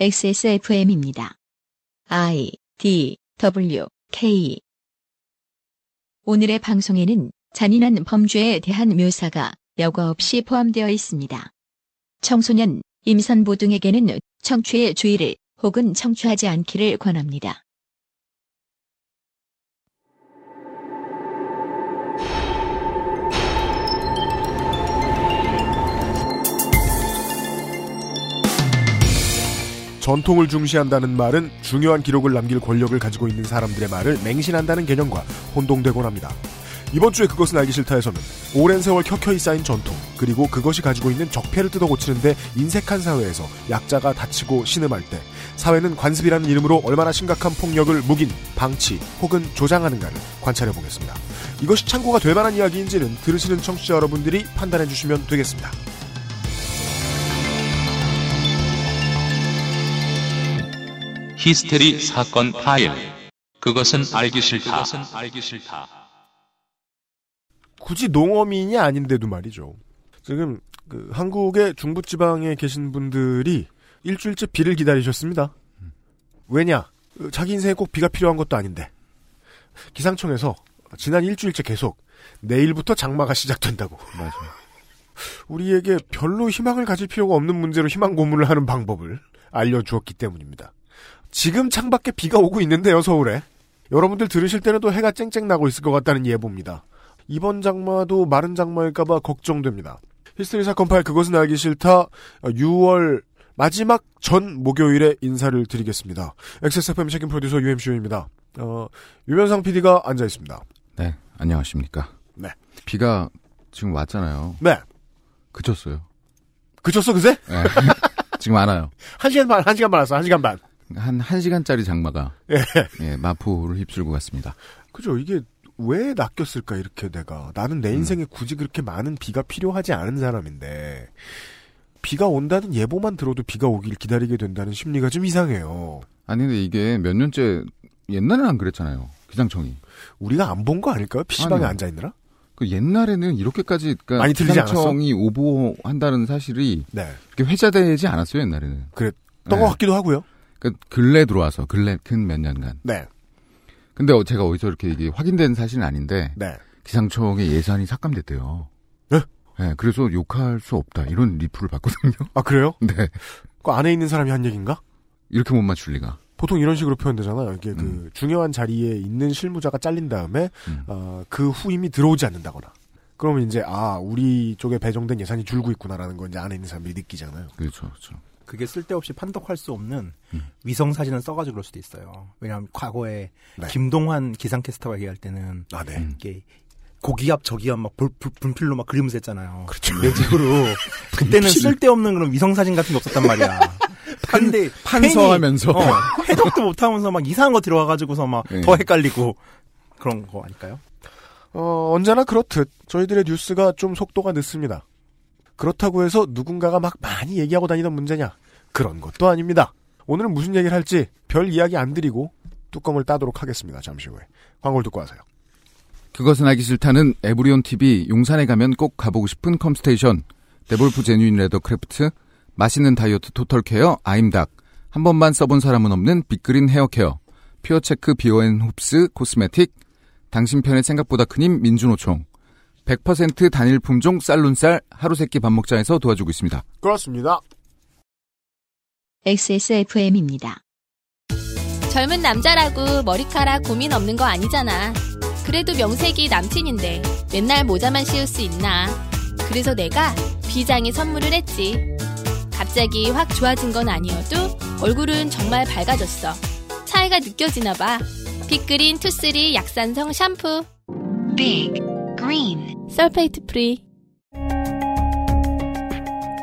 XSFM입니다. I D W K 오늘의 방송에는 잔인한 범죄에 대한 묘사가 여과 없이 포함되어 있습니다. 청소년, 임산부 등에게는 청취의 주의를 혹은 청취하지 않기를 권합니다. 전통을 중시한다는 말은 중요한 기록을 남길 권력을 가지고 있는 사람들의 말을 맹신한다는 개념과 혼동되곤 합니다. 이번 주에 그것은 알기 싫다에서는 오랜 세월 켜켜이 쌓인 전통 그리고 그것이 가지고 있는 적폐를 뜯어 고치는데 인색한 사회에서 약자가 다치고 신음할 때 사회는 관습이라는 이름으로 얼마나 심각한 폭력을 묵인, 방치 혹은 조장하는가를 관찰해 보겠습니다. 이것이 참고가 될 만한 이야기인지는 들으시는 청취자 여러분들이 판단해 주시면 되겠습니다. 히스테리 사건 파일. 그것은 알기 싫다. 굳이 농어민이 아닌데도 말이죠. 지금 그 한국의 중부지방에 계신 분들이 일주일째 비를 기다리셨습니다. 왜냐? 그 자기 인생에 꼭 비가 필요한 것도 아닌데. 기상청에서 지난 일주일째 계속 내일부터 장마가 시작된다고. 맞아요. 우리에게 별로 희망을 가질 필요가 없는 문제로 희망 고문을 하는 방법을 알려주었기 때문입니다. 지금 창밖에 비가 오고 있는데요, 서울에. 여러분들 들으실 때는 또 해가 쨍쨍 나고 있을 것 같다는 예보입니다. 이번 장마도 마른 장마일까봐 걱정됩니다. 히스테리 사건 파일 그것은 알기 싫다 6월 마지막 전 목요일에 인사를 드리겠습니다. XSFM 책임 프로듀서 UMCU입니다. 어, 유면상 PD가 앉아 있습니다. 네, 안녕하십니까. 네. 비가 지금 왔잖아요. 네. 그쳤어요. 그쳤어, 그새? 네. 지금 안 와요. 한 시간 반, 한 시간 반 왔어, 한 시간 반. 한, 한 시간짜리 장마가. 예. 예, 마포를 휩쓸고 갔습니다. 그죠. 이게 왜 낚였을까, 이렇게 내가. 나는 내 인생에 굳이 그렇게 많은 비가 필요하지 않은 사람인데, 비가 온다는 예보만 들어도 비가 오길 기다리게 된다는 심리가 좀 이상해요. 아니, 근데 이게 몇 년째, 옛날에는 안 그랬잖아요. 기상청이. 우리가 안 본 거 아닐까요? PC방에 아니요. 앉아 있느라? 그 옛날에는 이렇게까지, 그러니까 많이 들리지 기상청이 오보한다는 사실이 네. 회자되지 않았어요, 옛날에는. 떴것 네. 같기도 하고요. 그 근래 들어와서, 근래, 근몇 년간. 네. 근데 어- 제가 어디서 이렇게 이게 확인된 사실은 아닌데, 네. 기상청의 예산이 삭감됐대요. 네? 네, 그래서 욕할 수 없다. 이런 리플을 받거든요. 아, 그래요? 네. 그 안에 있는 사람이 한 얘기인가? 이렇게 못 맞출 리가. 보통 이런 식으로 표현되잖아요. 이게 그 음. 중요한 자리에 있는 실무자가 잘린 다음에 음. 어, 그 후임이 들어오지 않는다거나. 그러면 이제 아 우리 쪽에 배정된 예산이 줄고 있구나라는 건 이제 안에 있는 사람들이 느끼잖아요. 그렇죠, 그렇죠. 그게 쓸데없이 판독할 수 없는 음. 위성 사진을 써가지고 그럴 수도 있어요. 왜냐하면 과거에 네. 김동환 기상캐스터가 얘기할 때는 아 네. 음. 이게 고기압 저기압 막 불, 불- 분필로 막 그리면서 했잖아요. 그렇죠. 내집으로 그때는 쓸데없는 그런 위성 사진 같은 게 없었단 말이야. 근데 판서하면서. 괜히, 어, 해독도 못하면서 막 이상한 거 들어와가지고서 막더 네. 헷갈리고 그런 거 아닐까요? 어, 언제나 그렇듯 저희들의 뉴스가 좀 속도가 늦습니다. 그렇다고 해서 누군가가 막 많이 얘기하고 다니던 문제냐? 그런 것도 아닙니다. 오늘은 무슨 얘기를 할지 별 이야기 안 드리고 뚜껑을 따도록 하겠습니다. 잠시 후에 광고를 듣고 와서요. 그것은 알기 싫다는 에브리온 TV 용산에 가면 꼭 가보고 싶은 컴스테이션 데볼프 genuine leather craft 맛있는 다이어트 total care 아임닭 한 번만 써본 사람은 없는 빅그린 헤어 케어 퓨어체크 비오앤 홉스 cosmetic 당신 편의 생각보다 큰 힘 민주노총 100% 단일 품종 쌀룬쌀 하루 세끼 밥 먹자에서 도와주고 있습니다. 그렇습니다. XSFM입니다. 젊은 남자라고 머리카락 고민 없는 거 아니잖아. 그래도 명색이 남친인데 맨날 모자만 씌울 수 있나. 그래서 내가 비장의 선물을 했지. 갑자기 확 좋아진 건 아니어도 얼굴은 정말 밝아졌어. 차이가 느껴지나 봐. 빅그린 투쓰리 약산성 샴푸. Big Green sulfate free.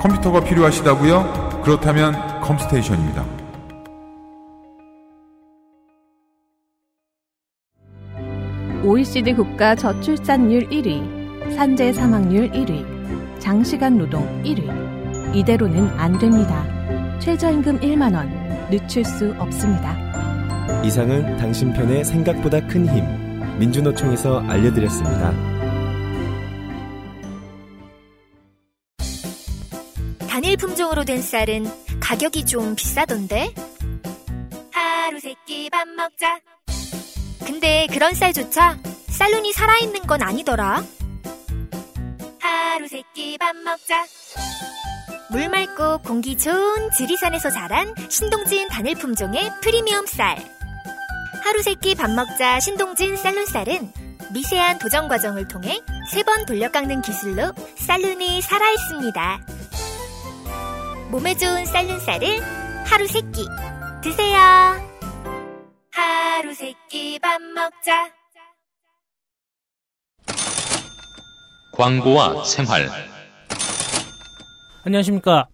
컴퓨터가 필요하시다고요? 그렇다면 컴스테이션입니다. OECD 국가 저출산율 1위, 산재 사망률 1위, 장시간 노동 1위. 이대로는 안 됩니다. 최저임금 1만 원, 늦출 수 없습니다. 이상은 당신 편의 생각보다 큰 힘. 민주노총에서 알려드렸습니다. 단일 품종으로 된 쌀은 가격이 좀 비싸던데? 하루 세끼 밥 먹자. 근데 그런 쌀조차 쌀눈이 살아있는 건 아니더라. 하루 세끼 밥 먹자. 물 맑고 공기 좋은 지리산에서 자란 신동진 단일 품종의 프리미엄 쌀. 하루 세끼 밥 먹자 신동진 쌀눈쌀은 미세한 도정 과정을 통해 세 번 돌려 깎는 기술로 쌀눈이 살아있습니다. 몸에 좋은 쌀눈쌀을 하루 세끼 드세요. 하루 세끼 밥 먹자. 광고와 생활. 안녕하십니까.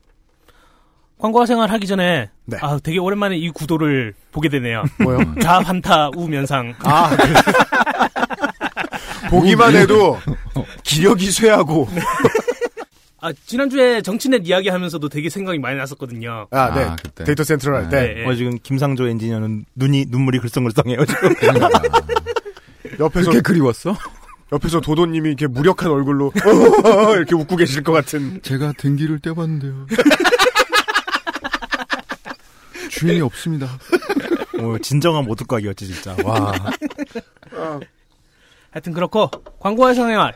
광고와 생활 하기 전에 네. 아 되게 오랜만에 이 구도를 보게 되네요. 뭐요? 좌환타 우 면상. 아, 그- 보기만 해도 기력이 쇠하고. 아 지난주에 정치넷 이야기 하면서도 되게 생각이 많이 났었거든요. 아, 네. 데이터 센트럴 할 때. 네. 어, 지금 김상조 엔지니어는 눈이 눈물이 글썽글썽해요 지금. 옆에서 그렇게 그리웠어? 옆에서 도도님이 이렇게 무력한 얼굴로 어, 이렇게 웃고 계실 것 같은. 제가 등기를 떼봤는데요. 주인이 없습니다. 어, 진정한 모두각이었지 진짜. 와. 하여튼 그렇고 광고와 생활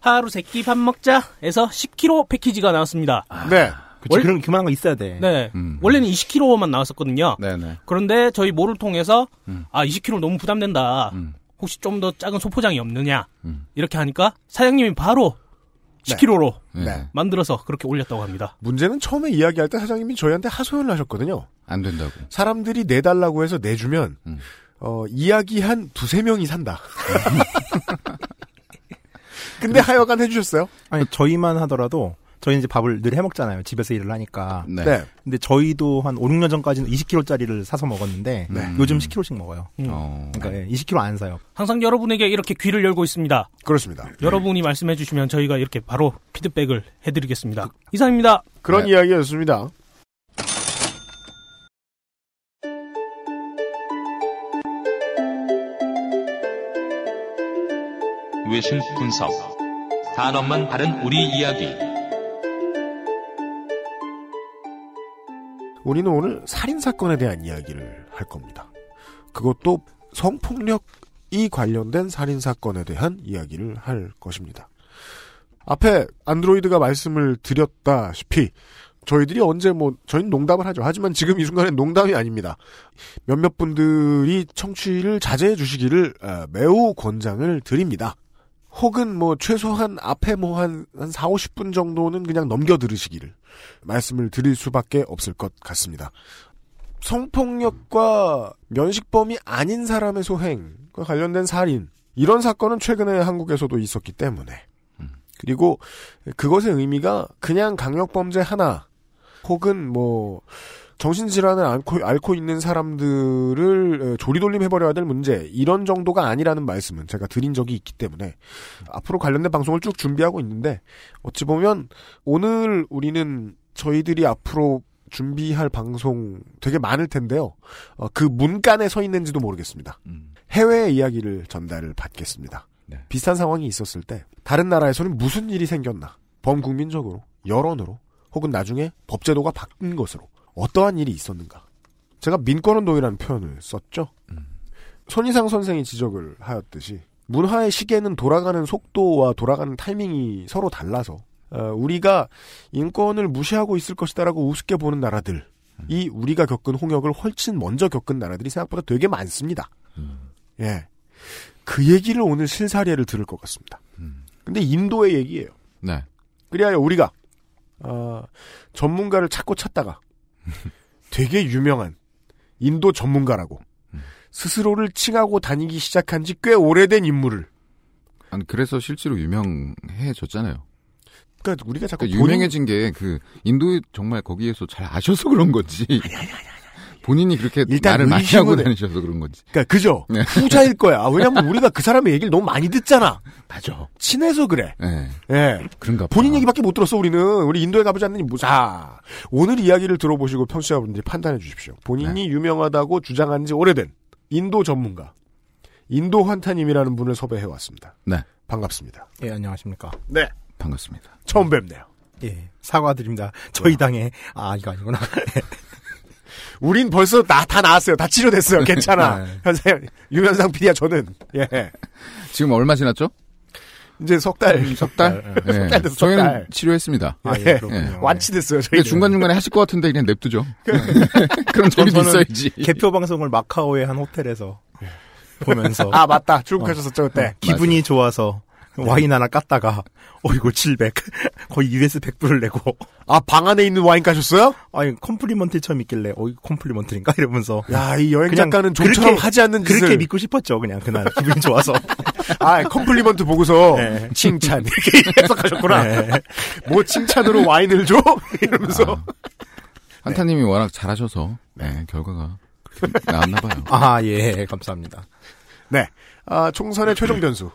하루 세 끼 밥 먹자에서 10kg 패키지가 나왔습니다. 네. 그치, 그런 그만한 거 있어야 돼. 네. 원래는 20kg만 나왔었거든요. 네네. 그런데 저희 모를 통해서 음. 아 20kg 너무 부담된다. 혹시 좀 더 작은 소포장이 없느냐 음. 이렇게 하니까 사장님이 바로 10kg로 네. 만들어서 그렇게 올렸다고 합니다. 문제는 처음에 이야기할 때 사장님이 저희한테 하소연을 하셨거든요. 안 된다고. 사람들이 내달라고 해서 내주면, 음. 어, 이야기 한 두세 명이 산다. 근데 하여간 해주셨어요? 아니 저희만 하더라도 저희 이제 밥을 늘 해먹잖아요. 집에서 일을 하니까. 네. 네. 근데 저희도 한 5, 6년 전까지는 20kg짜리를 사서 먹었는데 네. 요즘 10kg씩 먹어요. 음. 어. 그러니까 예, 20kg 안 사요. 항상 여러분에게 이렇게 귀를 열고 있습니다. 그렇습니다. 여러분이 말씀해 주시면 저희가 이렇게 바로 피드백을 해드리겠습니다. 이상입니다. 그런 네. 이야기였습니다. 외신 분석. 단어만 다른 우리 이야기. 우리는 오늘 살인 사건에 대한 이야기를 할 겁니다. 그것도 성폭력이 관련된 살인 사건에 대한 이야기를 할 것입니다. 앞에 안드로이드가 말씀을 드렸다시피 저희들이 언제 뭐 저희는 농담을 하죠. 하지만 지금 이 순간엔 농담이 아닙니다. 몇몇 분들이 청취를 자제해 주시기를 어, 매우 권장을 드립니다. 혹은 뭐 최소한 앞에 뭐 한 한 4, 50분 정도는 그냥 넘겨 들으시기를 말씀을 드릴 수밖에 없을 것 같습니다. 성폭력과 면식범이 아닌 사람의 소행과 관련된 살인 이런 사건은 최근에 한국에서도 있었기 때문에 그리고 그것의 의미가 그냥 강력범죄 하나 혹은 뭐 정신질환을 앓고, 앓고 있는 사람들을 조리돌림 해버려야 될 문제 이런 정도가 아니라는 말씀은 제가 드린 적이 있기 때문에 앞으로 관련된 방송을 쭉 준비하고 있는데 어찌 보면 오늘 우리는 저희들이 앞으로 준비할 방송 되게 많을 텐데요. 어, 그 문간에 서 있는지도 모르겠습니다. 해외 이야기를 전달을 받겠습니다. 비슷한 상황이 있었을 때 다른 나라에서는 무슨 일이 생겼나 범국민적으로 여론으로 혹은 나중에 법제도가 바뀐 것으로 어떠한 일이 있었는가 제가 민권운동이라는 표현을 썼죠. 손희상 선생이 지적을 하였듯이 문화의 시계는 돌아가는 속도와 돌아가는 타이밍이 서로 달라서 어, 우리가 인권을 무시하고 있을 것이다라고 우습게 보는 나라들 이 우리가 겪은 홍역을 훨씬 먼저 겪은 나라들이 생각보다 되게 많습니다. 예. 그 얘기를 오늘 실사례를 들을 것 같습니다. 근데 인도의 얘기예요. 네. 그리하여 우리가 어, 전문가를 찾고 찾다가 되게 유명한 인도 전문가라고 스스로를 칭하고 다니기 시작한 지 꽤 오래된 인물을 아니 그래서 실제로 유명해졌잖아요. 그러니까 우리가 자꾸 그러니까 유명해진 게 그 인도 정말 거기에서 잘 아셔서 그런 거지. 본인이 그렇게 일단 말을 많이 하고. 다니셔서 그런 거지. 그러니까 그죠 네. 후자일 거야. 왜냐면 우리가 그 사람의 얘기를 너무 많이 듣잖아. 맞아. 친해서 그래. 네. 예. 그런가 봐. 본인 얘기밖에 못 들었어 우리는 우리 인도에 가보지 않느니 무사 오늘 이야기를 들어보시고 평시자분들이 판단해 주십시오 본인이 유명하다고 주장한 지 오래된 인도 전문가 인도 환타님이라는 분을 섭외해 왔습니다 네. 반갑습니다 예, 안녕하십니까. 네 반갑습니다. 처음 뵙네요 예. 사과드립니다. 저희 당에 아 이거 아니구나. 우린 벌써 나, 다 나았어요. 다 치료됐어요. 괜찮아. 네. 현상, 유현상 PD야, 저는. 예. 지금 얼마 지났죠? 이제 석 달. 석 달? 석 예. 달 됐어, 석 저희는 달. 치료했습니다. 아, 예, 그렇군요. 완치됐어요, 저희는. 근데 중간중간에 하실 것 같은데 그냥 냅두죠. 그런 재미도 저는 있어야지. 개표 방송을 마카오의 한 호텔에서 보면서 아, 맞다. 출국하셨었죠, 그때. 기분이 좋아서 와인 하나 깠다가 어 이거 700 거의 US 100불을 내고 아, 방 안에 있는 와인 까셨어요? 아니 compliment처럼 있길래 어 이거 compliment인가 이러면서 야, 이 여행 작가는 좀처럼 하지 않는 짓을. 그렇게 믿고 싶었죠 그냥 그날 기분이 좋아서 아, compliment 보고서 네. 칭찬 이렇게 해석하셨구나. 네. 뭐 칭찬으로 와인을 줘? 이러면서 환타님이 워낙 잘하셔서 네, 결과가 그렇게 나왔나 봐요. 아 예 감사합니다 네. 아, 총선의 최종 변수.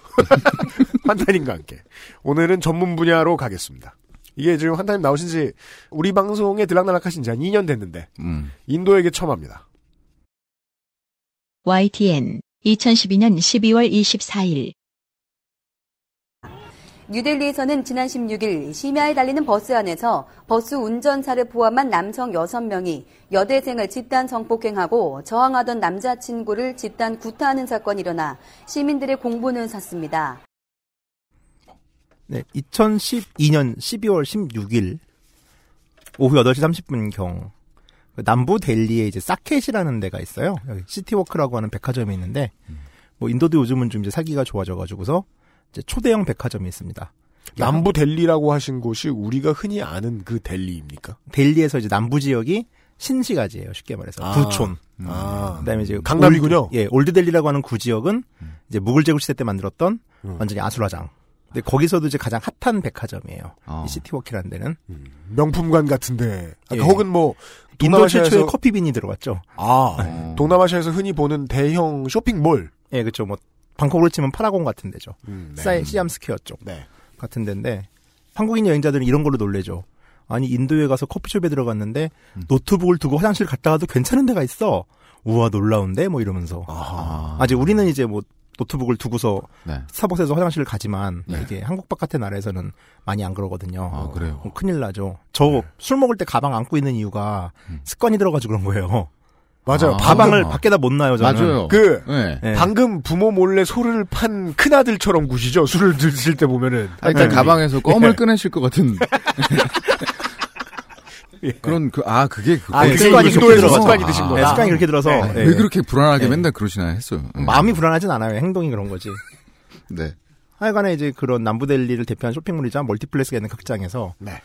환타님과 함께. 오늘은 전문 분야로 가겠습니다. 이게 지금 환타님 나오신 지 우리 방송에 들락날락 하신 지 한 2년 됐는데 음. 인도 얘기 처음 합니다. YTN 2012년 12월 24일 뉴델리에서는 지난 16일 심야에 달리는 버스 안에서 버스 운전사를 포함한 남성 6명이 여대생을 집단 성폭행하고 저항하던 남자친구를 집단 구타하는 사건이 일어나 시민들의 공분을 샀습니다. 네 2012년 12월 16일 오후 8시 30분경 남부 델리에 이제 사켓이라는 데가 있어요. 여기 시티워크라고 하는 백화점이 있는데 뭐 인도도 요즘은 좀 이제 살기가 좋아져 가지고서 이제 초대형 백화점이 있습니다. 남부 델리라고 하신 곳이 우리가 흔히 아는 그 델리입니까? 델리에서 이제 남부 지역이 신시가지예요. 쉽게 말해서 아. 구촌. 아. 그다음에 이제 강남이군요. 올드, 예, 올드 델리라고 하는 구지역은 이제 무굴 제국 시대 때 만들었던 음. 완전히 아수라장. 근데 거기서도 이제 가장 핫한 백화점이에요. 어. 이 시티워크라는 데는. 명품관 같은데. 아, 예. 혹은 뭐 동남아시아에서 최초의 커피빈이 들어갔죠. 아, 어. 동남아시아에서 흔히 보는 대형 쇼핑몰. 예, 그렇죠. 뭐 방콕으로 치면 파라곤 같은 데죠. 음, 네. 사이 시암 스퀘어 쪽 네. 같은 데인데 한국인 여행자들은 이런 걸로 놀래죠. 아니 인도에 가서 커피숍에 들어갔는데 음. 노트북을 두고 화장실 갔다 와도 괜찮은 데가 있어. 우와 놀라운데 뭐 이러면서. 아하. 아직 우리는 이제 뭐 노트북을 두고서 네. 스타벅스에서 화장실을 가지만 네. 이게 한국 바깥의 나라에서는 많이 안 그러거든요. 아, 그래요? 그럼 큰일 나죠. 저술 먹을 때 가방 안고 있는 이유가 습관이 들어가지고 그런 거예요. 맞아요. 아. 가방을 아. 밖에다 못 놔요. 저는. 맞아요. 그 네. 네. 방금 부모 몰래 소를 판 큰아들처럼 구시죠. 술을 드실 때 보면은. 아, 일단 네. 가방에서 껌을 예. 꺼내실 것 같은 예. 그런 그 아 그게 그거 아, 네, 그게 습관이 그렇게 들어서. 습관이 드신 아. 거다. 네, 습관이 그렇게 들어서 네. 네. 왜 그렇게 불안하게 네. 맨날 그러시나 했어요. 네. 마음이 불안하진 않아요. 행동이 그런 거지. 네. 하여간에 이제 그런 남부델리를 대표하는 쇼핑몰이자 멀티플렉스가 있는 극장에서 네.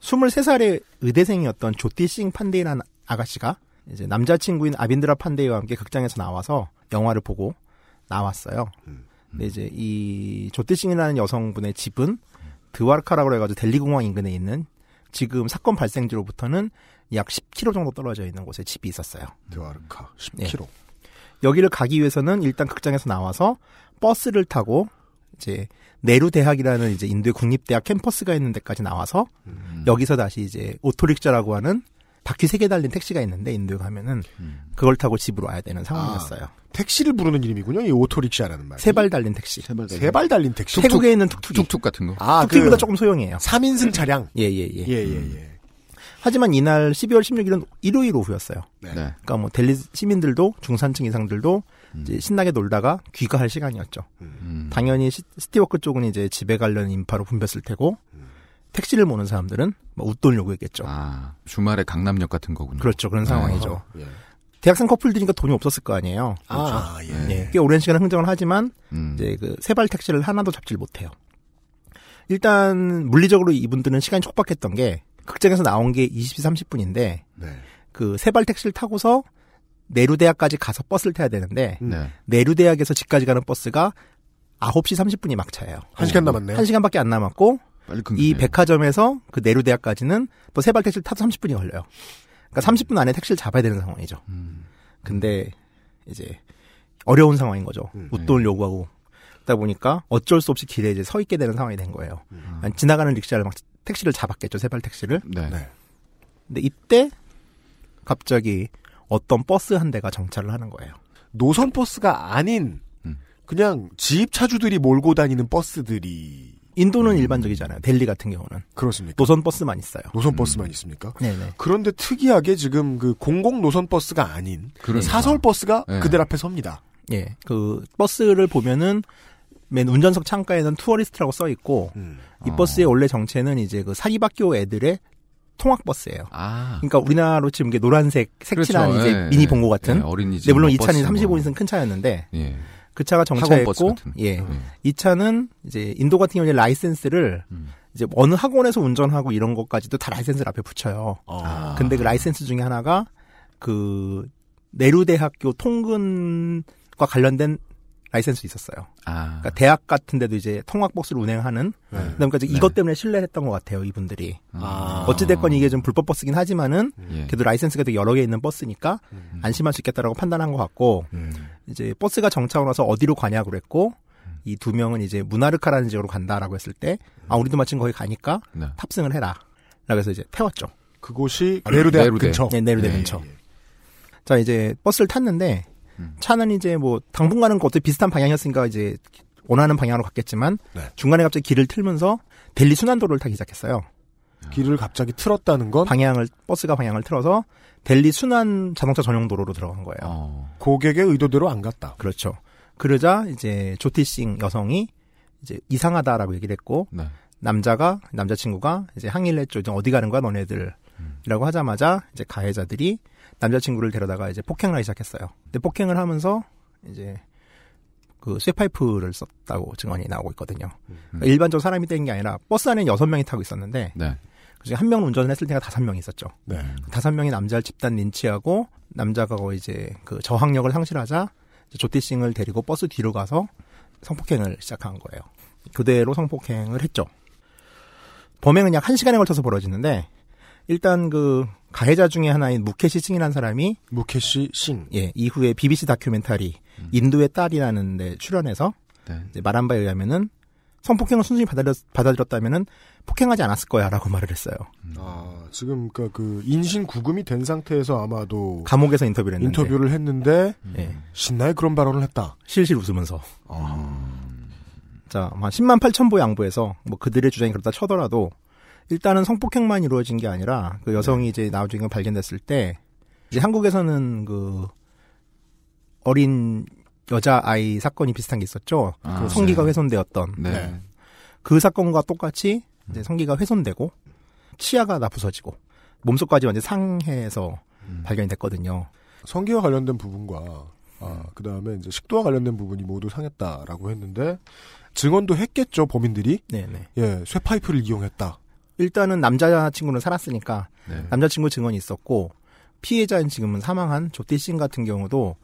23살의 의대생이었던 조티싱 판데이라는 아가씨가 이제 남자친구인 아빈드라 판데이와 함께 극장에서 나와서 영화를 보고 나왔어요. 근데 이제 이 조티싱이라는 여성분의 집은 드와르카라고 해가지고 델리 공항 인근에 있는 지금 사건 발생지로부터는 약 10km 정도 떨어져 있는 곳에 집이 있었어요. 드와르카 네. 10km. 여기를 가기 위해서는 일단 극장에서 나와서 버스를 타고 이제 네루 대학이라는 이제 인도의 국립대학 캠퍼스가 있는 데까지 나와서 음. 여기서 다시 이제 오토릭샤라고 하는 바퀴 세 개 달린 택시가 있는데 인도에 가면은 그걸 타고 집으로 와야 되는 상황이었어요. 택시를 부르는 이름이군요. 이 오토릭샤라는 말. 세 발 달린 택시. 세 발 달린 택시. 태국에 있는 툭툭이. 툭툭 같은 거. 아, 툭툭보다 그 조금 소형이에요. 3인승 차량. 예, 예, 예. 예, 예, 예. 하지만 이날 12월 16일은 일요일 오후였어요. 네. 네. 그러니까 뭐 델리 시민들도 중산층 이상들도 이제 신나게 놀다가 귀가할 시간이었죠. 음. 당연히 시, 시티워크 쪽은 이제 집에 가려는 인파로 붐볐을 테고 택시를 모는 사람들은 뭐 웃돈 요구했겠죠. 아 주말에 강남역 같은 거군요. 그렇죠. 그런 상황이죠. 예. 대학생 커플들이니까 돈이 없었을 거 아니에요. 아, 예. 예, 꽤 오랜 시간 흥정을 하지만 음. 이제 그 세발 택시를 하나도 잡질 못해요. 일단 물리적으로 이분들은 시간이 촉박했던 게 극장에서 나온 게 20시 30분인데 네. 그 세발 택시를 타고서 내루대학까지 가서 버스를 타야 되는데 네. 내루대학에서 집까지 가는 버스가 9시 30분이 막차예요. 한 시간 남았네요. 한 시간밖에 안 남았고 이. 백화점에서 그 내루대학까지는 또 세발 택시를 타도 30분이 걸려요. 그러니까 30분 안에 택시를 잡아야 되는 상황이죠. 음. 근데 이제 어려운 상황인 거죠. 음. 웃돈을 요구하고 그러다 보니까 어쩔 수 없이 길에 이제 서 있게 되는 상황이 된 거예요. 음. 아니, 지나가는 릭샤를 막 택시를 잡았겠죠. 세발 택시를. 네. 네. 근데 이때 갑자기 어떤 버스 한 대가 정차를 하는 거예요. 노선 버스가 아닌 음. 그냥 지입 차주들이 몰고 다니는 버스들이 인도는 일반적이잖아요. 델리 같은 경우는. 그렇습니까? 노선 버스만 있어요. 노선 버스만 있습니까? 네네. 그런데 특이하게 지금 그 공공 노선 버스가 아닌 그러니까. 사설 버스가 네. 그들 앞에 섭니다. 예, 그 버스를 보면은 맨 운전석 창가에는 tourist라고 써 있고 음. 이 버스의 원래 정체는 이제 그 사립학교 애들의 통학 버스예요. 그러니까 우리나라로 치면 이게 노란색 색칠한 그렇죠. 이제 예, 미니 예. 봉고 같은. 예, 어린이집 네, 물론 뭐이 차는 버스 뭐. 35인승 큰 차였는데 예. 그 차가 정차했고. 예. 이 차는 이제 인도 같은 경우에 라이센스를 음. 이제 어느 학원에서 운전하고 이런 것까지도 다 라이센스를 앞에 붙여요. 아. 근데 그 라이센스 중에 하나가 그 네루대학교 통근과 관련된 라이센스 있었어요. 아. 그러니까 대학 같은 데도 이제 통학 버스를 운행하는 네. 그러니까 이제 네. 이것 때문에 신뢰를 했던 것 같아요, 이분들이. 아. 어찌됐건 이게 좀 불법 버스긴 하지만은 예. 그래도 라이센스가 되게 여러 개 있는 버스니까 음. 안심할 수 있겠다라고 판단한 것 같고 이제 버스가 정차하고 나서 어디로 가냐고 그랬고 이 두 명은 이제 무니르카라는 지역으로 간다라고 했을 때 아 우리도 마침 거기 가니까 네. 탑승을 해라. 라고 해서 이제 태웠죠. 그곳이 네루대 네루대. 근처. 네, 네루대 예, 근처. 예, 예. 자 이제 버스를 탔는데 음. 차는 이제 뭐 당분간은 어차피 비슷한 방향이었으니까 이제 원하는 방향으로 갔겠지만 네. 중간에 갑자기 길을 틀면서 델리 순환도로를 타기 시작했어요. 길을 갑자기 틀었다는 건 방향을 버스가 방향을 틀어서 델리 순환 자동차 전용 도로로 들어간 거예요. 어. 고객의 의도대로 안 갔다. 그렇죠. 그러자 이제 조티싱 여성이 이제 이상하다라고 얘기를 했고 네. 남자가 남자친구가 이제 항의를 했죠. 이제 어디 가는 거야 너네들이라고 하자마자 이제 가해자들이 남자친구를 데려다가 이제 폭행을 하기 시작했어요. 근데 폭행을 하면서 이제 그 쇠파이프를 썼다고 증언이 나오고 있거든요. 그러니까 일반적으로 사람이 뗀 게 아니라 버스 안에 여섯 명이 타고 있었는데 네. 그중에 한 명은 운전을 했을 때가 다섯 명이 있었죠. 네. 다섯 명이 남자를 집단 린치하고 남자가 거의 이제 그 저항력을 상실하자 이제 조티 싱을 데리고 버스 뒤로 가서 성폭행을 시작한 거예요. 그대로 성폭행을 했죠. 범행은 약 1시간에 걸쳐서 벌어지는데 일단 그 가해자 중에 하나인 무케시 싱이라는 사람이 무케시 싱. 예, 이후에 BBC 다큐멘터리 인도의 딸이라는 데 출연해서 네. 말한 바에 의하면은 성폭행을 순순히 받아들였, 받아들였 다면은 폭행하지 않았을 거야라고 말을 했어요. 아, 지금 그러니까 그 인신 구금이 된 상태에서 아마도 감옥에서 인터뷰를 했는데 인터뷰를 했는데 예. 신나게 그런 발언을 했다. 실실 웃으면서. 자, 한 10만 8천 보 양보해서 뭐 그들의 주장이 그렇다 쳐더라도 일단은 성폭행만 이루어진 게 아니라 그 여성이 이제 나중에 발견됐을 때 이제 한국에서는 그 어린 여자 아이 사건이 비슷한 게 있었죠. 아, 그 성기가 네. 훼손되었던 네. 그 사건과 똑같이 이제 성기가 훼손되고 치아가 다 부서지고 몸속까지 완전 상해서 발견이 됐거든요. 성기와 관련된 부분과 아, 그 다음에 이제 식도와 관련된 부분이 모두 상했다라고 했는데 증언도 했겠죠 범인들이. 네네. 예, 쇠 파이프를 이용했다. 일단은 남자친구는 살았으니까 네. 남자친구 증언이 있었고 피해자인 지금은 사망한 조띠싱 같은 경우도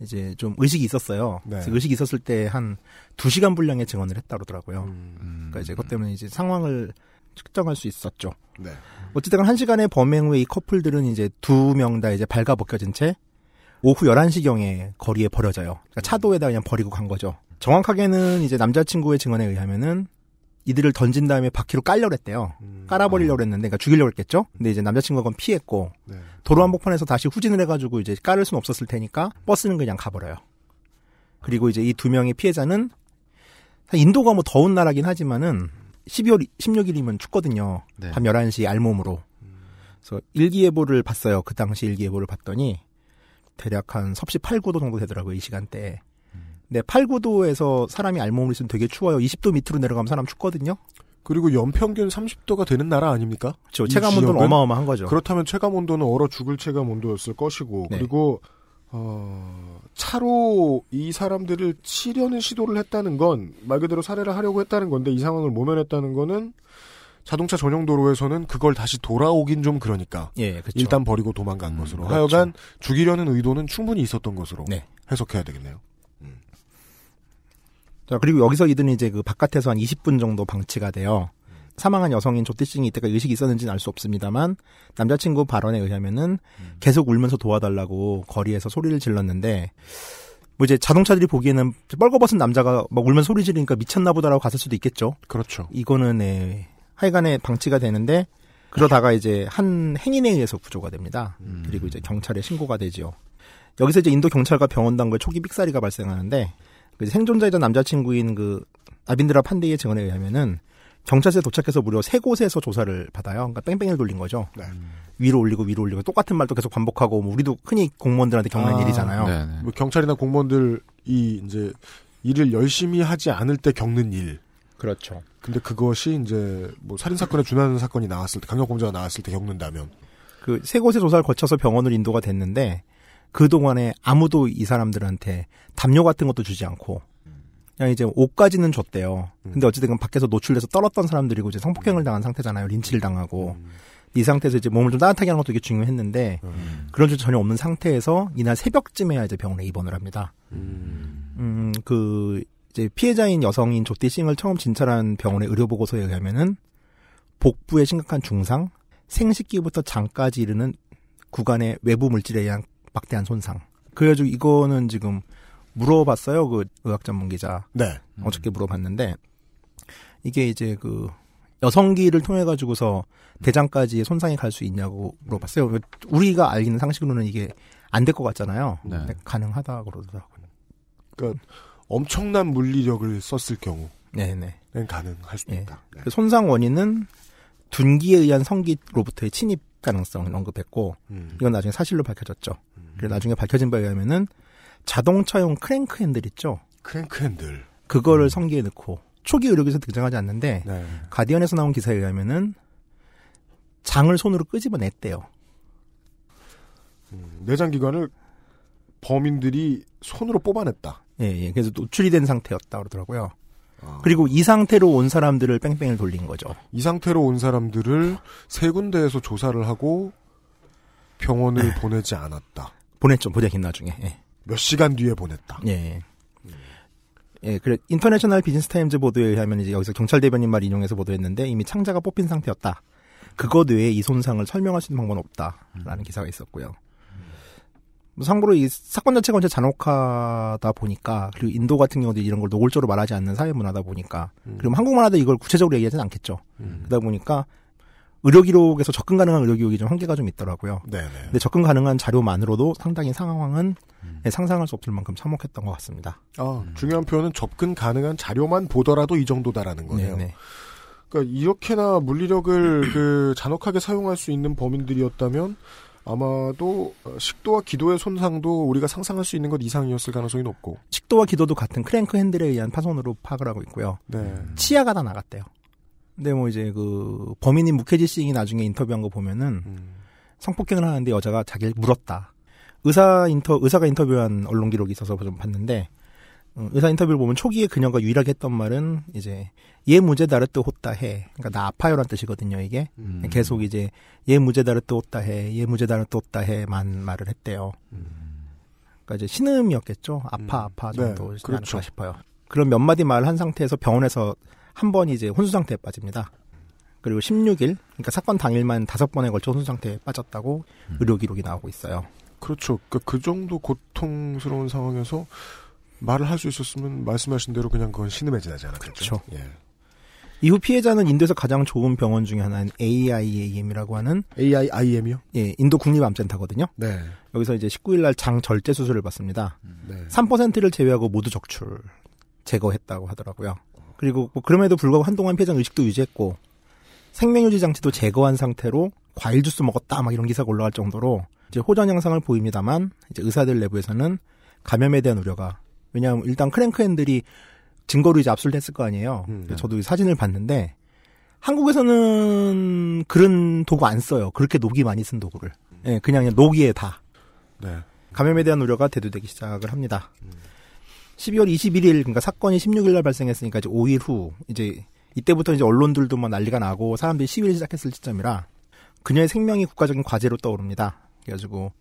이제 좀 의식이 있었어요. 네. 의식이 있었을 때 한 두시간 분량의 증언을 했다 그러더라고요. 음. 그러니까 이제 그것 때문에 이제 상황을 측정할 수 있었죠. 네. 어쨌든 한 시간의 범행 후에 이 커플들은 이제 두 명 다 이제 발가 벗겨진 채 오후 11시경에 거리에 버려져요. 그러니까 차도에다 그냥 버리고 간 거죠. 정확하게는 이제 남자친구의 증언에 의하면은 이들을 던진 다음에 바퀴로 깔려랬대요. 깔아버리려고 했는데, 그러니까 죽이려고 했겠죠? 근데 이제 남자친구가 그건 피했고, 네. 도로 한복판에서 다시 후진을 해가지고 이제 깔을 수는 없었을 테니까 버스는 그냥 가버려요. 그리고 이제 이 두 명의 피해자는 인도가 뭐 더운 나라긴 하지만은 12월 16일이면 춥거든요. 네. 밤 11시 알몸으로. 그래서 일기예보를 봤어요. 그 당시 일기예보를 봤더니 대략 한 섭씨 8, 9도 정도 되더라고요. 이 시간대에. 근데 8, 9도에서 사람이 알몸을 있으면 되게 추워요. 20도 밑으로 내려가면 사람 춥거든요. 그리고 연평균 30도가 되는 나라 아닙니까? 그렇죠. 이 체감 온도는 지역은? 어마어마한 거죠. 그렇다면 체감 온도는 얼어 죽을 체감 온도였을 것이고 네. 그리고 어, 차로 이 사람들을 치려는 시도를 했다는 건 말 그대로 살해를 하려고 했다는 건데 이 상황을 모면했다는 거는 자동차 전용 도로에서는 그걸 다시 돌아오긴 좀 그러니까 예, 그렇죠. 일단 버리고 도망간 것으로 그렇죠. 하여간 죽이려는 의도는 충분히 있었던 것으로 네. 해석해야 되겠네요. 자, 그리고 여기서 이들은 이제 그 바깥에서 한 20분 정도 방치가 돼요. 사망한 여성인 조티싱이 이때까지 의식이 있었는지는 알 수 없습니다만 남자친구 발언에 의하면은 계속 울면서 도와달라고 거리에서 소리를 질렀는데 뭐 이제 자동차들이 보기에는 뻘거벗은 남자가 막 울면서 소리 지르니까 미쳤나 보다라고 갔을 수도 있겠죠. 그렇죠. 이거는 예, 하여간에 방치가 되는데 그러다가 이제 한 행인에 의해서 구조가 됩니다. 그리고 이제 경찰에 신고가 되지요. 여기서 이제 인도 경찰과 병원 당국의 초기 삑사리가 발생하는데 그 생존자이자 남자친구인 그 아빈드라 판데이의 증언에 의하면은 경찰서에 도착해서 무려 세 곳에서 조사를 받아요. 그러니까 뺑뺑이를 돌린 거죠. 네. 위로 올리고 위로 올리고 똑같은 말도 계속 반복하고 뭐 우리도 흔히 공무원들한테 겪는 아, 일이잖아요. 네, 뭐 경찰이나 공무원들이 이제 일을 열심히 하지 않을 때 겪는 일. 그렇죠. 근데 그것이 이제 뭐 살인 사건에 준하는 사건이 나왔을 때 강력 범죄가 나왔을 때 겪는다면 그 세 곳의 조사를 거쳐서 병원을 인도가 됐는데 그 동안에 아무도 이 사람들한테 담요 같은 것도 주지 않고 그냥 이제 옷까지는 줬대요. 근데 어찌됐든 밖에서 노출돼서 떨었던 사람들이고 이제 성폭행을 당한 상태잖아요. 린치를 당하고 이 상태에서 이제 몸을 좀 따뜻하게 하는 것도 되게 중요했는데 그런 줄 전혀 없는 상태에서 이날 새벽쯤에야 이제 병원에 입원을 합니다. 음, 그 이제 피해자인 여성인 조띠 싱을 처음 진찰한 병원의 의료 보고서에 의하면은 복부에 심각한 중상, 생식기부터 장까지 이르는 구간의 외부 물질에 의한 막대한 손상. 그래가지고 이거는 지금 물어봤어요. 그 의학 전문 기자. 네. 어저께 물어봤는데 이게 이제 그 여성기를 통해 가지고서 대장까지 손상이 갈 수 있냐고 물어봤어요. 우리가 알기는 상식으로는 이게 안 될 것 같잖아요. 네. 가능하다 그러더라고요. 그러니까 엄청난 물리력을 썼을 경우 네네. 는 가능할 수도 있다. 그 손상 원인은 둔기에 의한 성기로부터의 침입 가능성을 언급했고 음. 이건 나중에 사실로 밝혀졌죠. 그리고 나중에 밝혀진 바에 의하면은 자동차용 크랭크 핸들 있죠. 크랭크 핸들. 그거를 성기에 넣고 초기 의료기에서 등장하지 않는데 네. 가디언에서 나온 기사에 의하면은 장을 손으로 끄집어냈대요. 내장 기관을 범인들이 손으로 뽑아냈다. 예, 예. 그래서 노출이 된 상태였다 그러더라고요. 아. 그리고 이 상태로 온 사람들을 뺑뺑이를 돌린 거죠. 이 상태로 온 사람들을 세 군데에서 조사를 하고 병원을 네. 보내지 않았다. 보냈죠. 보내긴 나중에. 예. 몇 시간 뒤에 보냈다. 예. 예, 그래 International Business Times 보도에 의하면 이제 여기서 경찰 대변인 말 인용해서 보도했는데 이미 창자가 뽑힌 상태였다. 그것 외에 이 손상을 설명할 수 있는 방법은 없다라는 기사가 있었고요. 뭐 참고로 이 사건 자체가 언제 잔혹하다 보니까 그리고 인도 같은 경우도 이런 걸 노골적으로 말하지 않는 사회 문화다 보니까 그리고 한국만 하도 이걸 구체적으로 얘기하지는 않겠죠. 그러다 보니까 의료 기록에서 접근 가능한 의료 기록이 좀 한계가 좀 있더라고요. 네네. 근데 접근 가능한 자료만으로도 상당히 상황은 예, 상상할 수 없을 만큼 참혹했던 것 같습니다. 아, 중요한 표현은 접근 가능한 자료만 보더라도 이 정도다라는 거네요. 네네. 그러니까 이렇게나 물리력을 그 잔혹하게 사용할 수 있는 범인들이었다면 아마도 식도와 기도의 손상도 우리가 상상할 수 있는 것 이상이었을 가능성이 높고. 식도와 기도도 같은 크랭크 핸들에 의한 파손으로 파악을 하고 있고요. 네. 치아가 다 나갔대요. 근데 뭐 이제 그 범인인 무케지 싱이 나중에 인터뷰한 거 보면은 음. 성폭행을 하는데 여자가 자기를 물었다. 의사 인터 의사가 인터뷰한 언론 기록이 있어서 좀 봤는데 음, 의사 인터뷰를 보면 초기에 그녀가 유일하게 했던 말은 이제 얘 무제 다르뜨 호따 해. 그러니까 나 아파요란 뜻이거든요, 이게. 음. 계속 이제 얘 무제 다르뜨 호따 해. 얘 무제 다르뜨 호따 해만 말을 했대요. 그러니까 이제 신음이었겠죠. 아파 아파 정도 네, 지 그렇죠. 싶어요. 그런 몇 마디 말을 한 상태에서 병원에서 한 번 이제 혼수 상태에 빠집니다. 그리고 16일, 그러니까 사건 당일만 다섯 번에 걸쳐 혼수 상태에 빠졌다고 의료 기록이 나오고 있어요. 그렇죠. 그, 그 정도 고통스러운 상황에서 말을 할 수 있었으면 말씀하신 대로 그냥 그건 신음에 지나지 않았겠죠. 그렇죠. 예. 이후 피해자는 인도에서 가장 좋은 병원 중에 하나인 AIAM이라고 하는 AIIM이요? 예, 인도 국립암센터거든요. 네. 여기서 이제 19일 날 장 절제 수술을 받습니다. 네. 3%를 제외하고 모두 적출 제거했다고 하더라고요. 그리고 뭐 그럼에도 불구하고 한동안 피해자 의식도 유지했고 생명유지 장치도 제거한 상태로 과일 주스 먹었다 막 이런 기사가 올라갈 정도로 이제 호전 양상을 보입니다만 이제 의사들 내부에서는 감염에 대한 우려가 왜냐하면 일단 크랭크 핸들이 증거로 이제 압수됐을 거 아니에요. 그래서 저도 이 사진을 봤는데 한국에서는 그런 도구 안 써요. 그렇게 녹이 많이 쓴 도구를. 예, 그냥 녹이에 다. 네. 감염에 대한 우려가 대두되기 시작을 합니다. 12월 21일, 그러니까 사건이 16일 날 발생했으니까 이제 5일 후, 이제 이때부터 이제 언론들도 막 난리가 나고 사람들이 시위를 시작했을 시점이라 그녀의 생명이 국가적인 과제로 떠오릅니다. 그래가지고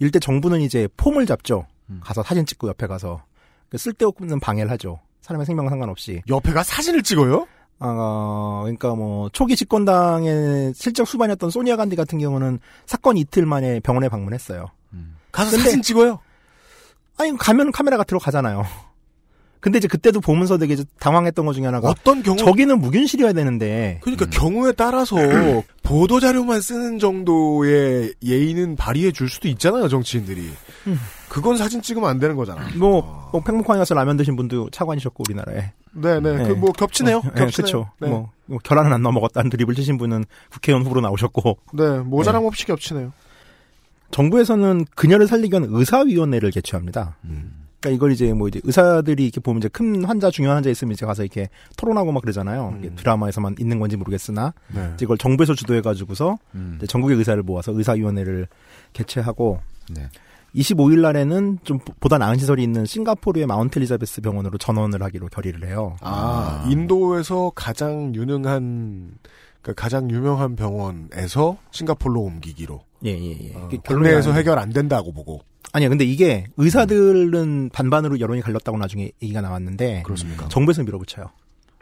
일대 정부는 이제 폼을 잡죠. 가서 사진 찍고 옆에 가서 그 쓸데없는 방해를 하죠. 사람의 생명 상관없이. 옆에가 사진을 찍어요? 어, 그러니까 뭐 초기 집권당의 실적 수반이었던 소니아 간디 같은 경우는 사건 이틀 만에 병원에 방문했어요. 가서 근데- 사진 찍어요? 아니 가면 카메라가 들어가잖아요. 근데 이제 그때도 보면서 되게 당황했던 것 중에 하나가 어떤 경우 저기는 무균실이어야 되는데 그러니까 경우에 따라서 보도 자료만 쓰는 정도의 예의는 발휘해 줄 수도 있잖아요 정치인들이. 그건 사진 찍으면 안 되는 거잖아. 뭐, 뭐 팽목항에 가서 라면 드신 분도 차관이셨고 우리나라에. 네네. 그뭐 겹치네요. 어, 네, 겹치네요. 그렇죠. 네. 뭐, 뭐 결혼은 안 넘어갔다는 드립을 치신 분은 국회의원 후보로 나오셨고. 네, 모자람 없이 겹치네요. 정부에서는 그녀를 살리기 위한 의사위원회를 개최합니다. 음. 그러니까 이걸 이제 뭐 이제 의사들이 이렇게 보면 이제 큰 환자 중요한 환자 있으면 이제 가서 이렇게 토론하고 막 그러잖아요. 이게 드라마에서만 있는 건지 모르겠으나 음. 네. 이걸 정부에서 주도해 가지고서 음. 이제 전국의 의사를 모아서 의사위원회를 개최하고 네. 25일 날에는 좀 보다 나은 시설이 있는 싱가포르의 마운트 엘리자베스 병원으로 전원을 하기로 결의를 해요. 아, 인도에서 가장 유능한 그러니까 가장 유명한 병원에서 싱가폴로 옮기기로. 예, 예, 예. 어, 국내에서 해결 안 된다고 보고. 아니요, 근데 이게 의사들은 반반으로 여론이 갈렸다고 나중에 얘기가 나왔는데 그렇습니까? 정부에서 밀어붙여요.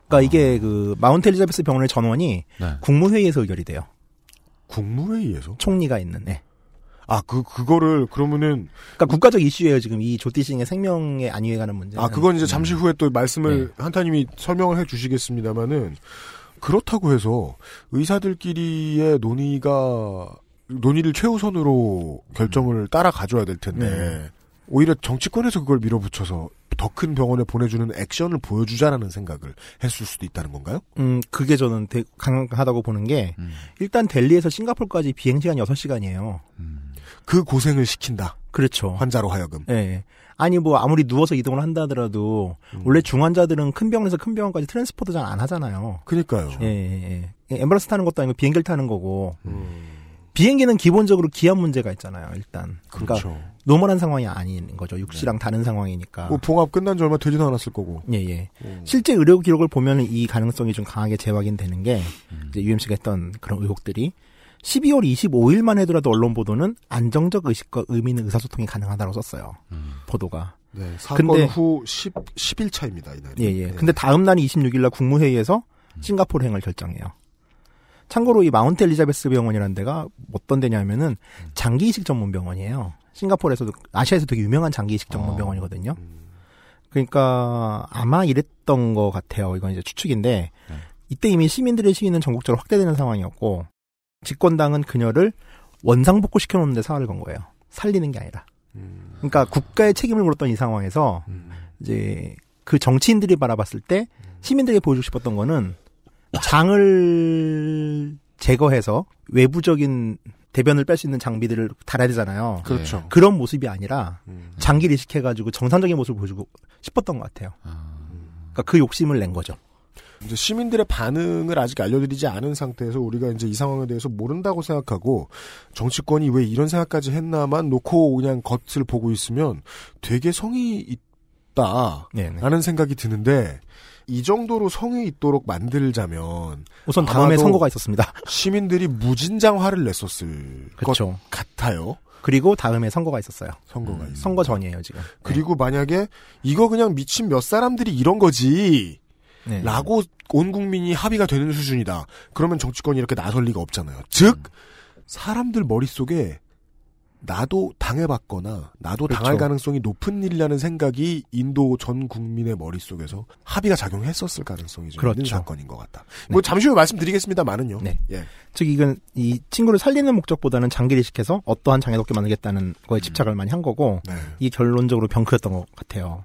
그러니까 이게 그 마운트 엘리자베스 병원의 전원이 네. 국무회의에서 의결이 돼요. 국무회의에서? 총리가 있는. 네. 아, 그 그거를 그러면은 그러니까 국가적 이슈예요 지금 이 조티싱의 생명에 안위해 가는 문제. 아, 그건 이제 잠시 후에 또 말씀을 한타님이 설명을 해 주시겠습니다만은 그렇다고 해서 의사들끼리의 논의가 논의를 최우선으로 결정을 따라 가줘야 될 텐데 네. 오히려 정치권에서 그걸 밀어붙여서 더 큰 병원에 보내주는 액션을 보여주자라는 생각을 했을 수도 있다는 건가요? 음, 그게 저는 되게 강하다고 보는 게 일단 델리에서 싱가포르까지 비행 시간 6시간이에요. 그 고생을 시킨다. 그렇죠. 환자로 하여금. 예. 아니 뭐 아무리 누워서 이동을 한다 하더라도 원래 중환자들은 큰 병원에서 큰 병원까지 transport 잘 안 하잖아요. 그니까요. 예, 예, 예. 앰뷸런스 타는 것도 아니고 비행기를 타는 거고. 비행기는 기본적으로 기압 문제가 있잖아요, 일단. 그러니까 그렇죠. normal한 상황이 아닌 거죠. 육지랑 다른 상황이니까. 뭐 봉합 끝난 지 얼마 되지도 않았을 거고. 예, 예. 실제 의료 기록을 보면 이 가능성이 좀 강하게 재확인되는 게 이제 UMC가 했던 그런 의혹들이 12월 25일만 해더라도 언론 보도는 안정적 의식과 의미 있는 의사소통이 가능하다고 썼어요. 보도가. 네, 사건 근데- 후 10, 10일 차입니다, 이날. 예, 예. 근데 다음 날 26일 날 국무회의에서 싱가포르 행을 결정해요. 참고로 이 마운트 엘리자베스 병원이라는 데가 어떤 데냐면은 장기 이식 전문 병원이에요. 싱가포르에서도 아시아에서 되게 유명한 장기 이식 전문 병원이거든요. 그러니까 아마 이랬던 것 같아요. 이건 이제 추측인데 이때 이미 시민들의 시위는 전국적으로 확대되는 상황이었고 집권당은 그녀를 원상복구 시켜놓는데 사활을 건 거예요. 살리는 게 아니라. 그러니까 국가의 책임을 물었던 이 상황에서 이제 그 정치인들이 바라봤을 때 시민들에게 보여주고 싶었던 거는 장을 제거해서 외부적인 대변을 뺄 수 있는 장비들을 달아야 되잖아요. 그렇죠. 그런 모습이 아니라 장기를 이식해가지고 정상적인 모습을 보여주고 싶었던 것 같아요. 그러니까 그 욕심을 낸 거죠. 이제 시민들의 반응을 아직 알려드리지 않은 상태에서 우리가 이제 이 상황에 대해서 모른다고 생각하고 정치권이 왜 이런 생각까지 했나만 놓고 그냥 겉을 보고 있으면 되게 성이 있다라는 생각이 드는데 이 정도로 성이 있도록 만들자면 우선 다음에 선거가 있었습니다. 시민들이 무진장 화를 냈었을 그렇죠. 것 같아요. 그리고 다음에 선거가 있었어요. 선거가 있어. 선거 전이에요 지금. 그리고 만약에 이거 그냥 미친 몇 사람들이 이런 거지. 네. 라고 온 국민이 합의가 되는 수준이다. 그러면 정치권이 이렇게 나설 리가 없잖아요. 즉 사람들 머릿속에 나도 당해봤거나 나도 그렇죠. 당할 가능성이 높은 일이라는 생각이 인도 전 국민의 머릿속에서 합의가 작용했었을 가능성이 좀 있는 그렇죠. 사건인 것 같다. 뭐 잠시 후에 말씀드리겠습니다만은요. 네. 예. 즉 이건 이 친구를 살리는 목적보다는 장기를 이식해서 어떠한 장애도 없게 만들겠다는 거에 집착을 많이 한 거고 네. 이게 결론적으로 병크였던 것 같아요.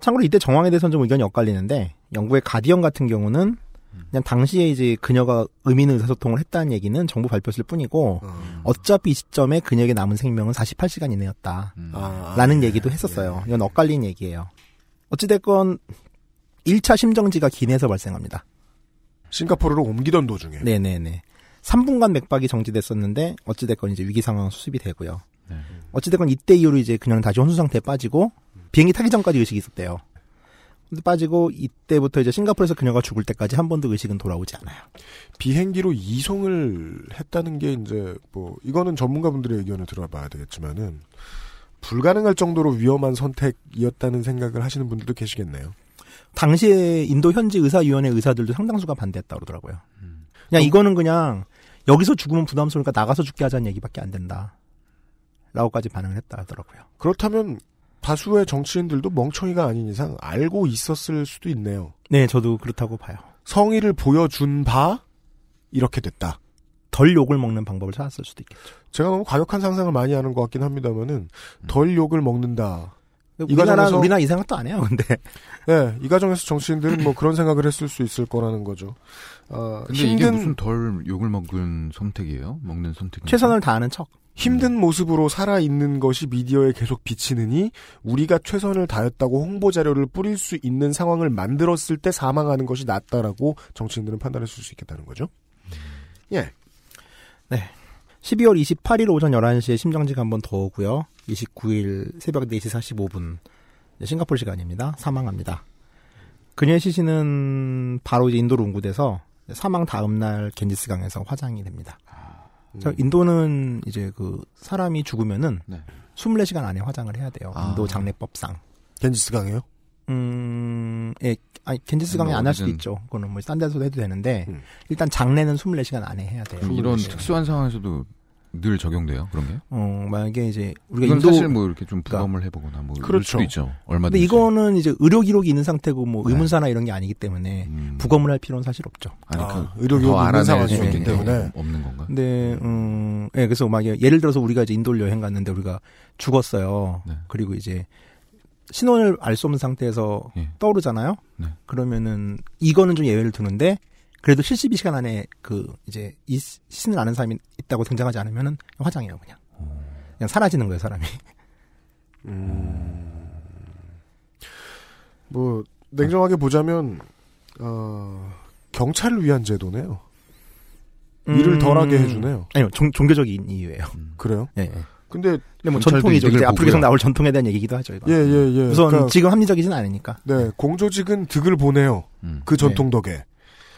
참고로 이때 정황에 대해서는 좀 의견이 엇갈리는데 영국의 가디언 같은 경우는 그냥 당시에 이제 그녀가 의미 있는 의사소통을 했다는 얘기는 정부 발표였을 뿐이고 어차피 이 시점에 그녀에게 남은 생명은 48시간 이내였다. 아, 라는 얘기도 했었어요. 이건 엇갈린 얘기예요. 어찌됐건 1차 심정지가 기내에서 발생합니다. 싱가포르로 옮기던 도중에. 네네네. 3분간 맥박이 정지됐었는데 어찌됐건 이제 위기 상황 수습이 되고요. 어찌됐건 이때 이후로 이제 그녀는 다시 혼수 상태에 빠지고 비행기 타기 전까지 의식이 있었대요. 근데 빠지고 이때부터 이제 싱가포르에서 그녀가 죽을 때까지 한 번도 의식은 돌아오지 않아요. 비행기로 이송을 했다는 게 이제 뭐 이거는 전문가분들의 의견을 들어봐야 되겠지만은 불가능할 정도로 위험한 선택이었다는 생각을 하시는 분들도 계시겠네요. 당시에 인도 현지 의사위원회 의사들도 상당수가 반대했다고 그러더라고요. 그냥 이거는 그냥 여기서 죽으면 부담스러우니까 나가서 죽게 하자는 얘기밖에 안 된다. 라고까지 반응을 했다 하더라고요. 그렇다면 다수의 정치인들도 멍청이가 아닌 이상 알고 있었을 수도 있네요. 네, 저도 그렇다고 봐요. 성의를 보여준 바 이렇게 됐다. 덜 욕을 먹는 방법을 찾았을 수도 있겠죠. 제가 너무 과격한 상상을 많이 하는 것 같긴 합니다만은 덜 욕을 먹는다. 이 우리나라 우리나라 이 생각도 안 해요. 근데 네, 이 과정에서 정치인들은 뭐 그런 생각을 했을 수 있을 거라는 거죠. 어, 근데 이게 힘든 무슨 덜 욕을 먹은 선택이에요? 먹는 선택. 최선을 다하는 척. 힘든 모습으로 살아 있는 것이 미디어에 계속 비치느니 우리가 최선을 다했다고 홍보 자료를 뿌릴 수 있는 상황을 만들었을 때 사망하는 것이 낫다라고 정치인들은 판단했을 수 있겠다는 거죠. 예. 네. 12월 28일 오전 11시에 심정지가 한 번 더 오고요. 29일 새벽 4시 45분 싱가포르 시간입니다. 사망합니다. 그녀의 시신은 바로 인도로 운구돼서 사망 다음 날 겐지스강에서 화장이 됩니다. 자, 인도는 이제 그 사람이 죽으면은 네. 24시간 안에 화장을 해야 돼요. 아. 인도 장례법상. 겐지스 강이요? 음, 예, 아니, 겐지스 강에 뭐안할 수도 있죠. 그거는 뭐 딴 데서도 해도 되는데, 음. 일단 장례는 24시간 안에 해야 돼요. 이런 특수한 상황에서도 늘 적용돼요. 그런 게? 어, 만약에 이제 우리가 이건 인도 사실 뭐 이렇게 좀 그러니까- 부검을 해보거나 뭐 그럴 그렇죠. 수도 있죠. 근데 얼마든지. 이거는 이제 의료 기록이 있는 상태고 뭐 네. 의문사나 이런 게 아니기 때문에 음. 부검을 할 필요는 사실 없죠. 아니, 아, 그 의료 기록이 더 있는 알아낼 수게 때문에. 없는 건가? 근데 음, 예, 그래서 막 예를 들어서 우리가 이제 인도를 여행 갔는데 우리가 죽었어요. 네. 그리고 이제 신원을 알 수 없는 상태에서 예. 떠오르잖아요. 네. 그러면은 이거는 좀 예외를 두는데 그래도 72시간 안에 그 이제 이 신을 아는 사람이 있다고 등장하지 않으면은 화장이에요, 그냥. 그냥 사라지는 거예요, 사람이. 뭐 냉정하게 보자면 어, 경찰을 위한 제도네요. 일을 음, 덜하게 해주네요. 아니요, 종, 종교적인 이유예요. 그래요? 예, 예. 근데 근데 뭐 전통이죠. 이제 앞으로 계속. 나올 전통에 대한 얘기기도 하죠. 이거. 예, 예, 예. 우선 그러니까- 지금 합리적이진 않으니까. 네, 공조직은 득을 보내요. 음. 그 전통 덕에.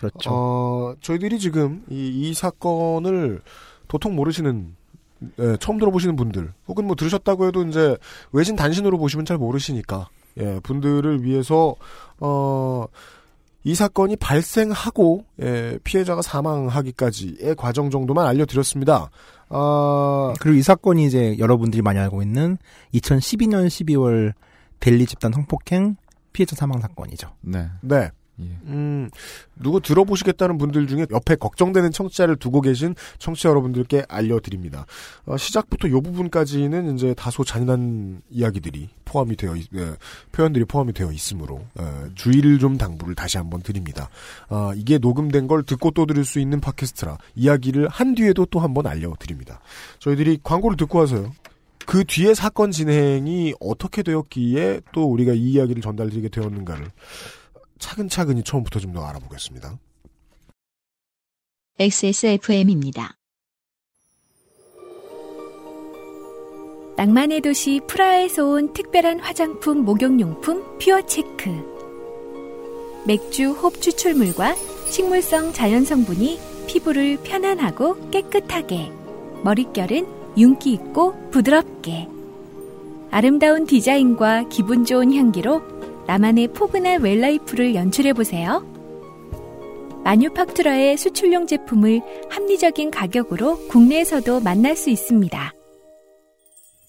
그렇죠. 어, 저희들이 지금 이, 이 사건을 도통 모르시는, 예, 처음 들어보시는 분들, 혹은 뭐 들으셨다고 해도 이제 외진 단신으로 보시면 잘 모르시니까, 예, 분들을 위해서, 어, 이 사건이 발생하고, 예, 피해자가 사망하기까지의 과정 정도만 알려드렸습니다. 아, 그리고 이 사건이 이제 여러분들이 많이 알고 있는 2012년 12월 델리 집단 성폭행 피해자 사망 사건이죠. 네. 네. 예. 음, 누구 들어보시겠다는 분들 중에 옆에 걱정되는 청취자를 두고 계신 청취자 여러분들께 알려드립니다. 어, 시작부터 이 부분까지는 이제 다소 잔인한 이야기들이 포함이 되어, 있, 예, 표현들이 포함이 되어 있으므로, 예, 주의를 좀 당부를 다시 한번 드립니다. 아, 이게 녹음된 걸 듣고 또 들을 수 있는 팟캐스트라 이야기를 한 뒤에도 또 한번 알려드립니다. 저희들이 광고를 듣고 와서요. 그 뒤에 사건 진행이 어떻게 되었기에 또 우리가 이 이야기를 전달드리게 되었는가를 차근차근히 처음부터 좀 더 알아보겠습니다. XSFM입니다. 낭만의 도시 프라하에서 온 특별한 화장품 목욕용품 퓨어 체크. 맥주 홉 추출물과 식물성 자연 성분이 피부를 편안하고 깨끗하게, 머릿결은 윤기 있고 부드럽게. 아름다운 디자인과 기분 좋은 향기로 나만의 포근한 웰라이프를 연출해보세요. 마뉴팍투라의 수출용 제품을 합리적인 가격으로 국내에서도 만날 수 있습니다.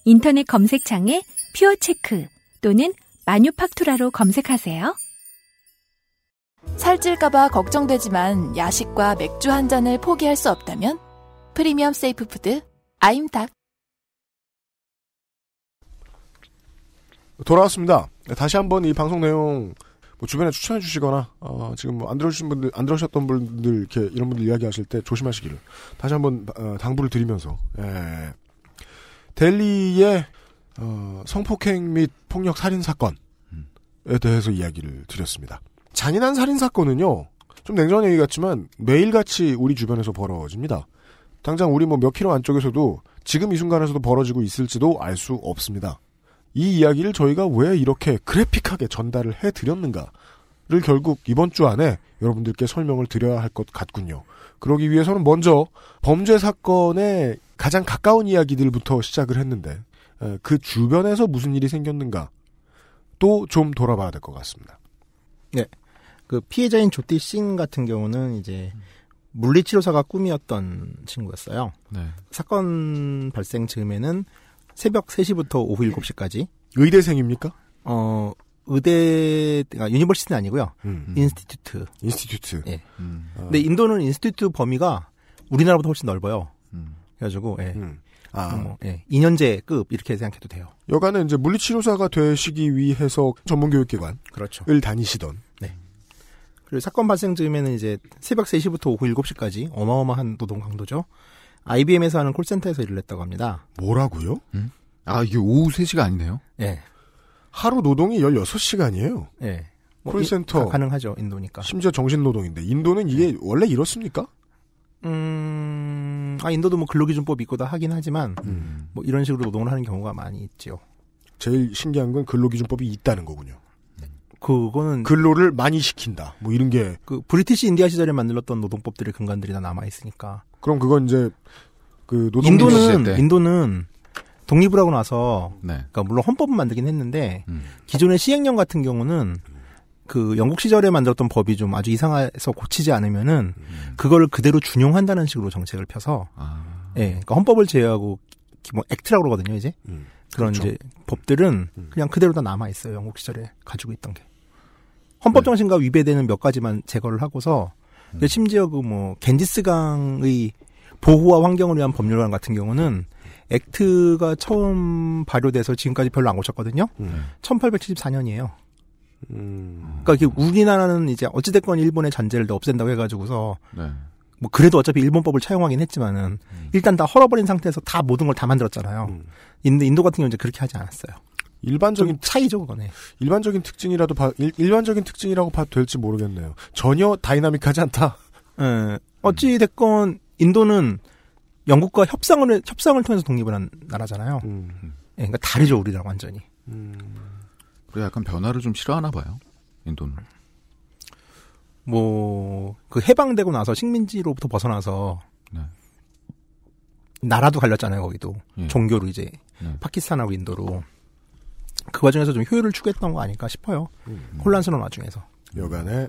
인터넷 검색창에 퓨어체크 또는 마뉴팍투라로 검색하세요. 살찔까봐 걱정되지만 야식과 맥주 한 잔을 포기할 수 없다면 프리미엄 safe food 아임닭 돌아왔습니다. 다시 한번 이 방송 내용 뭐 주변에 추천해 주시거나 어, 지금 뭐 안 들으신 분들 안 들으셨던 분들 이렇게 이런 분들 이야기하실 때 조심하시기를 다시 한번 어, 당부를 드리면서 예. 델리의 어, 성폭행 및 폭력 살인 사건에 대해서 이야기를 드렸습니다. 잔인한 살인 사건은요. 좀 냉정한 얘기 같지만 매일같이 우리 주변에서 벌어집니다. 당장 우리 뭐 몇 킬로 안쪽에서도 지금 이 순간에서도 벌어지고 있을지도 알 수 없습니다. 이 이야기를 저희가 왜 이렇게 그래픽하게 전달을 해드렸는가를 결국 이번 주 안에 여러분들께 설명을 드려야 할 것 같군요. 그러기 위해서는 먼저 범죄 사건의 가장 가까운 이야기들부터 시작을 했는데 에, 그 주변에서 무슨 일이 생겼는가 또 좀 돌아봐야 될 것 같습니다. 네. 그 피해자인 조띠 싱 같은 경우는 이제 물리치료사가 꿈이었던 친구였어요. 네. 사건 발생 즈음에는 새벽 3시부터 오후 7시까지 의대생입니까? 어, 의대, 아, university는 아니고요. 음. institute. institute. 예. 음. 근데 인도는 institute 범위가 우리나라보다 훨씬 넓어요. 그래가지고, 예. 아. 뭐, 예. 2년제급 이렇게 생각해도 돼요. 여간은 이제 물리치료사가 되시기 위해서 전문교육기관을 그렇죠. 다니시던. 네. 그리고 사건 발생 즈음에는 이제 새벽 3시부터 오후 7시까지 어마어마한 노동 강도죠. IBM에서 하는 콜센터에서 일을 했다고 합니다. 뭐라고요? 아, 이게 오후 3시가 아니네요? 예. 하루 노동이 16시간이에요. 예. 뭐 콜센터. 이- 가- 가능하죠, 인도니까. 심지어 정신노동인데 인도는 이게 원래 이렇습니까? 음, 아, 인도도 뭐 근로기준법이 있고 다 하긴 하지만, 뭐 이런 식으로 노동을 하는 경우가 많이 있지요. 제일 신기한 건 근로기준법이 있다는 거군요. 그거는 근로를 많이 시킨다. 뭐 이런 게 그 브리티시 인디아 시절에 만들었던 노동법들의 근간들이 다 남아 있으니까. 그럼 그건 이제 그 노동 인도는 인도는 독립을 하고 나서 네. 그러니까 물론 헌법은 만들긴 했는데 음. 기존의 시행령 같은 경우는 그 영국 시절에 만들었던 법이 좀 아주 이상해서 고치지 않으면은 그걸 그대로 준용한다는 식으로 정책을 펴서 예, 그러니까 헌법을 제외하고 기- 뭐 액트라고 그러거든요, 이제. 그런 그렇죠. 이제 법들은 그냥 그대로 다 남아 있어요. 영국 시절에 가지고 있던 게. 헌법 정신과 위배되는 몇 가지만 제거를 하고서 근데 심지어 그뭐 겐지스강의 보호와 환경을 위한 법률안 같은 경우는 액트가 처음 발효돼서 지금까지 별로 안 고쳤거든요. 1874년이에요. 그러니까 이게 우리나라는 이제 어찌됐건 일본의 잔재를 다 없앤다고 해가지고서 네. 뭐 그래도 어차피 일본법을 차용하긴 했지만은 일단 다 헐어버린 상태에서 다 모든 걸 다 만들었잖아요. 인도 인도 같은 경우는 이제 그렇게 하지 않았어요. 일반적인 좀 차이죠, 그거네. 일반적인 특징이라도 봐, 일, 반적인 특징이라고 봐도 될지 모르겠네요. 전혀 다이나믹하지 않다. 예. 어찌 됐건 인도는 영국과 협상을 해- 협상을 통해서 독립을 한 나라잖아요. 음. 예, 그러니까 다르죠 우리랑 완전히. 그래 약간 변화를 좀 싫어하나 봐요. 인도는. 뭐 그 해방되고 나서 식민지로부터 벗어나서 네. 나라도 갈렸잖아요 거기도 예. 종교로 이제 네. 파키스탄하고 인도로 그 과정에서 좀 효율을 추구했던 거 아닐까 싶어요. 혼란스러운 와중에서 여간에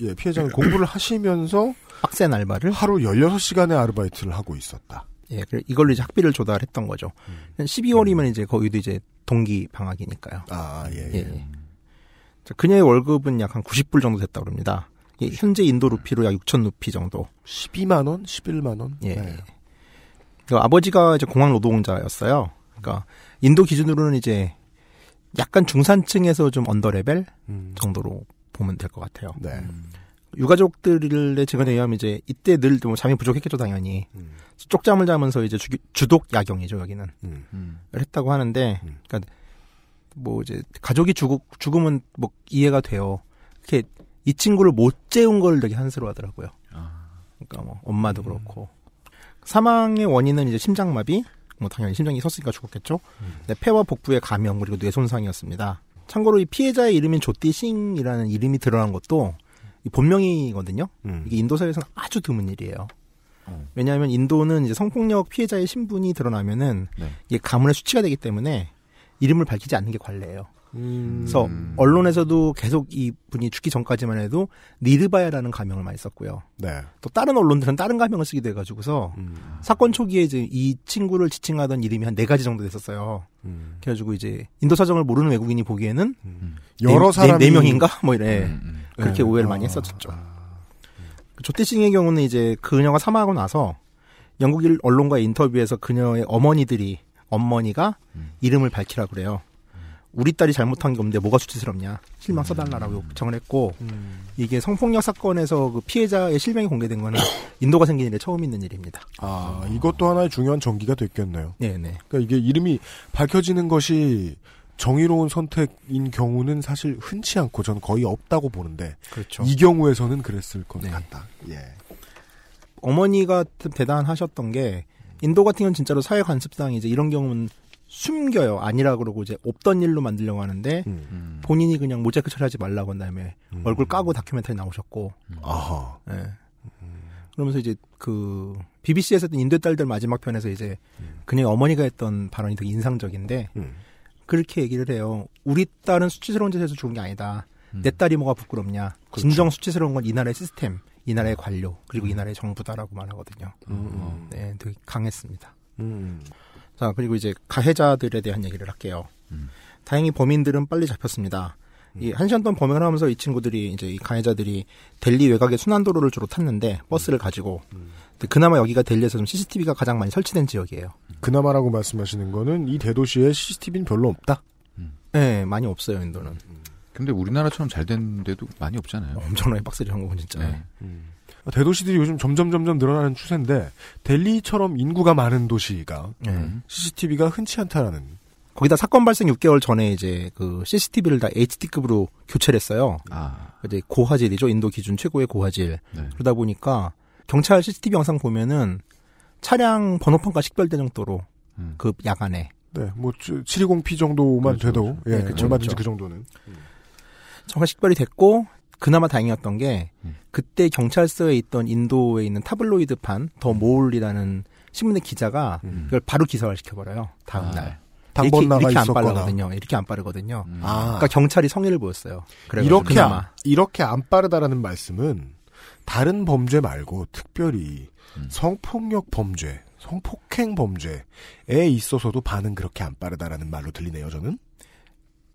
예, 피해자는 공부를 하시면서 빡센 알바를 하루 16시간의 아르바이트를 하고 있었다. 예, 이걸로 이제 학비를 조달했던 거죠. 음. 12월이면 이제 거기도 이제 동기 방학이니까요. 아, 예, 예. 자, 그녀의 월급은 약 한 90불 정도 됐다고 합니다. 예, 현재 인도 루피로 약 6천 루피 정도. 12만 원, 11만 원. 예. 네. 그 아버지가 이제 공항 노동자였어요. 그러니까 인도 기준으로는 이제 약간 중산층에서 좀 under level 음. 정도로 보면 될 것 같아요. 네. 유가족들의 증언에 의하면 이제 이때 늘 뭐 잠이 부족했겠죠 당연히 음. 쪽잠을 자면서 이제 주, 주독 야경이죠 여기는 음. 를 했다고 하는데 그러니까 뭐 이제 가족이 죽, 죽으면 뭐 이해가 돼요. 이렇게 이 친구를 못 재운 걸 되게 한스러워하더라고요. 그러니까 뭐 엄마도 그렇고 사망의 원인은 이제 심장마비, 뭐 당연히 심장이 섰으니까 죽었겠죠. 네, 폐와 복부의 감염 그리고 뇌 손상이었습니다. 참고로 이 피해자의 이름인 조띠 싱이라는 이름이 드러난 것도 이 본명이거든요. 이게 인도 사회에서는 아주 드문 일이에요. 왜냐하면 인도는 이제 성폭력 피해자의 신분이 드러나면은 네. 이게 가문의 수치가 되기 때문에 이름을 밝히지 않는 게 관례예요. 음. 그래서 언론에서도 계속 이 분이 죽기 전까지만 해도 니르바야라는 가명을 많이 썼고요. 네. 또 다른 언론들은 다른 가명을 쓰기도 해가지고서 사건 초기에 이제 이 친구를 지칭하던 이름이 한 네 가지 정도 됐었어요. 그래가지고 이제 인도 사정을 모르는 외국인이 보기에는 여러 네, 사람이- 네, 네 명인가 뭐 이래 음, 그렇게 네. 오해를 아. 많이 했었죠. 그 조태싱의 경우는 이제 그녀가 사망하고 나서 영국 일 언론과의 인터뷰에서 그녀의 어머니들이 어머니가 이름을 밝히라 그래요. 우리 딸이 잘못한 게 없는데 뭐가 수치스럽냐 실명 써달라라고 요청을 했고 이게 성폭력 사건에서 그 피해자의 실명이 공개된 거는 인도가 생긴 일에 처음 있는 일입니다. 아, 이것도 하나의 중요한 전기가 됐겠네요. 네네. 그러니까 이게 이름이 밝혀지는 것이 정의로운 선택인 경우는 사실 흔치 않고 저는 거의 없다고 보는데 그렇죠. 이 경우에서는 그랬을 것 네. 같다. 예. 어머니가 좀 대단하셨던 게 인도 같은 경우는 진짜로 사회 관습상 이제 이런 경우는 숨겨요. 아니라 그러고 이제 없던 일로 만들려고 하는데 음. 본인이 그냥 모자이크 처리하지 말라고 한 다음에 얼굴 까고 다큐멘터리 나오셨고. 아하. 예. 그러면서 이제 그 BBC에서 했던 인도의 딸들 마지막 편에서 이제 그녀의 어머니가 했던 발언이 되게 인상적인데 그렇게 얘기를 해요. 우리 딸은 수치스러운 짓에서 죽은 게 아니다. 내 딸이 뭐가 부끄럽냐. 진정 수치스러운 건 이 나라의 시스템, 이 나라의 관료, 그리고 이 나라의 정부다라고 말하거든요. 네, 되게 강했습니다. 음. 자, 그리고 이제 가해자들에 대한 얘기를 할게요. 다행히 범인들은 빨리 잡혔습니다. 이한 시간 동안 범행을 하면서 이 친구들이 이제 이 가해자들이 델리 외곽의 순환도로를 주로 탔는데 버스를 가지고 근데 그나마 여기가 델리에서 좀 CCTV가 가장 많이 설치된 지역이에요. 그나마라고 말씀하시는 거는 이 대도시에 CCTV는 별로 없다. 네, 많이 없어요 인도는. 근데 우리나라처럼 잘 된 데도 많이 없잖아요. 엄청나게 빡세죠 한국은 진짜. 네. 대도시들이 요즘 점점 점점 늘어나는 추세인데 델리처럼 인구가 많은 도시가 네. CCTV가 흔치 않다라는. 거기다 사건 발생 6개월 전에 이제 그 CCTV를 다 HD급으로 교체를 했어요. 아. 이제 고화질이죠. 인도 기준 최고의 고화질. 네. 그러다 보니까 경찰 CCTV 영상 보면은 차량 번호판과 식별된 정도로 음. 그 야간에 네, 뭐 720p 정도만 그렇죠, 돼도 그렇죠. 예, 네, 그렇죠, 얼마든지 그렇죠. 그 정도는. 정말 식별이 됐고 그나마 다행이었던 게 음. 그때 경찰서에 있던 인도에 있는 타블로이드판 더 음. 모울이라는 신문의 기자가 이걸 바로 기사화 시켜버려요. 다음 아. 날. 단번 이렇게, 나가 이렇게 안 있었거나. 빠르거든요. 이렇게 안 빠르거든요. 아. 그러니까 경찰이 성의를 보였어요. 그래가지고 이렇게 그나마. 안, 이렇게 안 빠르다라는 말씀은 다른 범죄 말고 특별히 음. 성폭력 범죄, 성폭행 범죄에 있어서도 반응 그렇게 안 빠르다라는 말로 들리네요. 저는.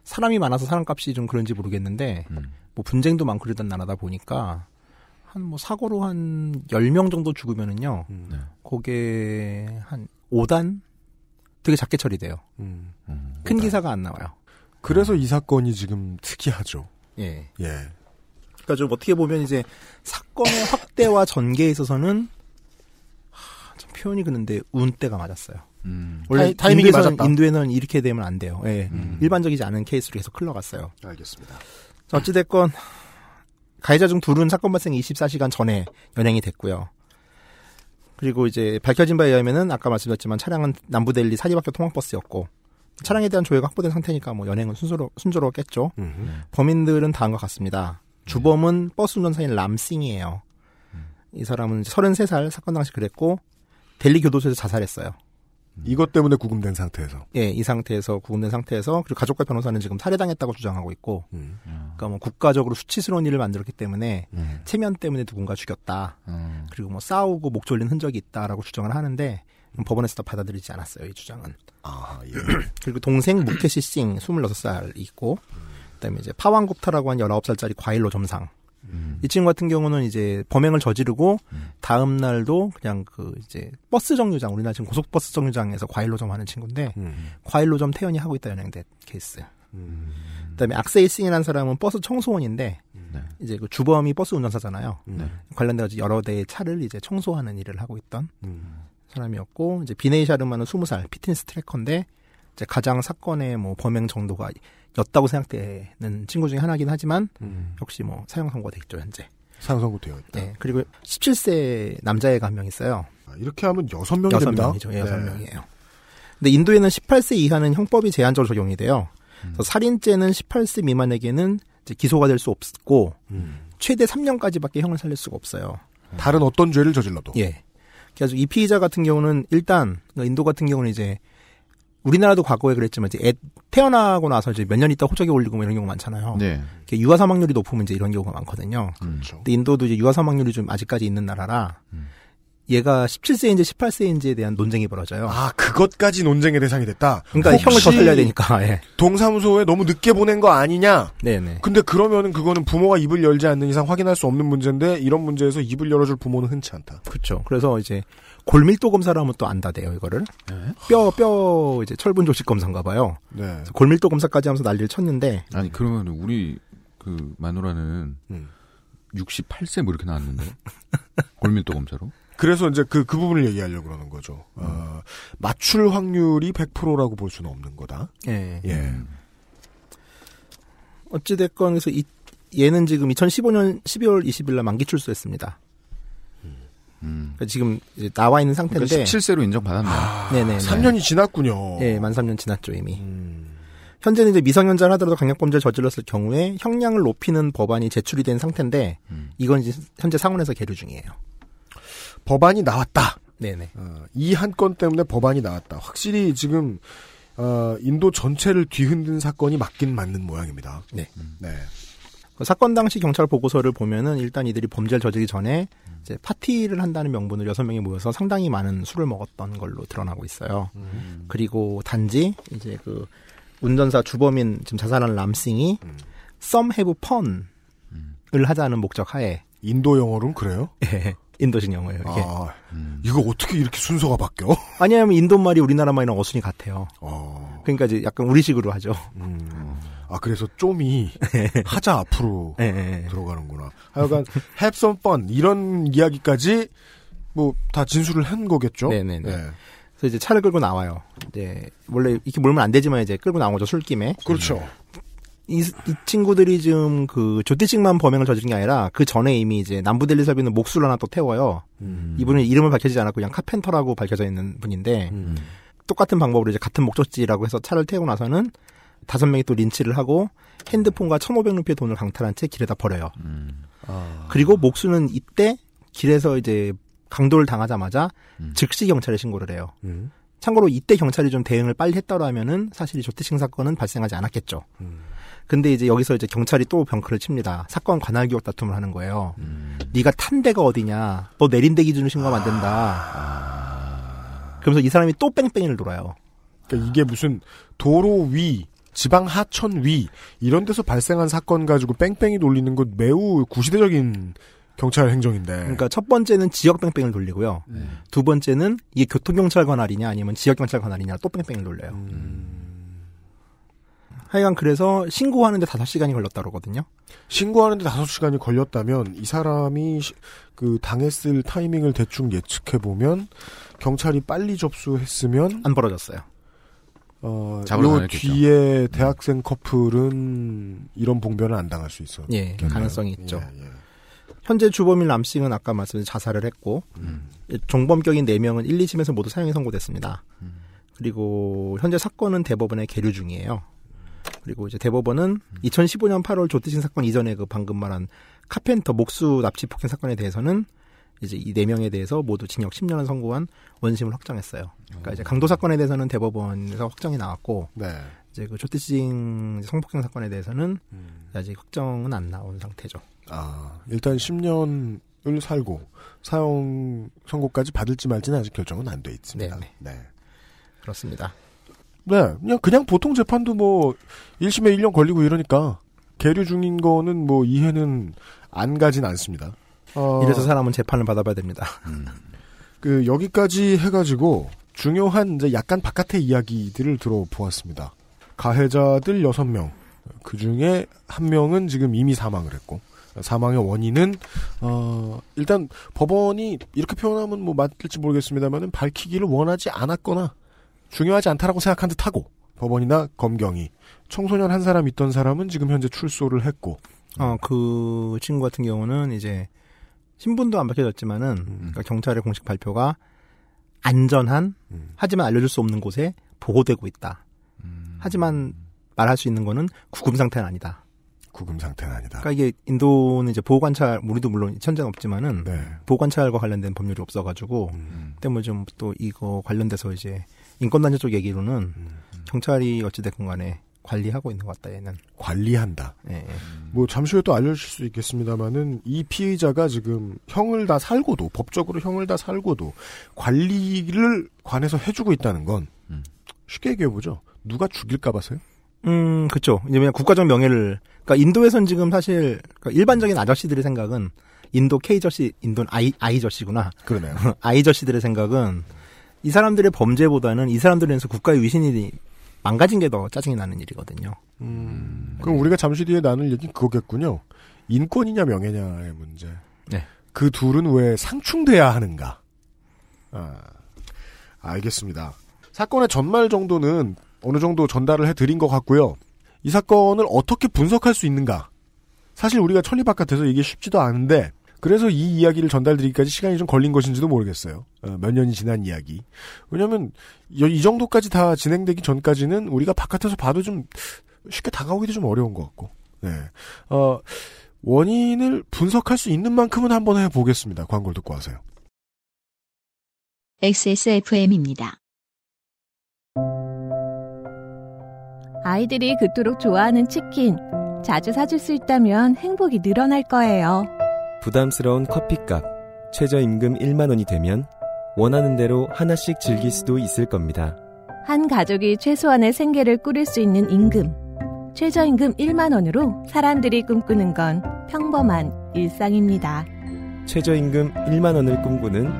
사람이 많아서 사람값이 좀 그런지 모르겠는데 음. 뭐 분쟁도 많고 이러던 나라다 보니까 한 뭐 사고로 한 10명 정도 죽으면은요. 음. 네. 그게 한 5단 되게 작게 처리돼요. 음. 큰 기사가 안 나와요. 그래서 이 사건이 지금 특이하죠. 예. 예. 그러니까 좀 어떻게 보면 이제 사건의 확대와 전개에 있어서는 하, 좀 표현이 그런데 운때가 맞았어요. 음. 원래 타이- 타이밍이 인도에서는, 맞았다. 인도에는 이렇게 되면 안 돼요. 예. 음. 일반적이지 않은 케이스로 계속 흘러갔어요. 알겠습니다. 자, 어찌됐건 가해자 중 둘은 사건 발생 24시간 전에 연행이 됐고요. 그리고 이제 밝혀진 바에 의하면은 아까 말씀드렸지만 차량은 남부델리 사리바퀴 통학버스였고 차량에 대한 조회가 확보된 상태니까 뭐 연행은 순조로, 순조로웠겠죠. 범인들은 다음과 같습니다. 주범은 버스 운전사인 람싱이에요. 이 사람은 33살 사건 당시 그랬고 델리 교도소에서 자살했어요. 이것 때문에 구금된 상태에서. 예, 이 상태에서 구금된 상태에서 그리고 가족과 변호사는 지금 살해당했다고 주장하고 있고, 음. 그러니까 뭐 국가적으로 수치스러운 일을 만들었기 때문에 음. 체면 때문에 누군가 죽였다. 음. 그리고 뭐 싸우고 목 졸린 흔적이 있다라고 주장을 하는데 법원에서도 받아들이지 않았어요 이 주장은. 아, 예. 그리고 동생 무케시 싱 26살 있고, 그다음에 이제 파완 굽타라고 한 19살짜리 과일로 점상. 이 친구 같은 경우는 이제 범행을 저지르고 다음 날도 그냥 그 이제 버스 정류장 우리나라 지금 고속버스 정류장에서 과일 노점 하는 친구인데 과일 노점 태연히 하고 있다 연행된 케이스. 그다음에 악세이 싱이라는 사람은 버스 청소원인데 이제 그 주범이 버스 운전사잖아요. 관련돼 가지고 여러 대의 차를 이제 청소하는 일을 하고 있던 사람이었고 이제 비네이 샤르마는 20살 피트니스 트래커인데 이제 가장 사건의 뭐 범행 정도가 였다고 생각되는 친구 중에 하나긴 하지만 역시 뭐 사형 선고가 됐죠 현재. 사형 선고되어 있다. 네. 그리고 17세 남자애가 한 명 있어요. 아, 이렇게 하면 여섯 명이 여섯 됩니다. 명이죠. 예, 여섯 네. 명이에요. 근데 인도에는 18세 이하는 형법이 제한적으로 적용이 돼요. 그래서 살인죄는 18세 미만에게는 이제 기소가 될 수 없고 최대 3년까지밖에 형을 살릴 수가 없어요. 다른 어떤 죄를 저질러도. 예. 그래서 이 피의자 같은 경우는 일단 인도 같은 경우는 이제 우리나라도 과거에 그랬지만 이제 애 태어나고 나서 이제 몇 년 있다 호적에 올리고 뭐 이런 경우 많잖아요. 네. 유아 사망률이 높으면 이제 이런 경우가 많거든요. 그렇죠. 근데 인도도 이제 유아 사망률이 좀 아직까지 있는 나라라 얘가 17세인지 18세인지에 대한 논쟁이 벌어져요. 아, 그것까지 논쟁의 대상이 됐다. 그러니까 형을 더 살려야 되니까. 예. 동사무소에 너무 늦게 보낸 거 아니냐? 네네. 근데 그러면은 그거는 부모가 입을 열지 않는 이상 확인할 수 없는 문제인데 이런 문제에서 입을 열어줄 부모는 흔치 않다. 그렇죠. 그래서 이제 골밀도 검사를 하면 또 안다대요 이거를. 뼈뼈 이제 철분 조직 검사인가 봐요. 네. 골밀도 검사까지 하면서 난리를 쳤는데 아니 그러면 우리 그 마누라는 68세 뭐 이렇게 나왔는데 골밀도 검사로? 그래서 이제 그, 그 부분을 얘기하려고 그러는 거죠. 어, 맞출 확률이 100%라고 볼 수는 없는 거다. 예. 예. 어찌 됐건 그래서 이, 얘는 지금 2015년 12월 20일 날 만기 출소했습니다. 그러니까 지금 이제 나와 있는 상태인데 그러니까 17세로 인정받았네요. 네네. 3년이 지났군요. 예, 만 3년 지났죠 이미. 현재는 이제 미성년자를 하더라도 강력범죄를 저질렀을 경우에 형량을 높이는 법안이 제출이 된 상태인데 이건 이제 현재 상원에서 계류 중이에요. 법안이 나왔다. 네네. 어, 이한 건 때문에 법안이 나왔다. 확실히 지금 어, 인도 전체를 뒤흔든 사건이 맞긴 맞는 모양입니다. 네. 네. 그 사건 당시 경찰 보고서를 보면은 일단 이들이 범죄를 저지르기 전에 이제 파티를 한다는 명분으로 여섯 명이 모여서 상당히 많은 술을 먹었던 걸로 드러나고 있어요. 그리고 단지 이제 그 운전사 주범인 지금 자살한 람싱이 썸 해브 펀을 하자는 목적 하에 인도 영어로는 그래요? 예. 인도식 영어예요. 이게. 아, 이거 어떻게 이렇게 순서가 바뀌어? 아니면 인도 말이 우리나라 말이랑 어순이 같아요. 어. 그러니까 이제 약간 우리식으로 하죠. 아 그래서 좀이 하자 앞으로 네. 들어가는구나. 하여간 have some fun 이런 이야기까지 뭐 다 진술을 한 거겠죠. 네네네. 네. 그래서 이제 차를 끌고 나와요. 이제 원래 이렇게 몰면 안 되지만 이제 끌고 나온 거죠 술김에. 그렇죠. 이, 이 친구들이 지금 그 조티식만 범행을 저지른 게 아니라 그 전에 이미 이제 남부델리 살고 목수를 하나 또 태워요. 이분은 이름을 밝혀지지 않았고 그냥 카펜터라고 밝혀져 있는 분인데 똑같은 방법으로 이제 같은 목적지라고 해서 차를 태우고 나서는 다섯 명이 또 린치를 하고 핸드폰과 1,500루피의 돈을 강탈한 채 길에다 버려요. 그리고 목수는 이때 길에서 이제 강도를 당하자마자 즉시 경찰에 신고를 해요. 참고로 이때 경찰이 좀 대응을 빨리 했더라면은 사실 이 조태식 사건은 발생하지 않았겠죠. 근데 이제 여기서 이제 경찰이 또 병크를 칩니다. 사건 관할 기록 다툼을 하는 거예요. 네가 탄 데가 어디냐? 너 내린 데 기준으로 신고하면 안 된다. 그러면서 이 사람이 또 뺑뺑이를 돌아요. 그러니까 이게 무슨 도로 위, 지방 하천 위 이런 데서 발생한 사건 가지고 뺑뺑이 돌리는 것 매우 구시대적인 경찰 행정인데. 그러니까 첫 번째는 지역 뺑뺑이를 돌리고요. 두 번째는 이게 교통 경찰 관할이냐 아니면 지역 경찰 관할이냐 또 뺑뺑이를 돌려요. 하여간 그래서 신고하는데 5시간이 걸렸다 그러거든요. 신고하는데 5시간이 걸렸다면 이 사람이 시- 그 당했을 타이밍을 대충 예측해 보면 경찰이 빨리 접수했으면 안 벌어졌어요. 어, 요. 뒤에 대학생 커플은 이런 봉변을 안 당할 수 있어. 예, 가능성이 있죠. 현재 주범인 람싱은 아까 말씀드린 자살을 했고 종범격인 4명은 1, 2심에서 모두 사형이 선고됐습니다. 그리고 현재 사건은 대법원에 계류 중이에요. 그리고 이제 대법원은 2015년 8월 조태신 사건 이전에 그 방금 말한 카펜터 목수 납치 폭행 사건에 대해서는 이제 이 네 명에 대해서 모두 징역 10년을 선고한 원심을 확정했어요. 그러니까 이제 강도 사건에 대해서는 대법원에서 확정이 나왔고 네. 이제 그 조태신 성폭행 사건에 대해서는 아직 확정은 안 나온 상태죠. 아, 일단 10년을 살고 사형 선고까지 받을지 말지는 아직 결정은 안 돼 있습니다. 네. 그렇습니다. 네, 그냥 그냥 보통 재판도 뭐 1심에 1년 걸리고 이러니까 계류 중인 거는 뭐 이해는 안 가진 않습니다. 어, 이래서 사람은 재판을 받아봐야 됩니다. 그 여기까지 해가지고 중요한 이제 약간 바깥의 이야기들을 들어보았습니다. 가해자들 6명. 그 중에 한 명은 지금 이미 사망을 했고, 사망의 원인은, 어, 일단 법원이 이렇게 표현하면 뭐 맞을지 모르겠습니다만은 밝히기를 원하지 않았거나 중요하지 않다라고 생각한 듯 하고, 법원이나 검경이 청소년 한 사람 있던 사람은 지금 현재 출소를 했고, 어, 그 친구 같은 경우는 이제 신분도 안 밝혀졌지만은 그러니까 경찰의 공식 발표가 안전한 하지만 알려줄 수 없는 곳에 보호되고 있다. 하지만 말할 수 있는 거는 구금 상태는 아니다. 구금 상태는 아니다. 그러니까 이게 인도는 이제 보호 관찰 우리도 물론 현재는 없지만은 네. 보호 관찰과 관련된 법률이 없어가지고 때문에 좀 또 이거 관련돼서 이제 인권단체 쪽 얘기로는 경찰이 어찌됐건 간에 관리하고 있는 것 같다 얘는 관리한다. 예, 예. 뭐 잠시 후에 또 알려주실 수 있겠습니다만은 이 피의자가 지금 형을 다 살고도 법적으로 형을 다 살고도 관리를 관해서 해주고 있다는 건 쉽게 얘기해 보죠. 누가 죽일까 봐서요. 음, 그쵸. 이제 그냥 국가적 명예를, 그러니까 인도에선 지금 사실, 그러니까 일반적인 아저씨들의 생각은 인도 K저씨, 인도는 아이, 아이저씨구나. 그러네요. 아이저씨들의 생각은 이 사람들의 범죄보다는 이 사람들에서 국가의 위신이 망가진 게 더 짜증이 나는 일이거든요. 그럼 우리가 잠시 뒤에 나눌 얘기는 그거겠군요. 인권이냐 명예냐의 문제. 네. 그 둘은 왜 상충돼야 하는가? 아, 알겠습니다. 사건의 전말 정도는 어느 정도 전달을 해드린 것 같고요. 이 사건을 어떻게 분석할 수 있는가? 사실 우리가 천리 바깥에서 이게 쉽지도 않은데 그래서 이 이야기를 전달드리기까지 시간이 좀 걸린 것인지도 모르겠어요. 어, 몇 년이 지난 이야기. 왜냐하면 이- 이 정도까지 다 진행되기 전까지는 우리가 바깥에서 봐도 좀 쉽게 다가오기도 좀 어려운 것 같고. 네. 어, 원인을 분석할 수 있는 만큼은 한번 해보겠습니다. 광고를 듣고 와서요. XSFM입니다. 아이들이 그토록 좋아하는 치킨. 자주 사줄 수 있다면 행복이 늘어날 거예요. 부담스러운 커피값 최저임금 1만 원이 되면 원하는 대로 하나씩 즐길 수도 있을 겁니다. 한 가족이 최소한의 생계를 꾸릴 수 있는 임금. 최저임금 1만 원으로 사람들이 꿈꾸는 건 평범한 일상입니다. 최저임금 1만 원을 꿈꾸는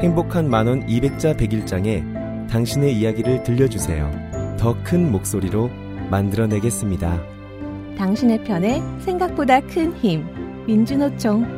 행복한 만원 200자 101장에 당신의 이야기를 들려주세요. 더 큰 목소리로 만들어내겠습니다. 당신의 편에 생각보다 큰 힘. 민주노총.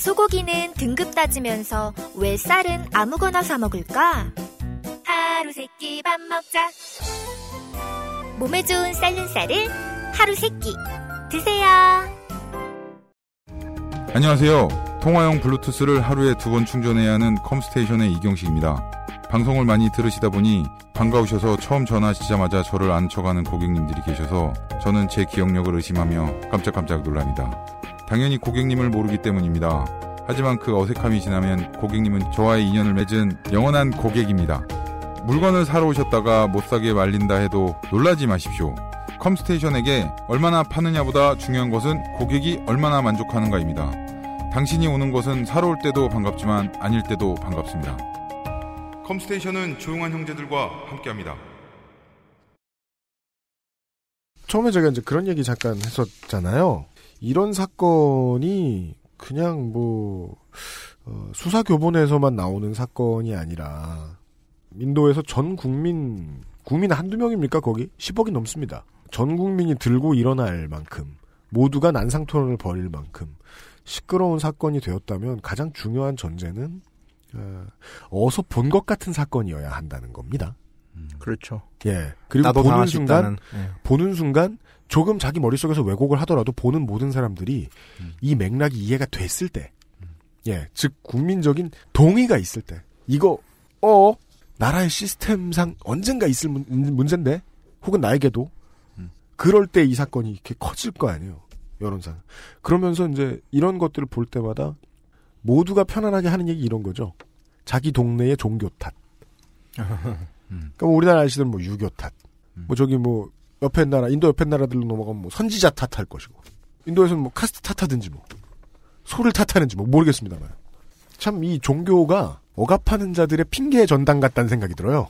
소고기는 등급 따지면서 왜 쌀은 아무거나 사 먹을까? 하루 세 끼 밥 먹자. 몸에 좋은 쌀른 쌀을 하루 세 끼 드세요. 안녕하세요. 통화용 블루투스를 하루에 두 번 충전해야 하는 컴스테이션의 이경식입니다. 방송을 많이 들으시다 보니 반가우셔서 처음 전화하시자마자 저를 안쳐가는 고객님들이 계셔서 저는 제 기억력을 의심하며 깜짝깜짝 놀랍니다. 당연히 고객님을 모르기 때문입니다. 하지만 그 어색함이 지나면 고객님은 저와의 인연을 맺은 영원한 고객입니다. 물건을 사러 오셨다가 못 사게 말린다 해도 놀라지 마십시오. 컴스테이션에게 얼마나 파느냐보다 중요한 것은 고객이 얼마나 만족하는가입니다. 당신이 오는 것은 사러 올 때도 반갑지만 아닐 때도 반갑습니다. 컴스테이션은 조용한 형제들과 함께합니다. 처음에 제가 이제 그런 얘기 잠깐 했었잖아요. 이런 사건이 그냥 뭐 어, 수사 교본에서만 나오는 사건이 아니라 인도에서 전 국민 국민 한두 명입니까 거기 10억이 넘습니다. 전 국민이 들고 일어날 만큼 모두가 난상 토론을 벌일 만큼 시끄러운 사건이 되었다면 가장 중요한 전제는 어, 어서 본 것 같은 사건이어야 한다는 겁니다. 그렇죠. 예. 그리고 보는 순간 있다는, 예. 보는 순간 조금 자기 머릿속에서 왜곡을 하더라도 보는 모든 사람들이 이 맥락이 이해가 됐을 때, 예, 즉 국민적인 동의가 있을 때, 이거 어 나라의 시스템상 언젠가 있을 문, 문제인데, 혹은 나에게도 그럴 때 이 사건이 이렇게 커질 거 아니에요. 여론상. 그러면서 이제 이런 것들을 볼 때마다 모두가 편안하게 하는 얘기 이런 거죠. 자기 동네의 종교 탓. 그러니까 뭐 우리나라 아저씨들 뭐 유교 탓. 뭐 저기 뭐 옆에 나라 인도 옆에 나라들로 넘어가면 뭐 선지자 탓할 것이고 인도에서는 뭐 카스트 탓하든지 뭐 소를 탓하는지 뭐 모르겠습니다만 참 이 종교가 억압하는 자들의 핑계 전당 같다는 생각이 들어요.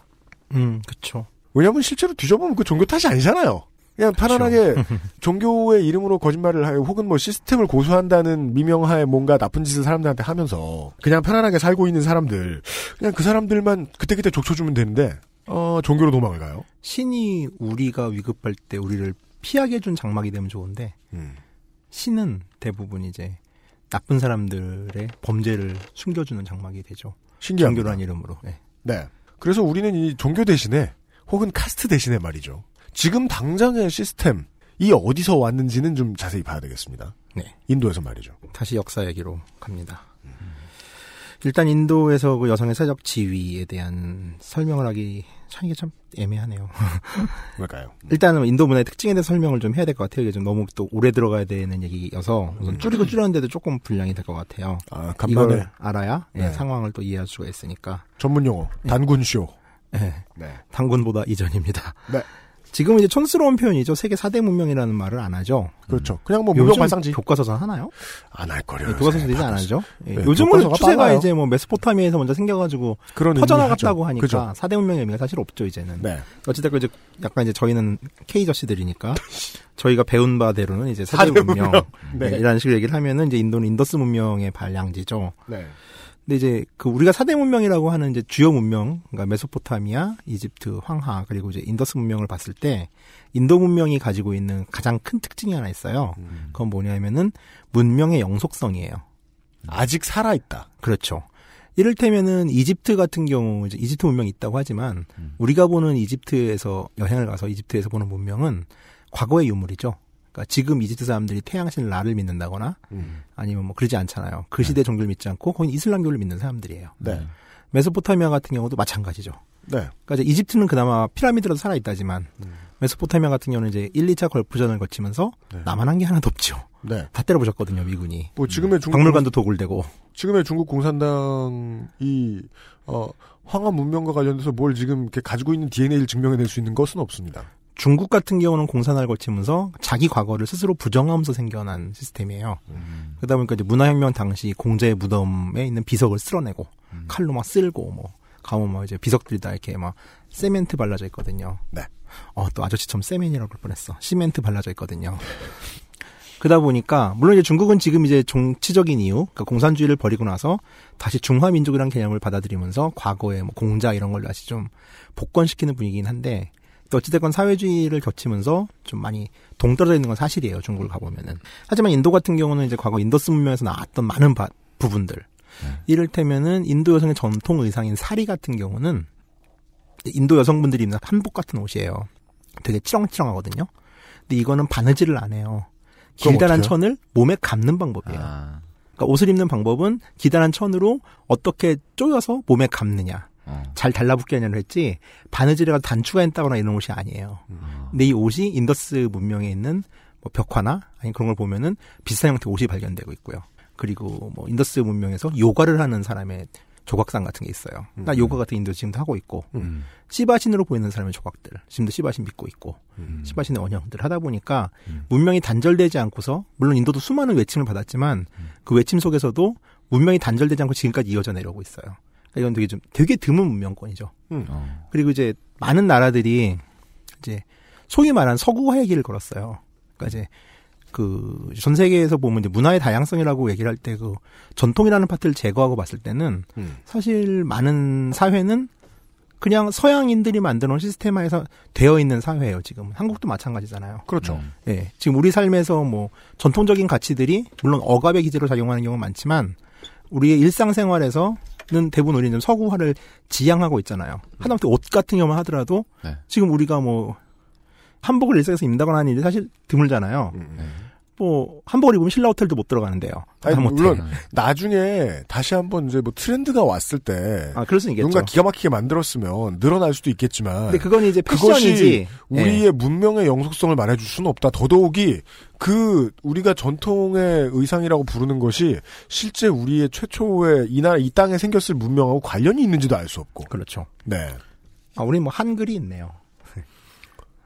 음, 그렇죠. 왜냐하면 실제로 뒤져보면 그 종교 탓이 아니잖아요. 그냥 편안하게 종교의 이름으로 거짓말을 하여 혹은 뭐 시스템을 고수한다는 미명하에 뭔가 나쁜 짓을 사람들한테 하면서 그냥 편안하게 살고 있는 사람들 그냥 그 사람들만 그때그때 족쳐주면 되는데 어 종교로 도망을 가요. 신이 우리가 위급할 때 우리를 피하게 해준 장막이 되면 좋은데 음. 신은 대부분 이제 나쁜 사람들의 범죄를 숨겨주는 장막이 되죠. 신기합니다. 종교란 이름으로. 네. 네. 그래서 우리는 이 종교 대신에 혹은 카스트 대신에 말이죠. 지금 당장의 시스템 이 어디서 왔는지는 좀 자세히 봐야 되겠습니다. 네. 인도에서 말이죠. 다시 역사 얘기로 갑니다. 일단 인도에서 그 여성의 사적 지위에 대한 설명을 하기 참 이게 참 애매하네요. 왜일까요? 일단은 인도 문화의 특징에 대해서 설명을 좀 해야 될 것 같아요. 이게 좀 너무 또 오래 들어가야 되는 얘기여서 우선 줄이고 줄였는데도 조금 분량이 될 것 같아요. 아, 간만에. 이걸 알아야 예, 네. 상황을 또 이해할 수가 있으니까. 전문 용어 단군 쇼. 네. 네. 당군보다 이전입니다. 네. 지금은 이제 촌스러운 표현이죠. 세계 4대 문명이라는 말을 안 하죠. 그렇죠. 그냥 뭐 문명 발상지. 교과서서 하나요? 안 할걸요. 네, 교과서도 이제 안 하죠. 예, 네, 요즘은 추세가 빨라요. 이제 뭐 메소포타미아에서 먼저 생겨가지고 그런 퍼져나갔다고. 하니까 그죠. 4대 문명의 의미가 사실 없죠 이제는. 네. 어찌됐건 이제 약간 이제 저희는 개저씨들이니까 저희가 배운 바대로는 이제 4대 사대 문명 문명. 네. 네, 이라는 식으로 얘기를 하면은 이제 인도는 인더스 문명의 발상지죠. 네. 근데 이제 그 우리가 4대 문명이라고 하는 이제 주요 문명, 그러니까 메소포타미아, 이집트, 황하, 그리고 이제 인더스 문명을 봤을 때 인도 문명이 가지고 있는 가장 큰 특징이 하나 있어요. 그건 뭐냐면은 문명의 영속성이에요. 아직 살아 있다. 그렇죠. 이를테면은 이집트 같은 경우 이제 이집트 문명이 있다고 하지만 우리가 보는 이집트에서 여행을 가서 이집트에서 보는 문명은 과거의 유물이죠. 그러니까 지금 이집트 사람들이 태양신 라를 믿는다거나 음. 아니면 뭐 그러지 않잖아요. 그 시대 종교를 믿지 않고 거의 이슬람교를 믿는 사람들이에요. 네. 메소포타미아 같은 경우도 마찬가지죠. 네. 그러니까 이제 이집트는 그나마 피라미드라도 살아 있다지만 메소포타미아 같은 경우는 이제 1, 2차 걸프전을 거치면서 남한한 게 하나도 없죠. 네. 다 때려부셨거든요, 미군이. 뭐 지금의 중국 박물관도 도굴되고. 지금의 중국 공산당이 어 황하 문명과 관련돼서 뭘 지금 이렇게 가지고 있는 DNA를 증명해낼 수 있는 것은 없습니다. 중국 같은 경우는 공산화를 거치면서 자기 과거를 스스로 부정하면서 생겨난 시스템이에요. 그러다 보니까 이제 문화혁명 당시 공자의 무덤에 있는 비석을 쓸어내고 칼로 막 쓸고 뭐 가면 뭐 이제 비석들이 다 이렇게 막 세멘트 발라져 있거든요. 네. 어, 또 아저씨처럼 세멘이라고 그럴 뻔했어. 시멘트 발라져 있거든요. 그러다 보니까 물론 이제 중국은 지금 이제 정치적인 이유, 그러니까 공산주의를 버리고 나서 다시 중화민족이라는 개념을 받아들이면서 과거의 뭐 공자 이런 걸 다시 좀 복권시키는 분위기긴 한데 또 어찌됐건 사회주의를 거치면서 좀 많이 동떨어져 있는 건 사실이에요. 중국을 가보면은. 하지만 인도 같은 경우는 이제 과거 인더스 문명에서 나왔던 많은 바- 부분들. 이를테면은 인도 여성의 전통 의상인 사리 같은 경우는 인도 여성분들이 입는 한복 같은 옷이에요. 되게 치렁치렁하거든요. 근데 이거는 바느질을 안 해요. 길다란? 천을 몸에 감는 방법이에요. 그러니까 옷을 입는 방법은 기다란 천으로 어떻게 쪼여서 몸에 감느냐. 잘 달라붙게 하냐를 했지 바느질해 가서 단추가 있다거나 이런 옷이 아니에요. 근데 이 옷이 인더스 문명에 있는 뭐 벽화나 아니 그런 걸 보면은 비슷한 형태 의 옷이 발견되고 있고요. 그리고 뭐 인더스 문명에서 요가를 하는 사람의 조각상 같은 게 있어요. 나 요가 같은 인도 지금도 하고 있고 시바신으로 보이는 사람의 조각들 지금도 시바신 믿고 있고 시바신의 원형들 하다 보니까 문명이 단절되지 않고서 물론 인도도 수많은 외침을 받았지만 그 외침 속에서도 문명이 단절되지 않고 지금까지 이어져 내려오고 있어요. 이건 되게 좀 되게 드문 문명권이죠. 음. 그리고 이제 많은 나라들이 이제 소위 말한 서구화의 길을 걸었어요. 그러니까 이제 그 전 세계에서 보면 이제 문화의 다양성이라고 얘기를 할 때 그 전통이라는 파트를 제거하고 봤을 때는 음. 사실 많은 사회는 그냥 서양인들이 만들어 놓은 시스템화에서 되어 있는 사회예요. 지금 한국도 마찬가지잖아요. 그렇죠. 예, 지금 우리 삶에서 뭐 전통적인 가치들이 물론 억압의 기제로 작용하는 경우가 많지만 우리의 일상생활에서 는 대부분 우리는 좀 서구화를 지향하고 있잖아요. 하다못해 옷 같은 경우만 하더라도 네. 지금 우리가 뭐 한복을 일상에서 입는다거나 하는 일이 사실 드물잖아요. 뭐 한복을 입으면 신라 호텔도 못 들어가는데요. 아니. 물론 나중에 다시 한번 이제 뭐 트렌드가 왔을 때 아, 그럴 수 있겠죠. 누군가 기가 막히게 만들었으면 늘어날 수도 있겠지만 근데 그건 이제 패션이지. 우리의 예. 문명의 영속성을 말해 줄 수는 없다. 더더욱이 그 우리가 전통의 의상이라고 부르는 것이 실제 우리의 최초의 이나 이 땅에 생겼을 문명하고 관련이 있는지도 알 수 없고. 그렇죠. 네. 아, 우리 뭐 한글이 있네요.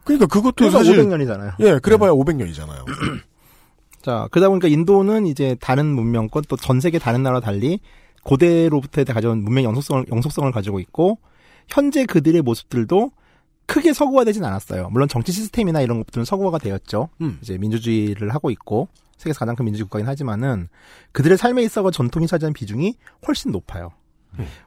그러니까 그것도 그래서 사실 500년이잖아요. 예, 그래봐야 500년이잖아요. 자, 그러다 보니까 인도는 이제 다른 문명권 또 전 세계 다른 나라와 달리 고대로부터 가져온 문명 영속성을, 영속성을 가지고 있고 현재 그들의 모습들도 크게 서구화되진 않았어요. 물론 정치 시스템이나 이런 것들은 서구화가 되었죠. 음. 이제 민주주의를 하고 있고 세계에서 가장 큰 민주주의 국가긴 하지만은 그들의 삶에 있어서 전통이 차지하는 비중이 훨씬 높아요.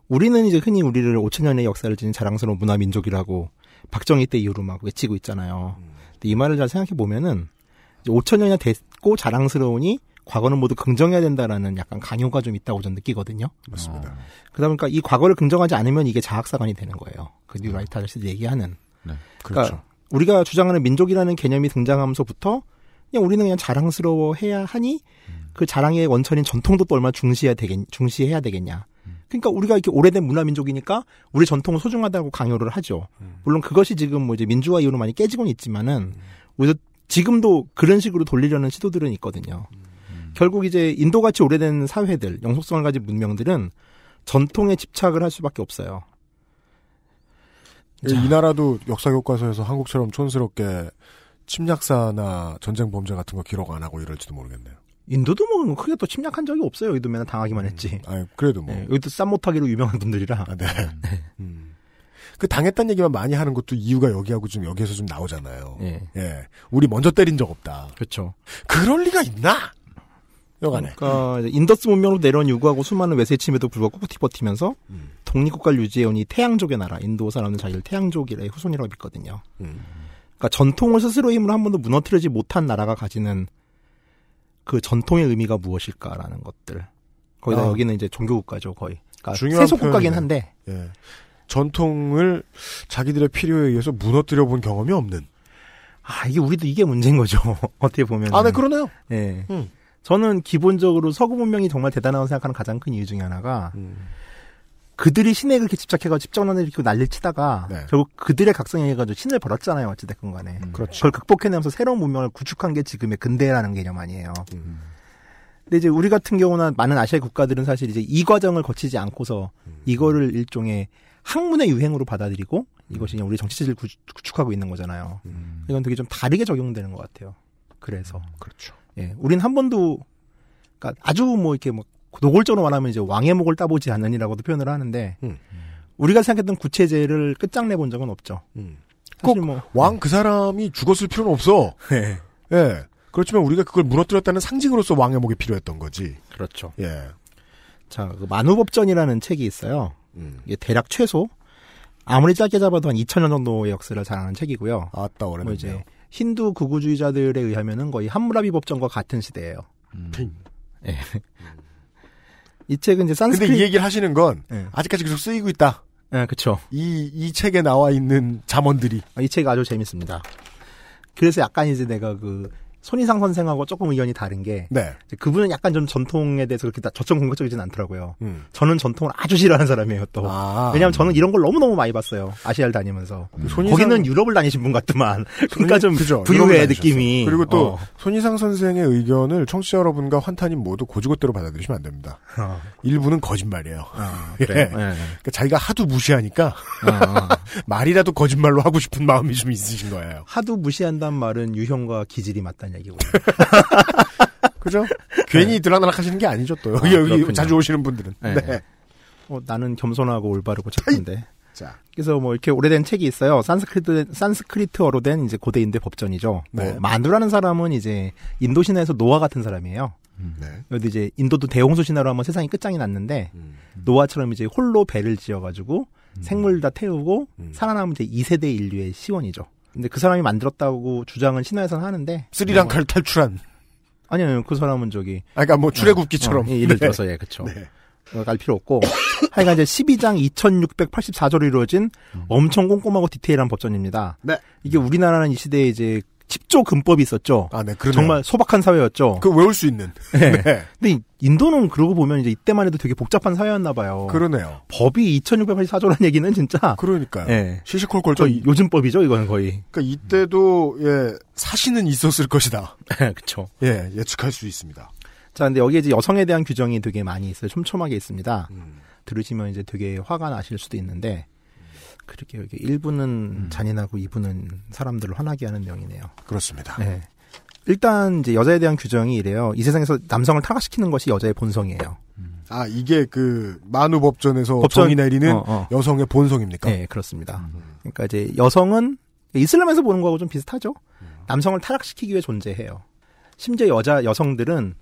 우리는 이제 흔히 우리를 5천 년의 역사를 지닌 자랑스러운 문화 민족이라고 박정희 때 이후로 막 외치고 있잖아요. 근데 이 말을 잘 생각해 보면은 5천 년이 됐고 자랑스러우니 과거는 모두 긍정해야 된다라는 약간 강요가 좀 있다고 저는 느끼거든요. 맞습니다. 그러다 보니까 이 과거를 긍정하지 않으면 이게 자학사관이 되는 거예요. 그 뉴라이트 아저씨들이 얘기하는. 그렇죠. 그러니까 우리가 주장하는 민족이라는 개념이 등장하면서부터 그냥 우리는 그냥 자랑스러워해야 하니 그 자랑의 원천인 전통도 또 얼마나 중시해야 되겠, 중시해야 되겠냐. 그러니까 우리가 이렇게 오래된 문화 민족이니까 우리 전통은 소중하다고 강요를 하죠. 물론 그것이 지금 뭐 이제 민주화 이후로 많이 깨지고는 있지만은 우리도 지금도 그런 식으로 돌리려는 시도들은 있거든요. 결국 이제 인도같이 오래된 사회들, 영속성을 가진 문명들은 전통에 집착을 할 수밖에 없어요. 이, 이 나라도 역사 교과서에서 한국처럼 촌스럽게 침략사나 전쟁 범죄 같은 거 기록 안 하고 이럴지도 모르겠네요. 인도도 뭐 크게 또 침략한 적이 없어요. 여기도 맨날 당하기만 했지. 아, 그래도 뭐. 네, 여기도 쌈 못하기로 유명한 분들이라. 네. 음. 그 당했다는 얘기만 많이 하는 것도 이유가 여기하고 좀 여기에서 좀 나오잖아요. 예. 우리 먼저 때린 적 없다. 그렇죠. 그럴 리가 있나? 여하간에. 그러니까 인더스 문명으로 내려온 유구하고 수많은 외세 침입에도 불구하고 꿋꿋이 버티면서 음. 독립국가를 유지해온 이 태양족의 나라, 인도 사람은 자기를 태양족의 후손이라고 믿거든요. 음. 그러니까 전통을 스스로 힘으로 한 번도 무너뜨리지 못한 나라가 가지는 그 전통의 의미가 무엇일까라는 것들. 거기다 아. 여기는 이제 종교국가죠, 거의. 그러니까 중요한 세속국가긴. 한데 예. 전통을 자기들의 필요에 의해서 무너뜨려 본 경험이 없는. 아, 이게 우리도 이게 문제인 거죠. 어떻게 보면. 아, 네, 그러네요. 예. 음. 저는 기본적으로 서구 문명이 정말 대단하다고 생각하는 가장 큰 이유 중에 하나가 그들이 신에 그렇게 집착해가지고 집정론을 일으키고 난리를 치다가 네. 결국 그들의 각성에 해가지고 신을 벌었잖아요. 어찌됐건 간에. 그렇죠. 그걸 극복해내면서 새로운 문명을 구축한 게 지금의 근대라는 개념 아니에요. 음. 근데 이제 우리 같은 경우나 많은 아시아 국가들은 사실 이제 이 과정을 거치지 않고서 음. 이거를 일종의 학문의 유행으로 받아들이고 이것이 그냥 우리 정치 체제를 구축- 구축하고 있는 거잖아요. 이건 되게 좀 다르게 적용되는 것 같아요. 그래서 그렇죠. 예, 우린 한 번도 그러니까 아주 뭐 이렇게 뭐 노골적으로 말하면 이제 왕의 목을 따보지 않으니라고도 표현을 하는데 음. 우리가 생각했던 구체제를 끝장내 본 적은 없죠. 사실 뭐왕 그 사람이 죽었을 필요는 없어. 네. 예. 그렇지만 우리가 그걸 무너뜨렸다는 상징으로서 왕의 목이 필요했던 거지. 그렇죠. 예. 자, 그 만우법전이라는 책이 있어요. 음. 이게 대략 최소 아무리 짧게 잡아도 한 2000년 정도의 역사를 자랑하는 책이고요. 아따 뭐 오래됐네요. 이제 힌두 극우주의자들에 의하면은 거의 함무라비 법전과 같은 시대예요. 예. 이 책은 이제 산스크리 근데 이 얘기를 하시는 건 예. 아직까지 계속 쓰이고 있다. 예, 그쵸. 이, 이 책에 나와 있는 잠언들이. 아, 이책 아주 재밌습니다. 그래서 약간 이제 내가 그 손희상 선생하고 조금 의견이 다른 게 네. 그분은 약간 좀 전통에 대해서 그렇게 다 저점 공격적이진 않더라고요. 음. 저는 전통을 아주 싫어하는 사람이에요 또. 아. 왜냐하면 저는 이런 걸 너무 너무 많이 봤어요. 아시아를 다니면서. 손희상- 거기는 유럽을 다니신 분 같더만. 그러니까 좀 그죠. 유럽을 느낌이. 그리고 또 어. 손희상 선생의 의견을 청취자 여러분과 환타님 모두 고지고대로 받아들이시면 안 됩니다. 어. 일부는 거짓말이에요. 예. 그래요? 예. 그러니까 자기가 하도 무시하니까 어. 말이라도 거짓말로 하고 싶은 마음이 좀 있으신 거예요. 하도 무시한단 말은 유형과 기질이 맞다 는 얘기고요. 그죠? 괜히 들락날락 하시는 게 아니죠, 또. 여기, 네. 아, 여기 그렇군요. 자주 오시는 분들은. 네. 네. 어, 나는 겸손하고 올바르고 착한데. 자. 그래서 뭐 이렇게 오래된 책이 있어요. 산스크리트 산스크리트어로 된 이제 고대 인도의 법전이죠. 네. 뭐 마누라는 사람은 이제 인도 신화에서 노아 같은 사람이에요. 네. 여기 이제 인도도 대홍수 신화로 하면 세상이 끝장이 났는데 음. 노아처럼 이제 홀로 배를 지어가지고 생물 다 태우고 음. 살아남은 이제 2세대 인류의 시원이죠. 근데 그 사람이 만들었다고 주장은 신화에서는 하는데 스리랑카를 탈출한. 아니요, 아니요. 그 사람은 저기 아, 그러니까 뭐 출애굽기처럼. 어, 예, 예를 네. 들어서 예, 그렇죠. 네. 어, 갈 필요 없고 하여간 이제 12장 2684조로 이루어진 엄청 꼼꼼하고 디테일한 법전입니다. 네. 이게 우리나라는 이 시대에 이제 10조 근법이 있었죠. 아, 네, 그러네요. 정말 소박한 사회였죠. 그 외울 수 있는. 네. 네. 근데 이- 인도는 그러고 보면 이제 이때만 해도 되게 복잡한 사회였나 봐요. 그러네요. 법이 2684조라는 얘기는 진짜 그러니까요. 예. 시시콜콜 저 좀. 요즘 법이죠, 이거는 거의. 그러니까 이때도 예 사신은 있었을 것이다. 그렇죠. 예 예측할 수 있습니다. 자, 근데 여기에 이제 여성에 대한 규정이 되게 많이 있어요. 촘촘하게 있습니다. 음. 들으시면 이제 되게 화가 나실 수도 있는데 그렇게 이렇게 1부는 잔인하고 2부는 사람들을 화나게 하는 내용이네요. 그렇습니다. 네. 일단 이제 여자에 대한 규정이 이래요. 이 세상에서 남성을 타락시키는 것이 여자의 본성이에요. 아 이게 그 만우 법전에서 법전- 정의 내리는 어, 어. 여성의 본성입니까? 네, 그렇습니다. 그러니까 이제 여성은 이슬람에서 보는 거하고 좀 비슷하죠. 남성을 타락시키기 위해 존재해요. 심지어 여자 여성들은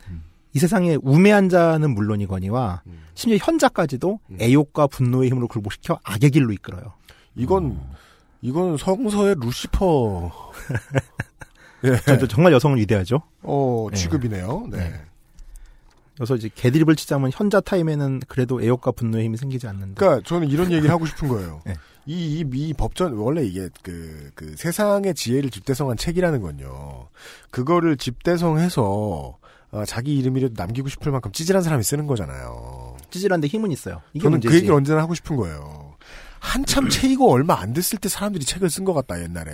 이 세상에 우매한 자는 물론이거니와 심지어 현자까지도 애욕과 분노의 힘으로 굴복시켜 악의 길로 이끌어요. 이건 이건 성서의 루시퍼 예. 정말 여성은 위대하죠. 어 네. 취급이네요. 네. 그래서 이제 개드립을 치자면 현자 타임에는 그래도 애욕과 분노의 힘이 생기지 않는다. 그러니까 저는 이런 얘기를 하고 싶은 거예요. 네. 이, 이, 이 법전, 원래 이게 그, 그 세상의 지혜를 집대성한 책이라는 건요. 그거를 집대성해서, 어, 자기 이름이라도 남기고 싶을 만큼 찌질한 사람이 쓰는 거잖아요. 찌질한데 힘은 있어요. 저는 문제지. 그 얘기를 언제나 하고 싶은 거예요. 한참 채이고 얼마 안 됐을 때 사람들이 책을 쓴 것 같다, 옛날에.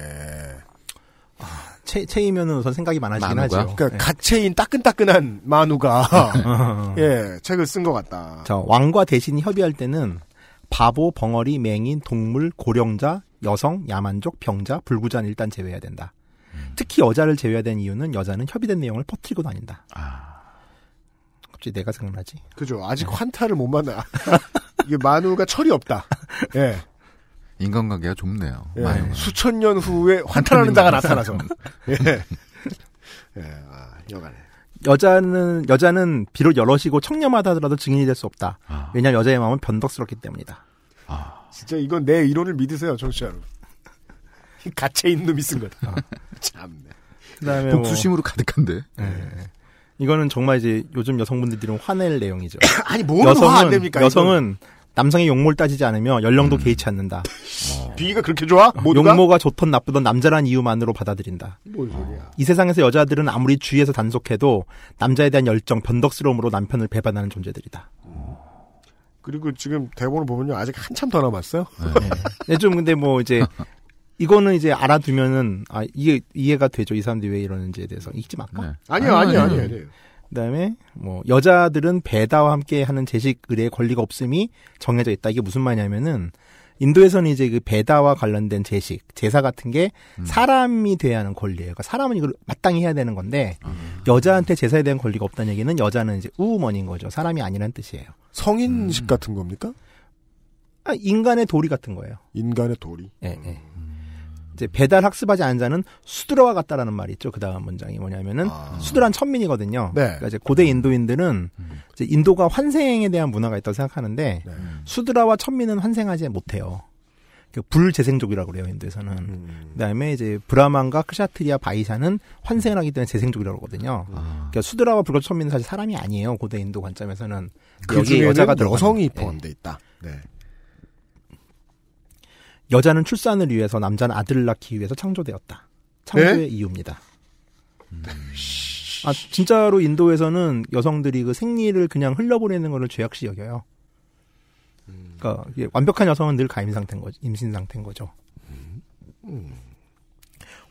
채, 채이면은 우선 생각이 많아지긴 만우가? 하죠. 그러니까 네. 갓채인 따끈따끈한 만우가, 예, 책을 쓴 것 같다. 자, 왕과 대신이 협의할 때는 바보, 벙어리, 맹인, 동물, 고령자, 여성, 야만족, 병자, 불구자는 일단 제외해야 된다. 특히 여자를 제외해야 되는 이유는 여자는 협의된 내용을 퍼뜨리고 다닌다. 갑자기 내가 생각나지? 그죠. 아직 환타를 못 만나. 이게 만우가 철이 없다. 예. 인간관계가 좁네요. 예. 수천 년 후에 환타라는 자가 나타나서. 예. 예, 아, 여간에. 여자는 여자는 비록 여럿이고 청렴하다 하더라도 증인이 될 수 없다. 왜냐하면 여자의 마음은 변덕스럽기 때문이다. 진짜 이건 내 이론을 믿으세요, 정치 여러분. 갇혀 있는 놈이 쓴 거다. 참네. 그다음에 복수심으로 가득한데. 뭐, 예. 이거는 정말 이제 요즘 여성분들이 화낼 내용이죠. 아니, 뭐는 화안 됩니까, 여성은 남성의 용모를 따지지 않으며 연령도 개의치 않는다. 비위가 그렇게 좋아? 모두가? 용모가 좋던 나쁘던 남자란 이유만으로 받아들인다. 뭔 소리야? 이 세상에서 여자들은 아무리 주위에서 단속해도 남자에 대한 열정, 변덕스러움으로 남편을 배반하는 존재들이다. 그리고 지금 대본을 보면요 아직 한참 더 남았어요. 네, 좀 근데 뭐 이제 이거는 이제 알아두면은 아 이게 이해가 되죠. 이 사람들이 왜 이러는지에 대해서 읽지 말까? 아니요, 아니요, 아니요, 아니요. 그다음에 뭐 여자들은 배다와 함께 하는 제식 의례의 권리가 없음이 정해져 있다. 이게 무슨 말이냐면은 인도에서는 이제 그 배다와 관련된 제식, 제사 같은 게 사람이 돼야 하는 권리예요. 그러니까 사람은 이걸 마땅히 해야 되는 건데 여자한테 제사에 대한 권리가 없다는 얘기는 여자는 이제 우우먼인 거죠. 사람이 아니라는 뜻이에요. 성인식 같은 겁니까? 아, 인간의 도리 같은 거예요. 인간의 도리. 예, 예. 이제 배달 학습하지 않은 자는 수드라와 같다라는 말이 있죠. 그 다음 문장이 뭐냐면은 수드란 천민이거든요. 네. 그러니까 이제 고대 인도인들은 이제 인도가 환생에 대한 문화가 있다고 생각하는데 수드라와 천민은 환생하지 못해요. 그 불재생족이라고 그래요 인도에서는. 그다음에 이제 브라만과 크샤트리아 바이샤는 환생을 하기 때문에 재생족이라고 그러거든요. 그러니까 수드라와 불과 천민은 사실 사람이 아니에요. 고대 인도 관점에서는 그 중에는 여자가 여성이 예. 포함돼 있다. 네. 여자는 출산을 위해서 남자는 아들을 낳기 위해서 창조되었다. 창조의 네? 이유입니다. 아 진짜로 인도에서는 여성들이 그 생리를 그냥 흘려보내는 거를 죄악시 여겨요. 그러니까 완벽한 여성은 늘 가임 상태인 거죠. 임신 상태인 거죠.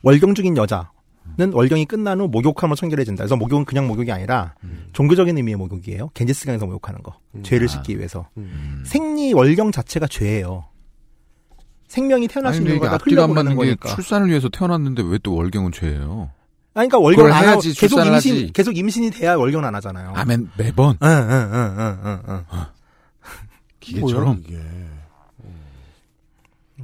월경 중인 여자는 월경이 끝난 후 목욕함으로 청결해진다. 그래서 목욕은 그냥 목욕이 아니라 종교적인 의미의 목욕이에요. 겐지스강에서 목욕하는 거. 죄를 씻기 위해서. 생리 월경 자체가 죄예요. 생명이 태어날 수 있는 거다 흘려보내는 거니까. 출산을 위해서 태어났는데 왜 또 월경은 죄예요? 아니, 그러니까 월경 안 하고 계속 임신 하지. 계속 임신이 돼야 월경 안 하잖아요. 아, 매, 매번? 응, 응, 응, 응, 응, 응. 기계처럼?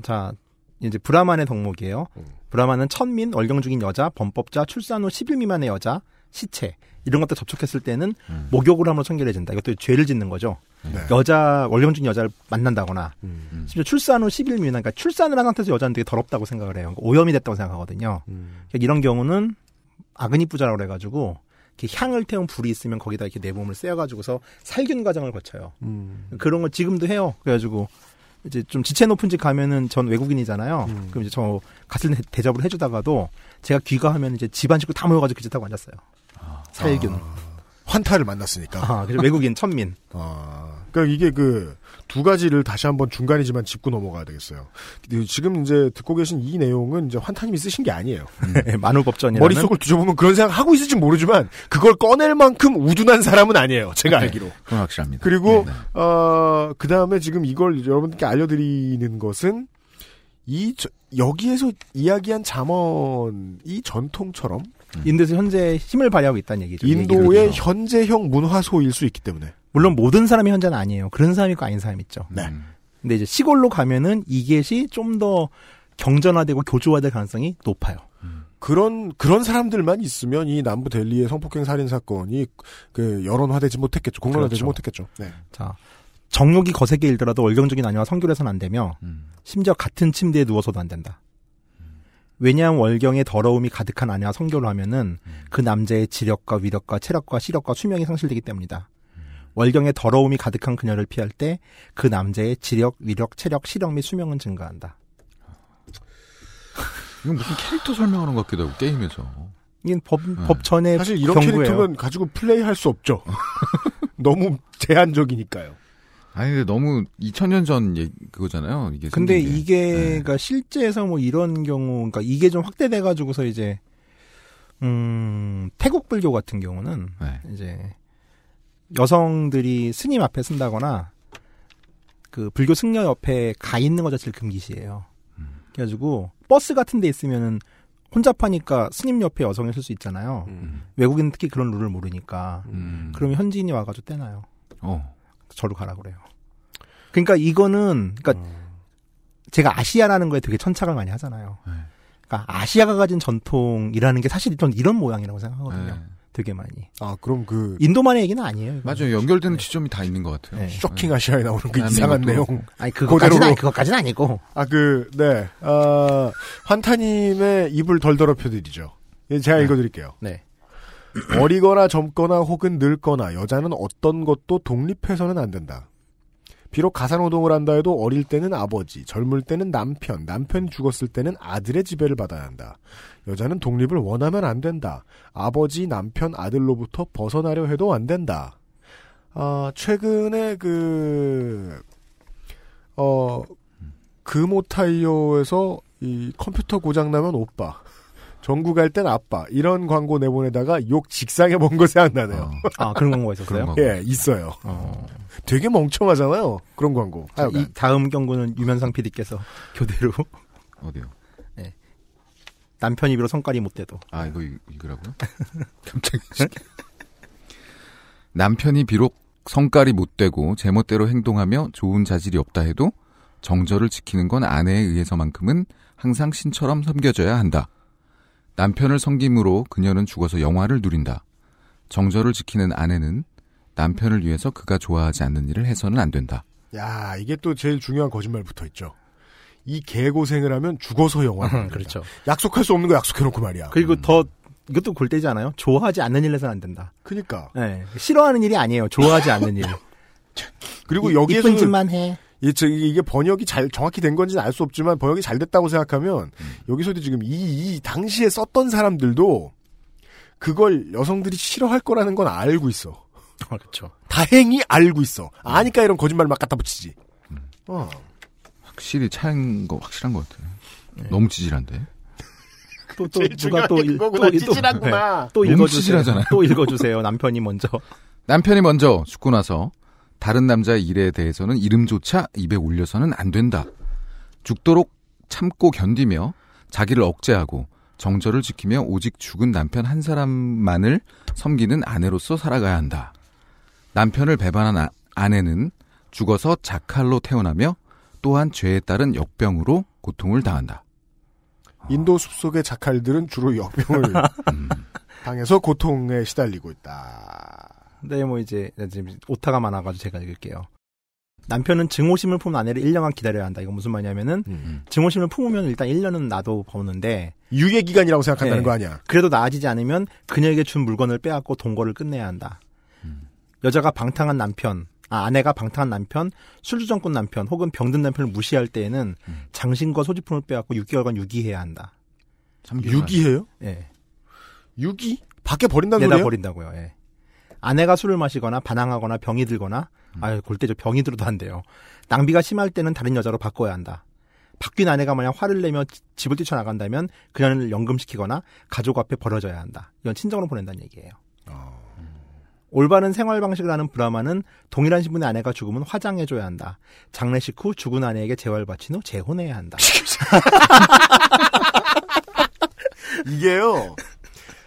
자, 이제 브라만의 덕목이에요. 브라만은 천민, 월경 중인 여자, 범법자, 출산 후 10일 미만의 여자, 시체 이런 것들 접촉했을 때는 목욕을 함으로 청결해진다. 이것도 죄를 짓는 거죠. 네. 여자 월경 중인 여자를 만난다거나 심지어 출산 후 10일 미만, 그러니까 출산을 한 상태에서 여자는 되게 더럽다고 생각을 해요. 그러니까 오염이 됐다고 생각하거든요. 그러니까 이런 경우는 아그니 부자라고 그래 가지고 이렇게 향을 태운 불이 있으면 거기다 이렇게 내 몸을 쐬어가지고서 살균 과정을 거쳐요. 그런 걸 지금도 해요. 그래가지고 이제 좀 지체 높은 집 가면은 전 외국인이잖아요. 그럼 이제 저 갔을 때 대접을 해주다가도 제가 귀가하면 이제 집안 식구 다 모여가지고 그집 타고 앉았어요. 살균. 환타를 만났으니까. 아, 그래서 외국인 천민. 아, 그러니까 이게 그 두 가지를 다시 한번 중간이지만 짚고 넘어가야 되겠어요. 근데 지금 이제 듣고 계신 이 내용은 이제 환타님이 쓰신 게 아니에요. 만우법전이라는 머릿속을 뒤져보면 그런 생각 하고 있을지 모르지만 그걸 꺼낼 만큼 우둔한 사람은 아니에요. 제가 알기로. 그건 확실합니다. 그리고 어, 그 다음에 지금 이걸 여러분께 알려 드리는 것은 이 저- 여기에서 이야기한 잠언 이 전통처럼 인도에서 현재 힘을 발휘하고 있다는 얘기죠. 인도의. 현재형 문화소일 수 있기 때문에 물론 모든 사람이 현재는 아니에요. 그런 사람이 있고 아닌 사람이 있죠. 네. 근데 이제 시골로 가면은 이get이 좀 더 경전화되고 교조화될 가능성이 높아요. 그런 그런 사람들만 있으면 이 남부 델리의 성폭행 살인 사건이 그 여론화되지 못했겠죠. 공론화되지 그렇죠. 못했겠죠. 네. 자, 정욕이 거세게 일더라도 월경적인 아내와 성결해서는 안 되며 심지어 같은 침대에 누워서도 안 된다. 왜냐하면 월경에 더러움이 가득한 아내와 성결을 하면은 그 남자의 지력과 위력과 체력과 시력과 수명이 상실되기 때문이다. 월경에 더러움이 가득한 그녀를 피할 때 그 남자의 지력, 위력, 체력, 시력 및 수명은 증가한다. 이건 무슨 캐릭터 설명하는 것 같기도 하고 게임에서. 이건 법, 법전의 사실 이런 경고예요. 캐릭터면 가지고 플레이할 수 없죠. 너무 제한적이니까요. 아니 근데 너무 2000년 전 얘- 그거잖아요. 이게 근데 생긴 게. 이게 네. 그러니까 실제에서 뭐 이런 경우 그러니까 이게 좀 확대돼 가지고서 이제 음 태국 불교 같은 경우는 네. 이제 여성들이 스님 앞에 쓴다거나 그 불교 승려 옆에 가 있는 것 자체를 금기시해요. 음. 그래가지고 버스 같은 데 있으면은 혼잡하니까 스님 옆에 여성이 쓸 수 있잖아요. 음. 외국인 특히 그런 룰을 모르니까. 음. 그러면 현지인이 와가지고 떼나요. 어. 저로 가라 그래요. 그러니까 이거는 그러니까 제가 아시아라는 거에 되게 천착을 많이 하잖아요. 그러니까 아시아가 가진 전통이라는 게 사실 전 이런 모양이라고 생각하거든요. 네. 되게 많이. 아 그럼 그 인도만의 얘기는 아니에요. 맞아요. 연결되는 지점이 다 있는 것 같아요. 네. 쇼킹 아시아에 나오는 그 네. 이상한. 내용. 아니 그거까지는 아니, 그거까지는 아니고. 아, 그, 네. 어, 환타님의 입을 덜 더럽혀드리죠. 예, 제가 읽어드릴게요. 네. 어리거나 젊거나 혹은 늙거나 여자는 어떤 것도 독립해서는 안 된다. 비록 가사노동을 한다 해도 어릴 때는 아버지, 젊을 때는 남편, 남편이 죽었을 때는 아들의 지배를 받아야 한다. 여자는 독립을 원하면 안 된다. 아버지, 남편, 아들로부터 벗어나려 해도 안 된다. 아, 최근에 그, 어, 금오타이어에서 이 컴퓨터 고장나면 오빠. 전구 갈 땐 아빠. 이런 광고 내보내다가 욕 직상해 본거 생각나네요. 아, 그런 광고가 있었어요? 예, 있어요. 되게 멍청하잖아요. 그런 광고. 하여간. 이 다음 경고는 유면상 PD께서 교대로 어디요? 네. 남편 입으로 성깔이 못 돼도. 아, 이거 읽- 읽으라고요? 갑자기. 남편이 비록 성깔이 못 되고 제멋대로 행동하며 좋은 자질이 없다 해도 정절을 지키는 건 아내에 의해서만큼은 항상 신처럼 섬겨져야 한다. 남편을 섬김으로 그녀는 죽어서 영화를 누린다. 정절을 지키는 아내는 남편을 위해서 그가 좋아하지 않는 일을 해서는 안 된다. 야, 이게 또 제일 중요한 거짓말 붙어 있죠. 이 개고생을 하면 죽어서 영화. 그렇죠. 약속할 수 없는 거 약속해놓고 말이야. 그리고 더 이것도 골 때지 않아요? 좋아하지 않는 일 해서는 안 된다. 그니까. 네. 싫어하는 일이 아니에요. 좋아하지 않는 일. 그리고 이- 여기에서 이쁜 짓만 해. 이, 저, 이게 번역이 잘 정확히 된 건지는 알 수 없지만 번역이 잘 됐다고 생각하면 여기서도 지금 이, 이 당시에 썼던 사람들도 그걸 여성들이 싫어할 거라는 건 알고 있어. 그렇죠. 다행히 알고 있어. 아니까 이런 거짓말 막 갖다 붙이지. 어. 확실히 차인 거 확실한 것 같아요. 너무 찌질한데. 또, 또, 누가 중요한 또, 게 일- 그거구나. 또, 찌질하구나. 네. 또 읽어주세요. 또 읽어주세요. 남편이 먼저. 남편이 먼저 죽고 나서 다른 남자의 일에 대해서는 이름조차 입에 올려서는 안 된다. 죽도록 참고 견디며 자기를 억제하고 정절을 지키며 오직 죽은 남편 한 사람만을 섬기는 아내로서 살아가야 한다. 남편을 배반한 아, 아내는 죽어서 자칼로 태어나며 또한 죄에 따른 역병으로 고통을 당한다. 인도 숲속의 자칼들은 주로 역병을 당해서 고통에 시달리고 있다. 네, 뭐 이제, 지금 오타가 많아가지고 제가 읽을게요. 남편은 증오심을 품은 아내를 1년간 기다려야 한다. 이건 무슨 말이냐면은, 증오심을 품으면 일단 1년은 놔도 보는데, 유예 기간이라고 생각한다는 거 아니야. 그래도 나아지지 않으면 그녀에게 준 물건을 빼앗고 동거를 끝내야 한다. 여자가 방탕한 남편, 아, 아내가 방탕한 남편, 술주정꾼 남편, 혹은 병든 남편을 무시할 때에는 장신과 소지품을 빼앗고 6개월간 유기해야 한다. 유기해요? 예. 유기? 밖에 버린다는 내다 소리예요? 버린다고요. 예. 아내가 술을 마시거나 반항하거나 병이 들거나 아유 골때죠 병이 들어도 안 돼요. 낭비가 심할 때는 다른 여자로 바꿔야 한다. 바뀐 아내가 만약 화를 내며 지- 집을 뛰쳐나간다면 그녀를 연금시키거나 가족 앞에 버려져야 한다. 이건 친정으로 보낸다는 얘기예요. 올바른 생활 방식을 하는 브라마는 동일한 신분의 아내가 죽으면 화장해줘야 한다. 장례식 후 죽은 아내에게 재활 바친 후 재혼해야 한다. 이게요.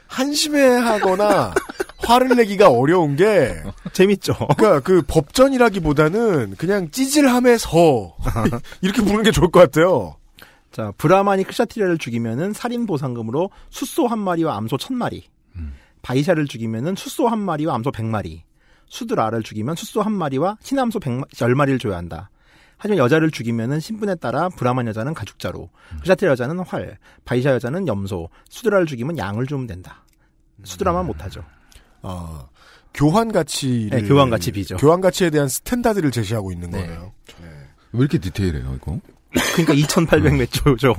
한심해하거나 화를 내기가 어려운 게 재밌죠. 그러니까 그 법전이라기보다는 그냥 찌질함에서 이렇게 부르는 게 좋을 것 같아요. 자, 브라만이 크샤티리아를 죽이면은 살인 보상금으로 숫소 한 마리와 암소 천 마리. 바이샤를 죽이면은 숫소 한 마리와 암소 백 마리. 수드라를 죽이면 숫소 한 마리와 흰암소 백 열 마리를 줘야 한다. 하지만 여자를 죽이면은 신분에 따라 브라만 여자는 가죽자루, 크샤티리아 여자는 활, 바이샤 여자는 염소, 수드라를 죽이면 양을 주면 된다. 수드라만 못하죠. 아, 교환 가치를 네, 교환 가치 비죠. 교환 가치에 대한 스탠다드를 제시하고 있는 네. 거네요. 왜 이렇게 디테일해요, 이거? 그러니까 2,800 몇 조죠.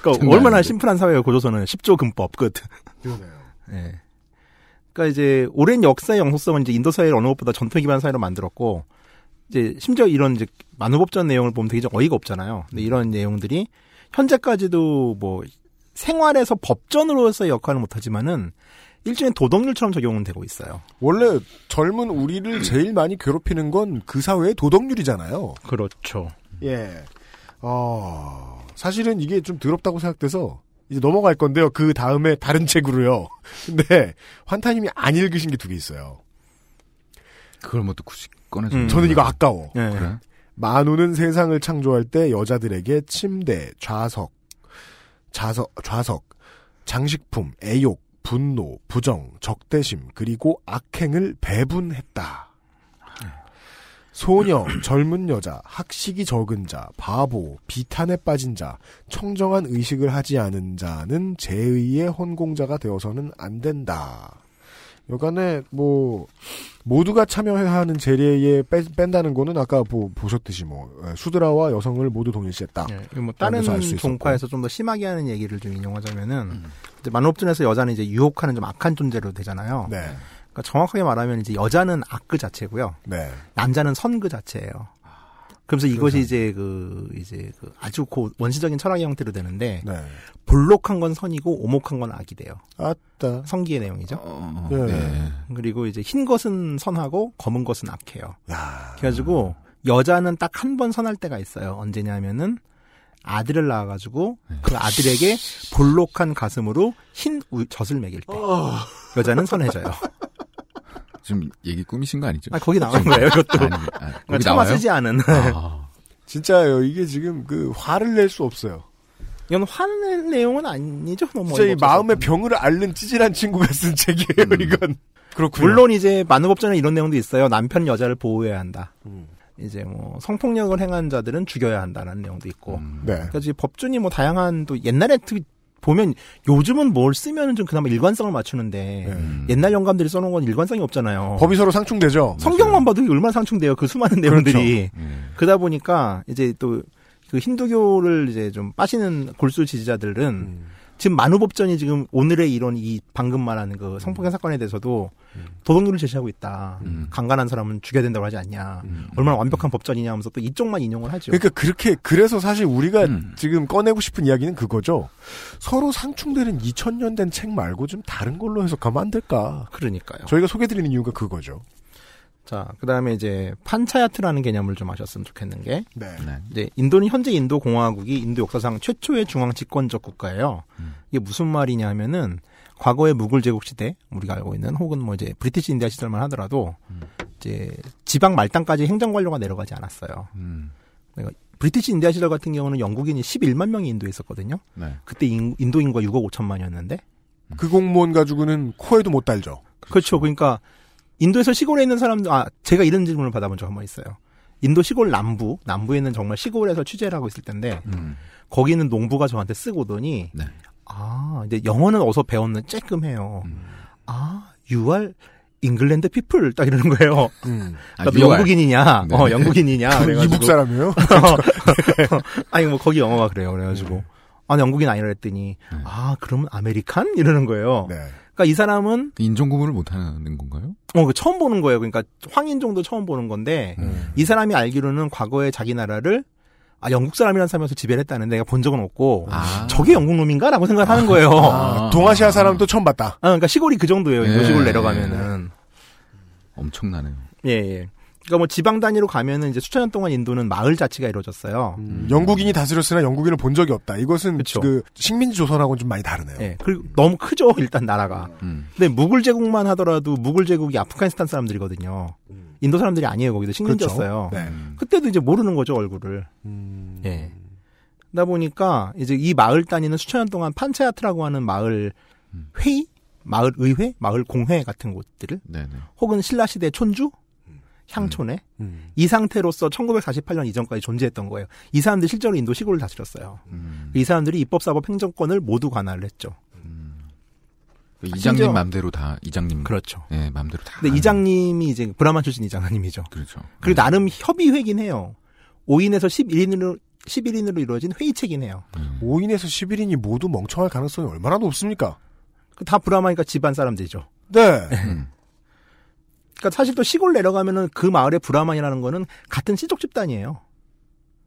그러니까 장난 얼마나. 심플한 사회가 고조선은 10조 금법 끝. 그러네요. 예. 그러니까 이제 오랜 역사의 영속성은 이제 인도 사회를 어느 것보다 전통 기반 사회로 만들었고 이제 심지어 이런 이제 만우법전 내용을 보면 되게 좀 어이가 없잖아요. 근데 이런 내용들이 현재까지도 뭐 생활에서 법전으로서의 역할은 못하지만은 일종의 도덕률처럼 적용은 되고 있어요. 원래 젊은 우리를 제일 많이 괴롭히는 건 그 사회의 도덕률이잖아요. 그렇죠. 예. 어, 사실은 이게 좀 더럽다고 생각돼서 이제 넘어갈 건데요. 그 다음에 다른 책으로요. 근데 환타님이 안 읽으신 게 두 개 있어요. 그걸 뭐또 굳이 꺼내서. 음, 저는 이거 아까워. 예. 그래? 만우는 세상을 창조할 때 여자들에게 침대, 좌석, 좌석, 좌석, 장식품, 애욕, 분노, 부정, 적대심, 그리고 악행을 배분했다. 소녀, 젊은 여자, 학식이 적은 자, 바보, 비탄에 빠진 자, 청정한 의식을 하지 않은 자는 제의의 헌공자가 되어서는 안 된다. 여간에 뭐 모두가 참여하는 재래에 빼, 뺀다는 거는 아까 보, 보셨듯이 뭐 에, 수드라와 여성을 모두 동일시했다. 네, 뭐 다른 종파에서 좀 더 심하게 하는 얘기를 좀 인용하자면은 이제 만업전에서 여자는 이제 유혹하는 좀 악한 존재로 되잖아요. 네. 그러니까 정확하게 말하면 이제 여자는 악 그 자체고요. 네. 남자는 선 그 자체예요. 그러면서 이것이 이제 그 이제 그 아주 고 원시적인 철학의 형태로 되는데 네. 볼록한 건 선이고 오목한 건 악이 돼요. 아따. 성기의 내용이죠. 어, 네. 네. 그리고 이제 흰 것은 선하고 검은 것은 악해요. 야. 그래가지고 여자는 딱 한 번 선할 때가 있어요. 언제냐면은 아들을 낳아가지고 그 아들에게 볼록한 가슴으로 흰 우- 젖을 먹일 때 여자는 선해져요. 지금 얘기 꾸미신 거 아니죠? 아, 거기 나오는 거예요, 이것도. 아니, 아, 거기 차마 나와요? 쓰지 않은. 아, 진짜요. 이게 지금 그 화를 낼 수 없어요. 이건 화낼 내용은 아니죠. 너무 진짜 이 마음의 병을 앓는 찌질한 친구가 쓴 책이에요. 이건 그렇군요. 물론 이제 만우법전에 이런 내용도 있어요. 남편 여자를 보호해야 한다. 음. 이제 뭐 성폭력을 행한 자들은 죽여야 한다는 내용도 있고. 네. 그러니까 법준이 뭐 다양한 또 옛날에 특히 보면 요즘은 뭘 쓰면은 좀 그나마 일관성을 맞추는데 옛날 영감들이 써놓은 건 일관성이 없잖아요. 법이 서로 상충되죠. 성경만 봐도 얼마나 상충돼요. 그 수많은 내용들이. 네. 그러다 보니까 이제 또 그 힌두교를 이제 좀 빠시는 골수 지지자들은 음. 지금 만우법전이 지금 오늘의 이런 이 방금 말하는 그 성폭행 사건에 대해서도 도덕률을 제시하고 있다. 강간한 사람은 죽여야 된다고 하지 않냐. 얼마나 완벽한 법전이냐 하면서 또 이쪽만 인용을 하죠. 그러니까 그렇게 그래서 사실 우리가 지금 꺼내고 싶은 이야기는 그거죠. 서로 상충되는 2000년 된 책 말고 좀 다른 걸로 해석하면 안 될까? 그러니까요. 저희가 소개드리는 이유가 그거죠. 자, 그 다음에 이제 판차야트라는 개념을 좀 아셨으면 좋겠는 게, 네. 이제 인도는 현재 인도 공화국이 인도 역사상 최초의 중앙 집권적 국가예요. 이게 무슨 말이냐 하면은 과거의 무굴 제국 시대 우리가 알고 있는 혹은 뭐 이제 British India 시절만 하더라도 이제 지방 말단까지 행정 관료가 내려가지 않았어요. 음. 그러니까 British India 시절 같은 경우는 영국인이 11만 명이 인도에 있었거든요. 네. 그때 인, 도 인구가 6억 5천만이었는데 그 공무원 가지고는 코에도 못 달죠. 그렇죠. 그러니까 인도에서 시골에 있는 사람들, 아, 제가 이런 질문을 받아본 적 한 번 있어요. 인도 시골 남부, 남부에 있는 정말 시골에서 취재를 하고 있을 텐데, 음. 거기 있는 농부가 저한테 쓱 오더니, 아, 이제 영어는 어서 배웠는 쬐끔해요. 아, you are England people 딱 이러는 거예요. 아, you are. 영국인이냐? 네. 어, 영국인이냐? 이북 사람이에요? 아니 뭐 거기 영어가 그래요. 그래가지고 아 영국인 아니라 했더니 아 그러면 American 이러는 거예요. 그러니까 이 사람은 인종 구분을 못 하는 건가요? 어, 그 처음 보는 거예요. 그러니까 황인종도 처음 보는 건데 음. 이 사람이 알기로는 과거에 자기 나라를 아 영국 사람이라는 사람에서 지배를 했다는 내가 본 적은 없고 저게 영국 놈인가라고 생각을 하는 거예요. 아, 동아시아 사람도 처음 봤다. 아, 그러니까 시골이 그 정도예요. 예. 시골 내려가면은 엄청나네요. 예 예. 그러니까 뭐 지방 단위로 가면은 이제 수천 년 동안 인도는 마을 자치가 이루어졌어요. 영국인이 다스렸으나 영국인을 본 적이 없다. 이것은 그쵸. 그 식민지 조선하고는 좀 많이 다르네요. 예. 그리고 너무 크죠 일단 나라가. 음. 근데 무굴 제국만 하더라도 무굴 제국이 아프가니스탄 사람들이거든요. 인도 사람들이 아니에요. 거기도 식민지였어요. 그렇죠. 네. 그때도 이제 모르는 거죠 얼굴을. 예. 그러다 보니까 이제 이 마을 단위는 수천 년 동안 판차야트라고 하는 마을 회의, 마을 의회, 마을 공회 같은 곳들을 네네. 혹은 신라 시대 촌주, 향촌에 음. 이 상태로서 1948년 이전까지 존재했던 거예요. 이 사람들이 실제로 인도 시골을 다스렸어요. 이 사람들이 입법, 사법, 행정권을 모두 관할을 했죠. 그 아, 이장님 심지어- 맘대로 다 이장님 그렇죠. 예, 맘대로 다. 근데 이장님이 이제 브라만 출신 이장님이죠. 그렇죠. 그리고 나름 협의회긴 해요. 5인에서 11인으로 11인으로 이루어진 회의체긴 해요. 5인에서 11인이 모두 멍청할 가능성이 얼마나 높습니까? 그다 브라마니까 집안 사람들이죠. 네. 그러니까 사실 또 시골 내려가면은 그 마을의 브라만이라는 거는 같은 시족 집단이에요.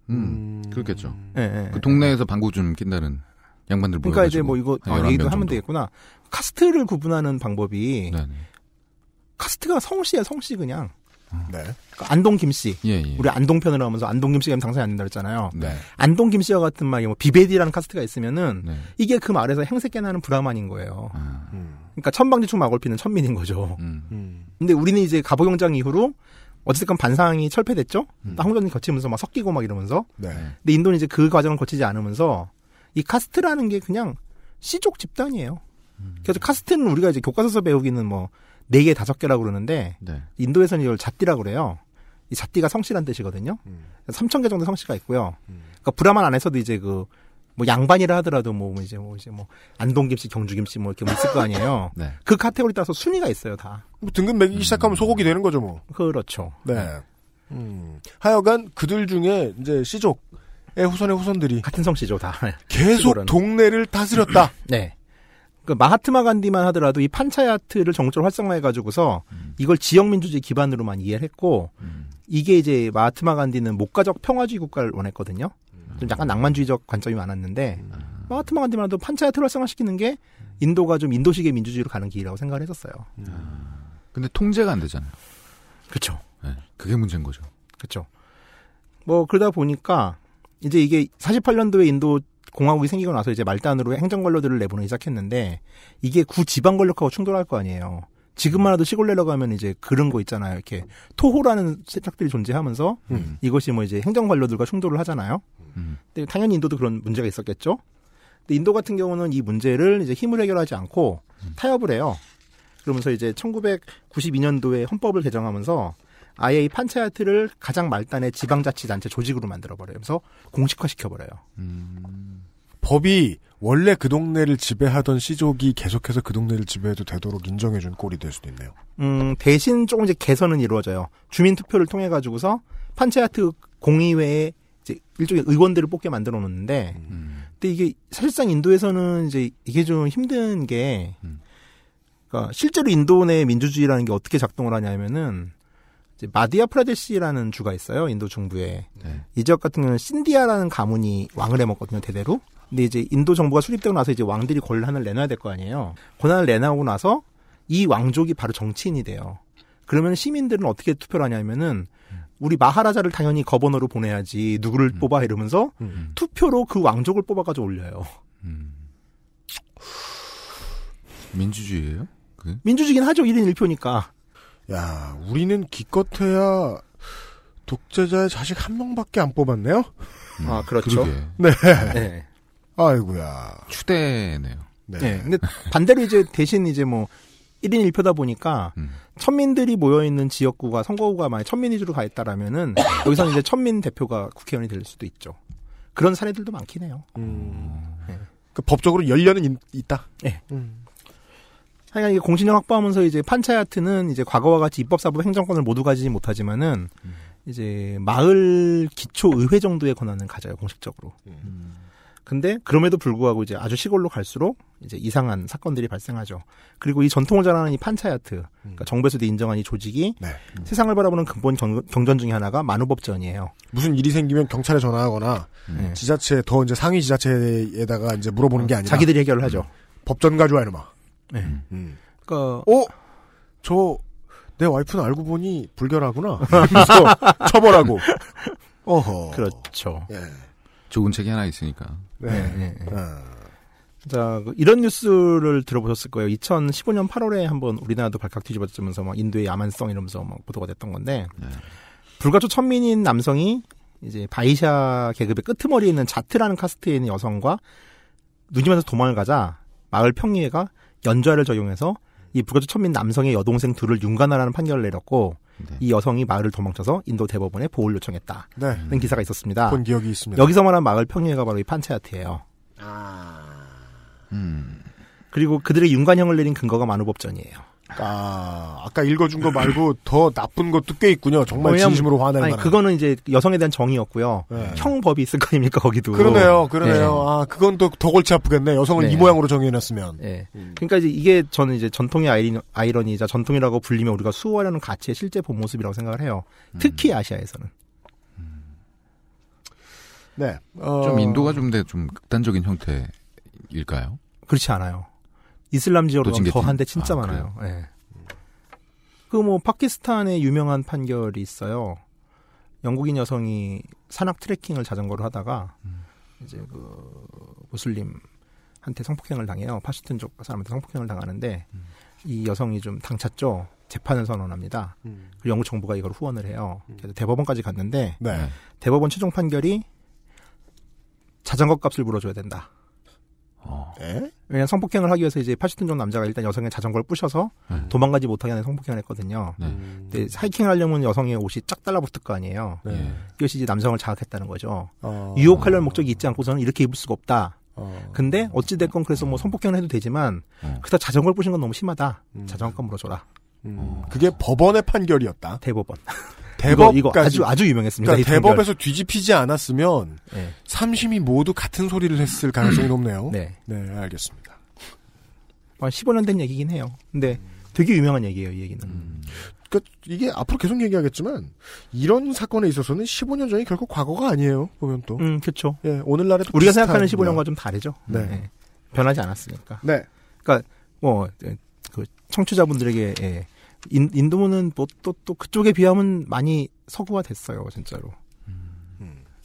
음, 그렇겠죠. 예, 예. 그 동네에서 방구 좀 낀다는 양반들 그러니까 이제 뭐 이거 한 아, 11명 얘기도 하면 정도. 되겠구나. 카스트를 구분하는 방법이 네네. 카스트가 성씨야 성씨 그냥. 네. 그러니까 안동 김씨. 예, 예. 우리 안동 편을 하면서 안동 김씨가 당선이 안 된다 그랬잖아요. 네. 안동 김씨와 같은 말이 뭐 비베디라는 카스트가 있으면은 네. 이게 그 말에서 행세깨나 하는 브라만인 거예요. 아, 그러니까 천방지축 마골피는 천민인 거죠. 음. 근데 우리는 이제 갑오경장 이후로 어쨌든 반상이 철폐됐죠. 항전이 거치면서 막 섞이고 막 이러면서. 네. 근데 인도는 이제 그 과정을 거치지 않으면서 이 카스트라는 게 그냥 씨족 집단이에요. 그래서 카스트는 우리가 이제 교과서에서 배우기는 뭐 네 개, 다섯 개라고 그러는데 네. 인도에서는 이걸 잣띠라고 그래요. 이 잣띠가 성씨란 뜻이거든요. 3천 개 정도 성씨가 있고요. 그러니까 브라만 안에서도 이제 그 뭐 양반이라 하더라도 뭐 이제 뭐 이제 뭐 안동김씨, 경주김씨 뭐 이렇게 뭐 있을 거 아니에요. 네. 그 카테고리 따라서 순위가 있어요, 다. 뭐 등급 매기기 시작하면 소고기 되는 거죠, 뭐. 그렇죠. 네. 음. 하여간 그들 중에 이제 씨족 의 후손의 후손들이 같은 성씨죠, 다. 계속 시골은. 동네를 다스렸다. 네. 그 마하트마 간디만 하더라도 이 판차야트를 전국적으로 활성화해가지고서 이걸 지역민주주의 기반으로만 이해를 했고 이게 이제 마하트마 간디는 목가적 평화주의 국가를 원했거든요. 좀 약간 낭만주의적 관점이 많았는데 마하트마 간디만 해도 판차야트를 활성화시키는 게 인도가 좀 인도식의 민주주의로 가는 길이라고 생각을 했었어요. 근데 통제가 안 되잖아요. 그렇죠. 네, 그게 문제인 거죠. 그렇죠. 뭐 그러다 보니까 이제 이게 48년도에 인도 공화국이 생기고 나서 이제 말단으로 행정 관료들을 내보내기 시작했는데 이게 구 지방 권력하고 충돌할 거 아니에요. 지금만 해도 시골 내려가면 이제 그런 거 있잖아요. 이렇게 토호라는 세탁들이 존재하면서 음. 이것이 뭐 이제 행정 관료들과 충돌을 하잖아요. 근데 당연히 인도도 그런 문제가 있었겠죠. 근데 인도 같은 경우는 이 문제를 이제 힘을 해결하지 않고 타협을 해요. 그러면서 이제 1992년도에 헌법을 개정하면서 아예 이 판차야트를 가장 말단의 지방자치단체 조직으로 만들어버려요. 그래서 공식화시켜버려요. 법이 원래 그 동네를 지배하던 시족이 계속해서 그 동네를 지배해도 되도록 인정해준 꼴이 될 수도 있네요. 음, 대신 조금 이제 개선은 이루어져요. 주민 투표를 통해 가지고서 판차야트 공의회에 이제 일종의 의원들을 뽑게 만들어 놓는데, 근데 이게 사실상 인도에서는 이제 이게 좀 힘든 게, 그러니까 실제로 인도 내 민주주의라는 게 어떻게 작동을 하냐면은 마디아 프라데시라는 주가 있어요. 인도 중부에. 이 지역 같은 경우는 신디아라는 가문이 왕을 해먹거든요. 대대로. 근데 이제 인도 정부가 수립되고 나서 이제 왕들이 권한을 내놔야 될 거 아니에요. 권한을 내놔오고 나서 이 왕족이 바로 정치인이 돼요. 그러면 시민들은 어떻게 투표를 하냐면은 우리 마하라자를 당연히 거버너로 보내야지 누구를 뽑아 이러면서 투표로 그 왕족을 뽑아가지고 올려요. 민주주의예요? 그게? 민주주의긴 하죠. 1인 1표니까. 야, 우리는 기껏해야 독재자의 자식 한 명밖에 안 뽑았네요? 아, 그렇죠. 네. 네. 아이고야. 추대네요. 네. 근데 반대로 이제 대신 이제 뭐 1인 1표다 보니까 천민들이 모여 있는 지역구가 선거구가 만약 천민 위주로 가 있다라면은 여기서는 이제 천민 대표가 국회의원이 될 수도 있죠. 그런 사례들도 많긴 해요. 그 법적으로 열려는 있, 있다. 네. 하여간 이게 공신력 확보하면서 이제 판차야트는 이제 과거와 같이 입법사법 행정권을 모두 가지지 못하지만은 이제 마을 기초 의회 정도의 권한을 가져요 공식적으로. 근데 그럼에도 불구하고 이제 아주 시골로 갈수록 이제 이상한 사건들이 발생하죠. 그리고 이 전통을 자랑하는 이 판차야트, 그러니까 정부에서도 인정한 이 조직이 세상을 바라보는 근본 경, 경전 중에 하나가 만우법전이에요. 무슨 일이 생기면 경찰에 전화하거나 네. 지자체 더 이제 상위 지자체에다가 이제 물어보는 게 아니라 자기들이 해결을 하죠. 법전 가져와 이놈아. 네. 음. 그러니까 어? 저 내 와이프는 알고 보니 불결하구나. 그래서 처벌하고. 어허. 그렇죠. 예. 좋은 책이 하나 있으니까. 네. 네, 네. 자, 그 이런 뉴스를 들어보셨을 거예요. 2015년 8월에 한번 우리나라도 발칵 뒤집어지면서 막 인도의 야만성 이러면서 막 보도가 됐던 건데 불가초 천민인 남성이 이제 바이샤 계급의 끄트머리에 있는 자트라는 카스트에 있는 여성과 누님한테 도망을 가자 마을 평의회가 연좌를 적용해서 이 불가초 천민 남성의 여동생 둘을 윤관하라는 판결을 내렸고 이 여성이 마을을 도망쳐서 인도 대법원에 보호를 요청했다는 네. 기사가 있었습니다. 본 기억이 있습니다. 여기서 말한 마을 평의회가 바로 이 판차야트예요. 그리고 그들의 윤관형을 내린 근거가 만우법전이에요. 아, 아까 읽어준 거 말고 더 나쁜 것도 꽤 있군요. 정말 왜냐면- 진심으로 화낼 아니, 만한. 그거는 이제 여성에 대한 정의였고요. 네. 형법이 있을 거 아닙니까 거기도. 그러네요, 그러네요. 네. 아, 그건 또 더 골치 아프겠네. 여성을 네. 이 모양으로 정해놨으면. 예. 그러니까 이제 이게 저는 이제 전통의 아이러니, 아이러니자 전통이라고 불리면 우리가 수호하려는 가치의 실제 본 모습이라고 생각을 해요. 특히 아시아에서는. 네. 어, 좀 인도가 좀더좀 극단적인 형태일까요? 그렇지 않아요. 이슬람 지역으로 또 징계팀? 더 한데 진짜 아, 많아요. 예. 그뭐 파키스탄의 유명한 판결이 있어요. 영국인 여성이 산악 트레킹을 자전거로 하다가 이제 그 무슬림한테 성폭행을 당해요. 파슈튼족 사람한테 성폭행을 당하는데 이 여성이 좀 당찼죠. 재판을 선언합니다. 그리고 영국 정부가 이걸 후원을 해요. 그래서 대법원까지 갔는데 네. 대법원 최종 판결이 자전거 값을 물어줘야 된다. 예? 왜냐면 성폭행을 하기 위해서 이제 80톤 정도 남자가 일단 여성의 자전거를 부셔서 네. 도망가지 못하게 하는 성폭행을 했거든요. 네. 근데 하이킹을 하려면 여성의 옷이 쫙 달라붙을 거 아니에요. 네. 이것이 이제 남성을 자극했다는 거죠. 어. 유혹하려는 목적이 있지 않고서는 이렇게 입을 수가 없다. 어. 근데 어찌됐건 그래서 뭐 성폭행을 해도 되지만 그다 자전거를 부신 건 너무 심하다. 자전거 물어줘라. 음. 그게 법원의 판결이었다. 대법원. 대법 이거, 이거 아주 아주 유명했습니다. 그러니까. 대법에서 뒤집히지 않았으면 네. 삼심이 모두 같은 소리를 했을 가능성이 높네요. 네. 네, 알겠습니다. 한 15년 된 얘기긴 해요. 근데 되게 유명한 얘기예요, 이 얘기는. 그러니까 이게 앞으로 계속 얘기하겠지만 이런 사건에 있어서는 15년 전이 결코 과거가 아니에요. 보면 또. 음, 그렇죠. 예, 오늘날에도 우리가 생각하는 거야. 15년과 좀 다르죠. 네. 변하지 않았으니까. 네. 그러니까 뭐 그 청취자분들에게 예. 인, 인도는 뭐 또 또 그쪽에 비하면 많이 서구화 됐어요, 진짜로.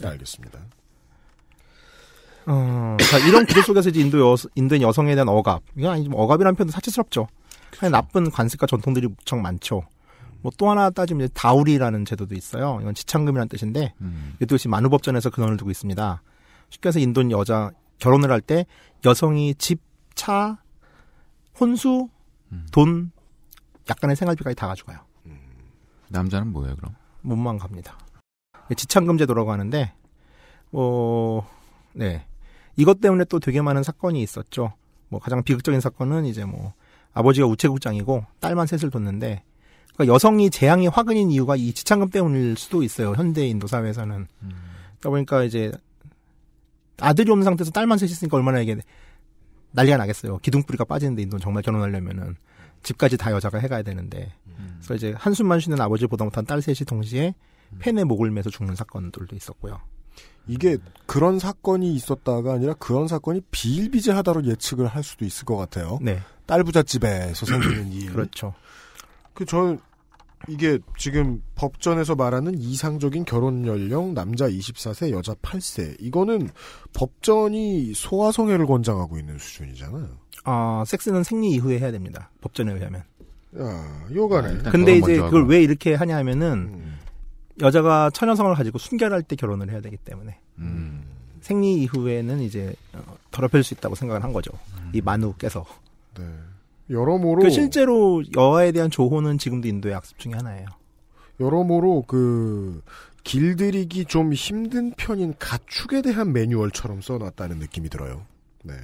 네, 알겠습니다. 어, 자, 이런 구조 속에서 이제 인도 여, 인도인 여성에 대한 억압. 이건 아니지만 억압이라는 표현도 사치스럽죠. 그냥 나쁜 관습과 전통들이 무척 많죠. 뭐 또 하나 따지면 이제 다우리라는 제도도 있어요. 이건 지창금이라는 뜻인데 이것도 만우법전에서 근원을 두고 있습니다. 쉽게 해서 인도인 여자 결혼을 할 때 여성이 집, 차, 혼수, 돈, 약간의 생활비까지 다 가져가요. 남자는 뭐예요, 그럼? 몸만 갑니다. 지창금 제도라고 하는데, 어, 네. 이것 때문에 또 되게 많은 사건이 있었죠. 뭐 가장 비극적인 사건은 이제 뭐 아버지가 우체국장이고 딸만 셋을 뒀는데, 그러니까 여성이 재앙이 화근인 이유가 이 지창금 때문일 수도 있어요. 현대 인도 사회에서는. 그러다 보니까 이제 아들이 없는 상태에서 딸만 셋이 있으니까 얼마나 이게 난리가 나겠어요. 기둥뿌리가 빠지는데 인도는 정말 결혼하려면은 집까지 다 여자가 해가야 되는데. 그래서 이제 한숨만 쉬는 아버지 보다 못한 딸 셋이 동시에 팬에 목을 매서 죽는 사건들도 있었고요. 이게 그런 사건이 있었다가 아니라 그런 사건이 비일비재하다로 예측을 할 수도 있을 것 같아요. 네. 딸 부잣집에서 생기는 일. 그렇죠. 그 저는 이게 지금 법전에서 말하는 이상적인 결혼 연령 남자 24세 여자 8세 이거는 법전이 소아성애를 권장하고 있는 수준이잖아요. 아, 섹스는 생리 이후에 해야 됩니다. 법전에 의하면. 야, 요가네. 일단 근데 이제 그걸. 왜 이렇게 하냐 하면은 음. 여자가 처녀성을 가지고 순결할 때 결혼을 해야 되기 때문에 음. 생리 이후에는 이제 어, 더럽힐 수 있다고 생각을 한 거죠. 이 만우께서. 네. 여러모로 그 실제로 여아에 대한 조호는 지금도 인도의 악습 중에 하나예요. 여러모로 그 길들이기 좀 힘든 편인 가축에 대한 매뉴얼처럼 써놨다는 느낌이 들어요. 네.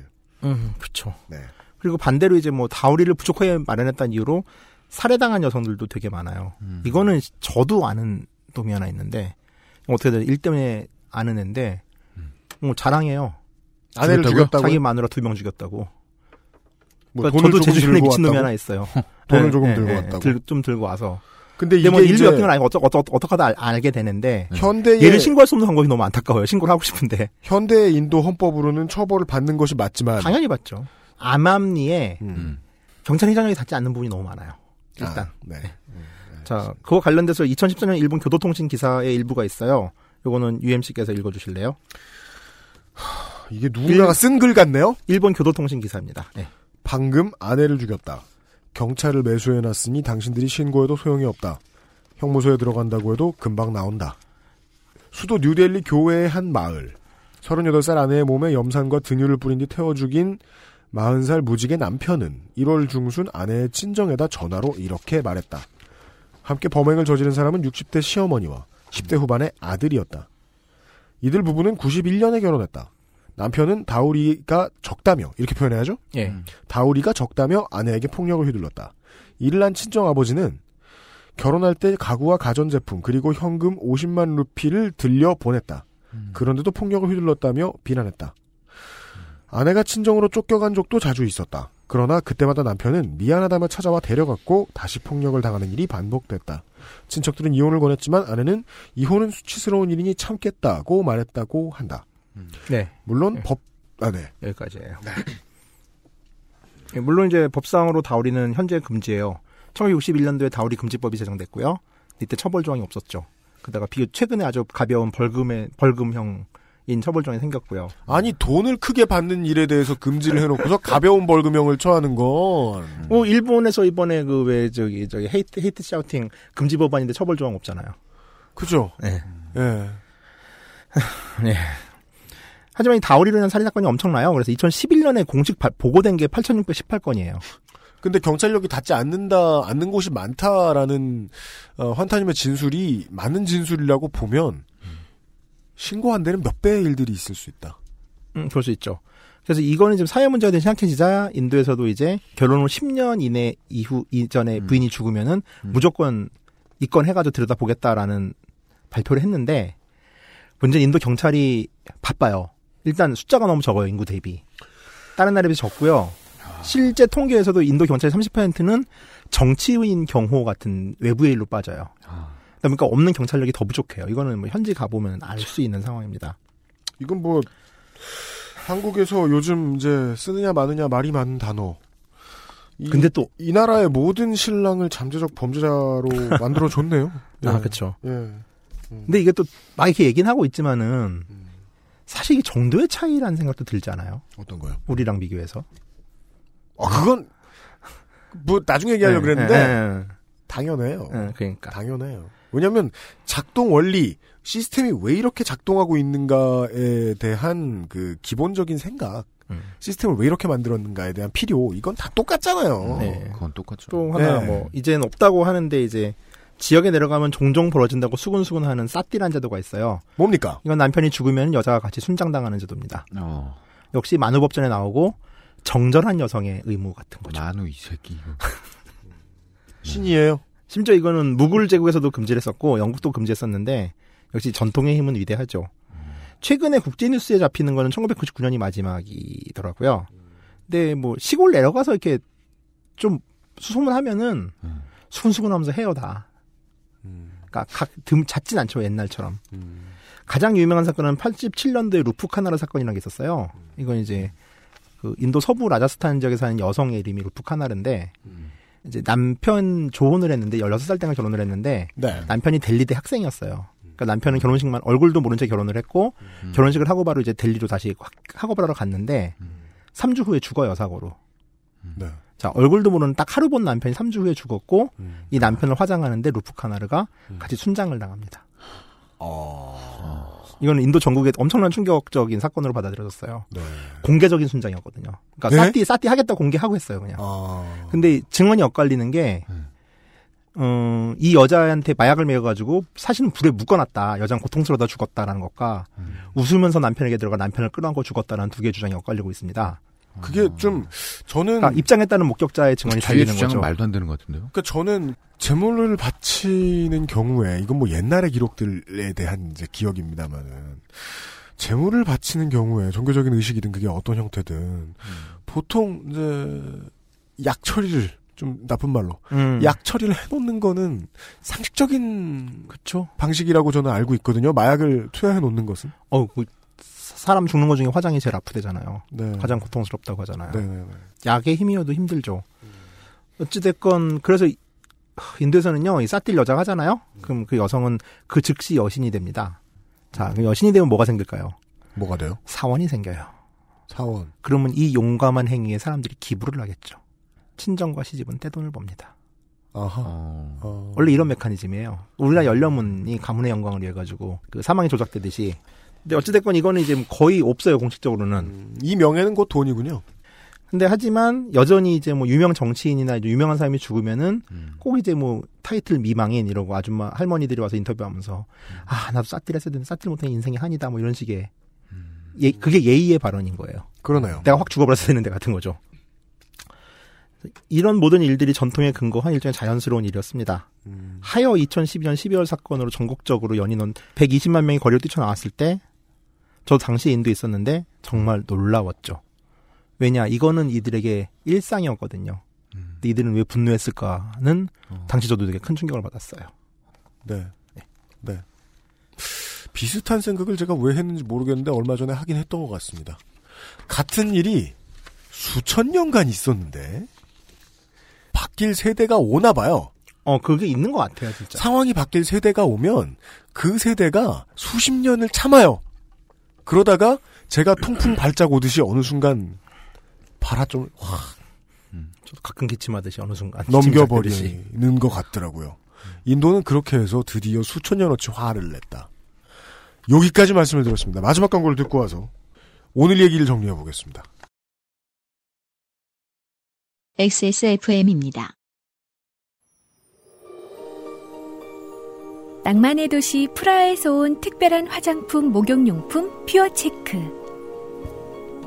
음, 그렇죠. 네. 그리고 반대로 이제 뭐 다우리를 부족하게 마련했다는 이유로 살해당한 여성들도 되게 많아요. 음. 이거는 저도 아는 놈이 하나 있는데 어떻게든 일 때문에 아는 애인데 뭐 자랑해요. 아내를? 죽였다고요? 자기 마누라 두 명 죽였다고. 뭐 그러니까 저도 제주도에 미친 놈이? 하나 있어요. 돈을 네, 조금 네, 들고 네, 왔다고. 들- 좀 들고 와서. 근데 뭐 이게 인류 이제 역경을 아니고 어떠, 어떠, 어떻게 하다 알- 알게 되는데 현대의 얘를 신고할 수 없는 방법이 너무 안타까워요. 신고를 하고 싶은데 현대 인도 헌법으로는 처벌을 받는 것이 맞지만 당연히 받죠. 암암리에 음. 경찰청장이 닿지 않는 부분이 너무 많아요. 일단. 아, 네. 자, 그거 관련돼서 2014년 일본 교도통신 기사의 일부가 있어요. 요거는 UMC께서 읽어주실래요? 이게 누군가가 쓴 글 같네요. 일본 교도통신 기사입니다. 네. 방금 아내를 죽였다. 경찰을 매수해놨으니 당신들이 신고해도 소용이 없다. 형무소에 들어간다고 해도 금방 나온다. 수도 뉴델리 교외의 한 마을. 38살 아내의 몸에 염산과 등유를 뿌린 뒤 태워 죽인 40살 무직의 남편은 1월 중순 아내의 친정에다 전화로 이렇게 말했다. 함께 범행을 저지른 사람은 60대 시어머니와 10대 후반의 아들이었다. 이들 부부는 91년에 결혼했다. 남편은 다우리가 적다며 이렇게 표현해야죠? 예. 다우리가 적다며 아내에게 폭력을 휘둘렀다. 이를 난 친정 아버지는 결혼할 때 가구와 가전제품 그리고 현금 50만 루피를 들려 보냈다. 그런데도 폭력을 휘둘렀다며 비난했다. 아내가 친정으로 쫓겨간 적도 자주 있었다. 그러나 그때마다 남편은 미안하다며 찾아와 데려갔고 다시 폭력을 당하는 일이 반복됐다. 친척들은 이혼을 권했지만 아내는 이혼은 수치스러운 일이니 참겠다고 말했다고 한다. 네. 물론 법, 아, 네. 여기까지예요. 예, 물론 이제 법상으로 dowry는 현재 금지예요. 1961년도에 dowry 금지법이 제정됐고요. 이때 처벌 조항이 없었죠. 그다가 비 최근에 아주 가벼운 벌금의 벌금형 인 처벌 조항이 생겼고요. 아니 돈을 크게 받는 일에 대해서 금지를 해놓고서 가벼운 벌금형을 처하는 건 뭐 일본에서 이번에 그 왜 저기 저기 hate hate shouting 금지 법안인데 처벌 조항 없잖아요. 그죠? 네. 예. 네. 하지만 이 다오리로 인한 살인 사건이 엄청나요. 그래서 2011년에 공식 발- 보고된 게 8,618건이에요. 근데 경찰력이 닿지 않는다, 않는 곳이 많다라는, 어, 환타님의 진술이 많은 진술이라고 보면, 신고 안 되는 몇 배의 일들이 있을 수 있다. 음, 그럴 수 있죠. 그래서 이거는 지금 사회 문제가 된 심각해지자 인도에서도 이제 결혼 후 10년 이내 이후 이전에 부인이 죽으면은 무조건 입건 해가지고 들여다보겠다라는 발표를 했는데 문제는 인도 경찰이 바빠요. 일단 숫자가 너무 적어요 인구 대비. 다른 나라에 비해서 적고요. 실제 통계에서도 인도 경찰의 30%는 정치인 경호 같은 외부의 일로 빠져요. 그러니까 없는 경찰력이 더 부족해요. 이거는 뭐 현지 가보면 알 수 있는 상황입니다. 이건 뭐, 한국에서 요즘 이제 쓰느냐 마느냐 말이 많은 단어. 이, 근데 또- 이 나라의 모든 신랑을 잠재적 범죄자로 만들어 줬네요. 아, 그쵸. 예. 근데 이게 또 막 이렇게 얘기는 하고 있지만은 사실 이게 정도의 차이라는 생각도 들잖아요. 어떤 거요? 우리랑 비교해서. 아, 그건, 뭐, 나중에 얘기하려고 네, 그랬는데, 네, 네. 당연해요. 네, 그러니까. 당연해요. 왜냐면, 작동 원리, 시스템이 왜 이렇게 작동하고 있는가에 대한 그 기본적인 생각, 음. 시스템을 왜 이렇게 만들었는가에 대한 필요, 이건 다 똑같잖아요. 네. 그건 똑같죠. 또 하나 네. 뭐 이제는 없다고 하는데 이제 지역에 내려가면 종종 벌어진다고 수군수군하는 싸띠란 제도가 있어요. 뭡니까? 이건 남편이 죽으면 여자가 같이 순장당하는 제도입니다. 어. 역시 만우법전에 나오고 정절한 여성의 의무 같은 거죠. 만우 이 새끼. 이거. 신이에요. 심지어 이거는 무굴 제국에서도 금지를 했었고 영국도 금지했었는데 역시 전통의 힘은 위대하죠. 최근에 국제 뉴스에 잡히는 거는 1999년이 마지막이더라고요. 근데 뭐 시골 내려가서 이렇게 좀 수소문 하면은 수근수근하면서 해요 다. 그러니까 각 듬, 잦진 않죠 옛날처럼. 가장 유명한 사건은 87년도에 루프 칸와르 사건이라는 게 있었어요. 이건 이제 그 인도 서부 라자스탄 지역에 사는 여성의 이름이 루프 칸와르인데 이제 남편 조혼을 했는데 16살 때가 결혼을 했는데 네. 남편이 델리대 학생이었어요. 그러니까 남편은 결혼식만 얼굴도 모른 채 결혼을 했고 결혼식을 하고 바로 이제 델리로 다시 확- 학업을 하러 갔는데 3주 후에 죽어요 사고로. 네. 자 얼굴도 모르는 딱 하루 본 남편이 3주 후에 죽었고 이 남편을 화장하는데 루프 카나르가 같이 순장을 당합니다. 이거는 인도 전국에 엄청난 충격적인 사건으로 받아들여졌어요. 공개적인 순장이었거든요. 그러니까 네? 싸띠 싸띠 하겠다 공개하고 했어요 그냥. 근데 증언이 엇갈리는 게, 어, 이 여자한테 마약을 먹여가지고 사실은 불에 묶어놨다. 여자는 고통스러워다 죽었다라는 것과 웃으면서 남편에게 들어가 남편을 끌어안고 죽었다라는 두 개의 주장이 엇갈리고 있습니다. 그게 좀, 저는. 그러니까 입장에 따른 목격자의 증언이 달리는 주장은 거죠. 말도 안 되는 것 같은데요. 그러니까 저는 재물을 바치는 경우에 이건 뭐 옛날의 기록들에 대한 이제 기억입니다만은 재물을 바치는 경우에 종교적인 의식이든 그게 어떤 형태든 보통 이제 약 처리를 좀 나쁜 말로 음. 약 처리를 해놓는 거는 상식적인 그쵸. 방식이라고 저는 알고 있거든요. 마약을 투여해 놓는 것은. 어, 그 사람 죽는 것 중에 화장이 제일 아프대잖아요. 네. 가장 고통스럽다고 하잖아요. 네네네. 약의 힘이어도 힘들죠. 어찌됐건, 그래서 이- 인도에서는요, 이 싸뛸 여자가 하잖아요? 그럼 그 여성은 그 즉시 여신이 됩니다. 자, 그 여신이 되면 뭐가 생길까요? 뭐가 돼요? 사원이 생겨요. 사원. 그러면 이 용감한 행위에 사람들이 기부를 하겠죠. 친정과 시집은 떼돈을 법니다. 아하. 어. 원래 이런 메커니즘이에요. 우리나라 연려문이 가문의 영광을 위해 가지고 그 사망이 조작되듯이. 근데 어찌됐건 이거는 이제 거의 없어요 공식적으로는. 이 명예는 곧 돈이군요. 근데 하지만 여전히 이제 뭐 유명 정치인이나 이제 유명한 사람이 죽으면은 꼭 이제 뭐 타이틀 미망인 이러고 아줌마 할머니들이 와서 인터뷰하면서 아 나도 싸tir 했어야 되는데 싸tir 못한 인생이 한이다 뭐 이런 식의 예, 그게 예의의 발언인 거예요. 그러네요. 내가 확 죽어버렸어야 되는데 같은 거죠. 이런 모든 일들이 전통에 근거한 일종의 자연스러운 일이었습니다. 하여 2012년 12월 사건으로 전국적으로 연인원 120만 명이 거리를 뛰쳐나왔을 때, 저 당시에 인도에 있었는데 정말 놀라웠죠. 왜냐, 이거는 이들에게 일상이었거든요. 근데 이들은 왜 분노했을까는 당시 저도 되게 큰 충격을 받았어요. 네. 네. 비슷한 생각을 제가 왜 했는지 모르겠는데 얼마 전에 하긴 했던 것 같습니다. 같은 일이 수천 년간 있었는데 바뀔 세대가 오나 봐요. 어, 그게 있는 것 같아요, 진짜. 상황이 바뀔 세대가 오면 그 세대가 수십 년을 참아요. 그러다가 제가 통풍 발작 오듯이 어느 순간 바라 좀확 저도 가끔 기침하듯이 어느 순간. 넘겨버리는 것 같더라고요. 인도는 그렇게 해서 드디어 수천 년어치 화를 냈다. 여기까지 말씀을 드렸습니다. 마지막 광고를 듣고 와서 오늘 얘기를 정리해 보겠습니다. XSFM입니다. 낭만의 도시 프라하에서 온 특별한 화장품 목욕용품 퓨어체크.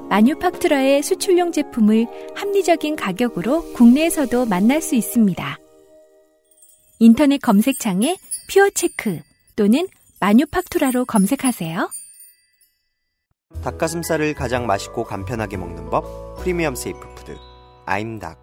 마뉴팍투라의 수출용 제품을 합리적인 가격으로 국내에서도 만날 수 있습니다. 인터넷 검색창에 퓨어체크 또는 마뉴팍투라로 검색하세요. 닭가슴살을 가장 맛있고 간편하게 먹는 법 프리미엄 safe food 아임닭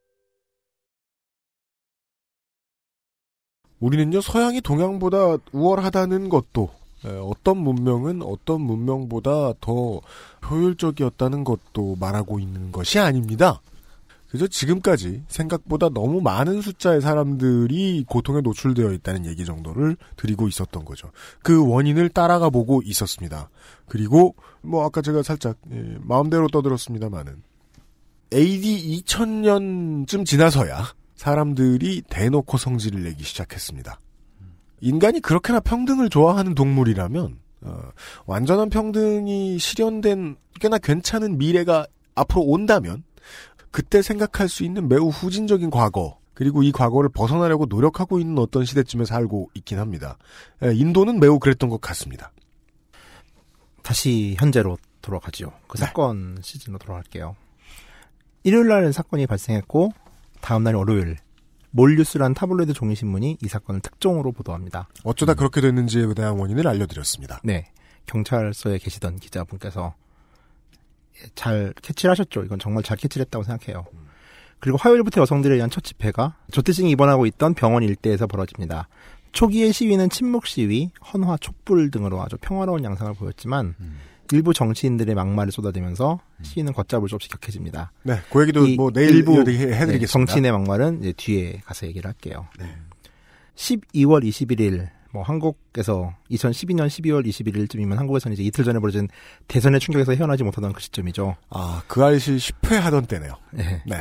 우리는요 서양이 동양보다 우월하다는 것도 에, 어떤 문명은 어떤 문명보다 더 효율적이었다는 것도 말하고 있는 것이 아닙니다. 그저 지금까지 생각보다 너무 많은 숫자의 사람들이 고통에 노출되어 있다는 얘기 정도를 드리고 있었던 거죠. 그 원인을 따라가 보고 있었습니다. 그리고 뭐 아까 제가 살짝 예, 마음대로 떠들었습니다마는 AD 2000년쯤 지나서야 사람들이 대놓고 성질을 내기 시작했습니다. 인간이 그렇게나 평등을 좋아하는 동물이라면 어, 완전한 평등이 실현된 꽤나 괜찮은 미래가 앞으로 온다면 그때 생각할 수 있는 매우 후진적인 과거 그리고 이 과거를 벗어나려고 노력하고 있는 어떤 시대쯤에 살고 있긴 합니다. 에, 인도는 매우 그랬던 것 같습니다. 다시 현재로 돌아가죠. 그 사건 시즌으로 돌아갈게요. 일요일 날 사건이 발생했고 다음 날 월요일 몰뉴스란 타블로이드 종이신문이 이 사건을 특종으로 보도합니다. 어쩌다 그렇게 됐는지에 대한 원인을 알려드렸습니다. 네. 경찰서에 계시던 기자분께서 잘 캐치를 하셨죠. 이건 정말 잘 캐치를 했다고 생각해요. 그리고 화요일부터 여성들에 의한 첫 집회가 조태싱이 입원하고 있던 병원 일대에서 벌어집니다. 초기의 시위는 침묵 시위, 헌화, 촛불 등으로 아주 평화로운 양상을 보였지만 일부 정치인들의 막말을 쏟아대면서 시위는 걷잡을 수 없이 격해집니다. 네, 그 얘기도 이 뭐 내일 일부 해드리겠습니다. 네, 정치인의 막말은 이제 뒤에 가서 얘기를 할게요. 12월 21일 뭐 한국에서 2012년 12월 21일쯤이면 한국에서는 이제 이틀 전에 벌어진 대선의 충격에서 헤어나지 못하던 그 시점이죠. 아, 그 알실 10회 하던 때네요. 네. 네.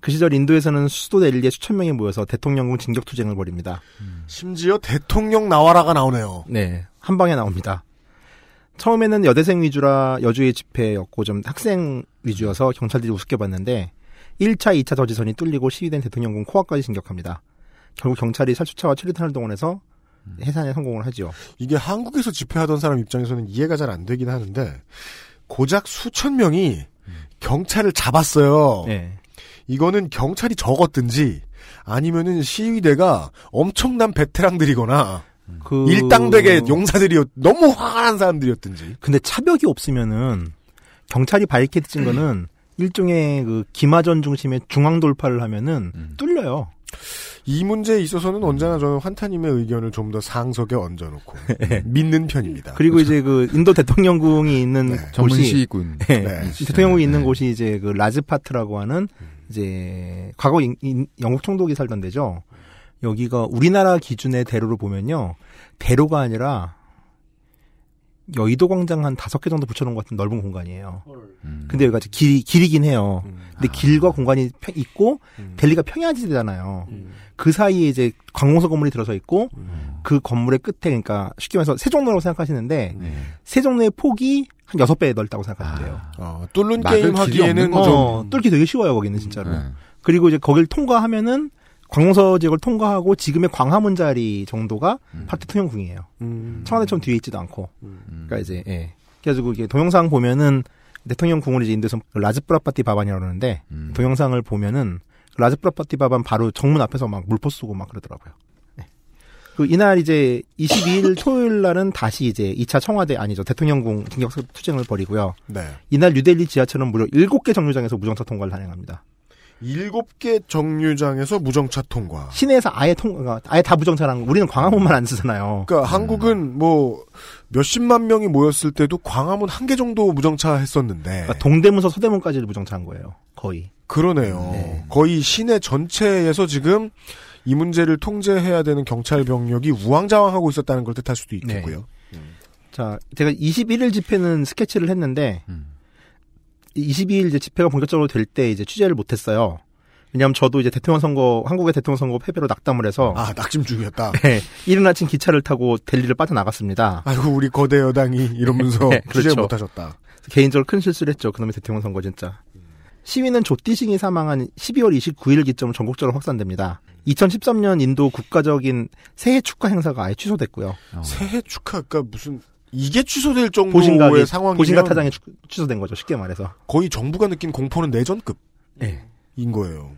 그 시절 인도에서는 수도 델리에 수천 명이 모여서 대통령궁 진격 투쟁을 벌입니다. 심지어 대통령 나와라가 나오네요. 네, 한 방에 나옵니다. 처음에는 여대생 위주라 여주의 집회였고 좀 학생 위주여서 경찰들이 우습게 봤는데 1차, 2차 저지선이 뚫리고 시위된 대통령궁 코앞까지 진격합니다. 결국 경찰이 살수차와 최루탄을 동원해서 해산에 성공을 하죠. 이게 한국에서 집회하던 사람 입장에서는 이해가 잘 안 되긴 하는데 고작 수천 명이 경찰을 잡았어요. 네. 이거는 경찰이 적었든지 아니면은 시위대가 엄청난 베테랑들이거나 그 일당백의 용사들이었 너무 화가 난 사람들이었든지. 근데 차벽이 없으면은 경찰이 바리케이드 친 거는 일종의 그 기마전 중심의 중앙 돌파를 하면은 뚫려요. 이 문제에 있어서는 언제나 저는 환타님의 의견을 좀 더 상석에 얹어놓고 믿는 편입니다. 그리고 이제 그 인도 대통령궁이 있는 전문 곳이 시군. 네. 네. 대통령궁이 있는 곳이 이제 그 라즈파트라고 하는 이제 과거 인- 인- 영국 총독이 살던 데죠. 여기가 우리나라 기준의 대로로 보면요. 대로가 아니라 여의도 광장 한 다섯 개 정도 붙여놓은 것 같은 넓은 공간이에요. 근데 여기가 길이, 길이긴 해요. 근데 길과 공간이 평- 있고, 델리가 평야지대잖아요. 그 사이에 이제 관공서 건물이 들어서 있고, 그 건물의 끝에, 그러니까 쉽게 말해서 세종로라고 생각하시는데, 세종로의 폭이 한 여섯 배 넓다고 생각하시면 돼요. 어, 뚫는 게임 하기에는 어, 뚫기 되게 쉬워요, 거기는 진짜로. 네. 그리고 이제 거길 통과하면은 관공서 지역을 통과하고 지금의 광화문 자리 정도가 바로 대통령궁이에요. 음. 청와대처럼 뒤에 있지도 않고. 그러니까 이제 예. 그래가지고 이게 동영상 보면은 대통령 궁을 이제 인도에서 라슈트라파티 바반이라고 그러는데 음. 동영상을 보면은 라슈트라파티 바반 바로 정문 앞에서 막 물포 쏘고 막 그러더라고요. 네. 그 이날 이제 22일 토요일 날은 다시 이제 2차 청와대 아니죠 대통령궁 긴급 투쟁을 벌이고요. 네. 이날 뉴델리 지하철은 무려 7개 정류장에서 무정차 통과를 단행합니다. 일곱 개 정류장에서 무정차 통과. 시내에서 아예 통, 아예 다 무정차랑 우리는 광화문만 안 쓰잖아요. 그러니까 한국은 뭐 몇십만 명이 모였을 때도 광화문 한 개 정도 무정차 했었는데 그러니까 동대문서 서대문까지를 무정차한 거예요. 거의. 그러네요. 거의 시내 전체에서 지금 이 문제를 통제해야 되는 경찰 병력이 우왕좌왕하고 있었다는 걸 뜻할 수도 있겠고요. 자, 제가 21일 집회는 스케치를 했는데, 22일 이제 집회가 본격적으로 될 때 이제 취재를 못했어요. 왜냐하면 저도 이제 대통령 선거, 한국의 대통령 선거 패배로 낙담을 해서. 아, 낙심 중이었다. 네. 이른 아침 기차를 타고 델리를 빠져 나갔습니다. 아이고, 우리 거대 여당이 이러면서 네, 취재를 그렇죠. 못하셨다. 개인적으로 큰 실수를 했죠. 그놈의 대통령 선거 진짜. 시위는 조띠싱이 사망한 12월 29일 기점으로 전국적으로 확산됩니다. 2013년 인도 국가적인 새해 축하 행사가 아예 취소됐고요. 새해 축하가 무슨 이게 취소될 정도의 보신각이 상황이면 보신각 타장이 추- 취소된 거죠. 쉽게 말해서. 거의 정부가 느낀 공포는 내전급인 네. 거예요.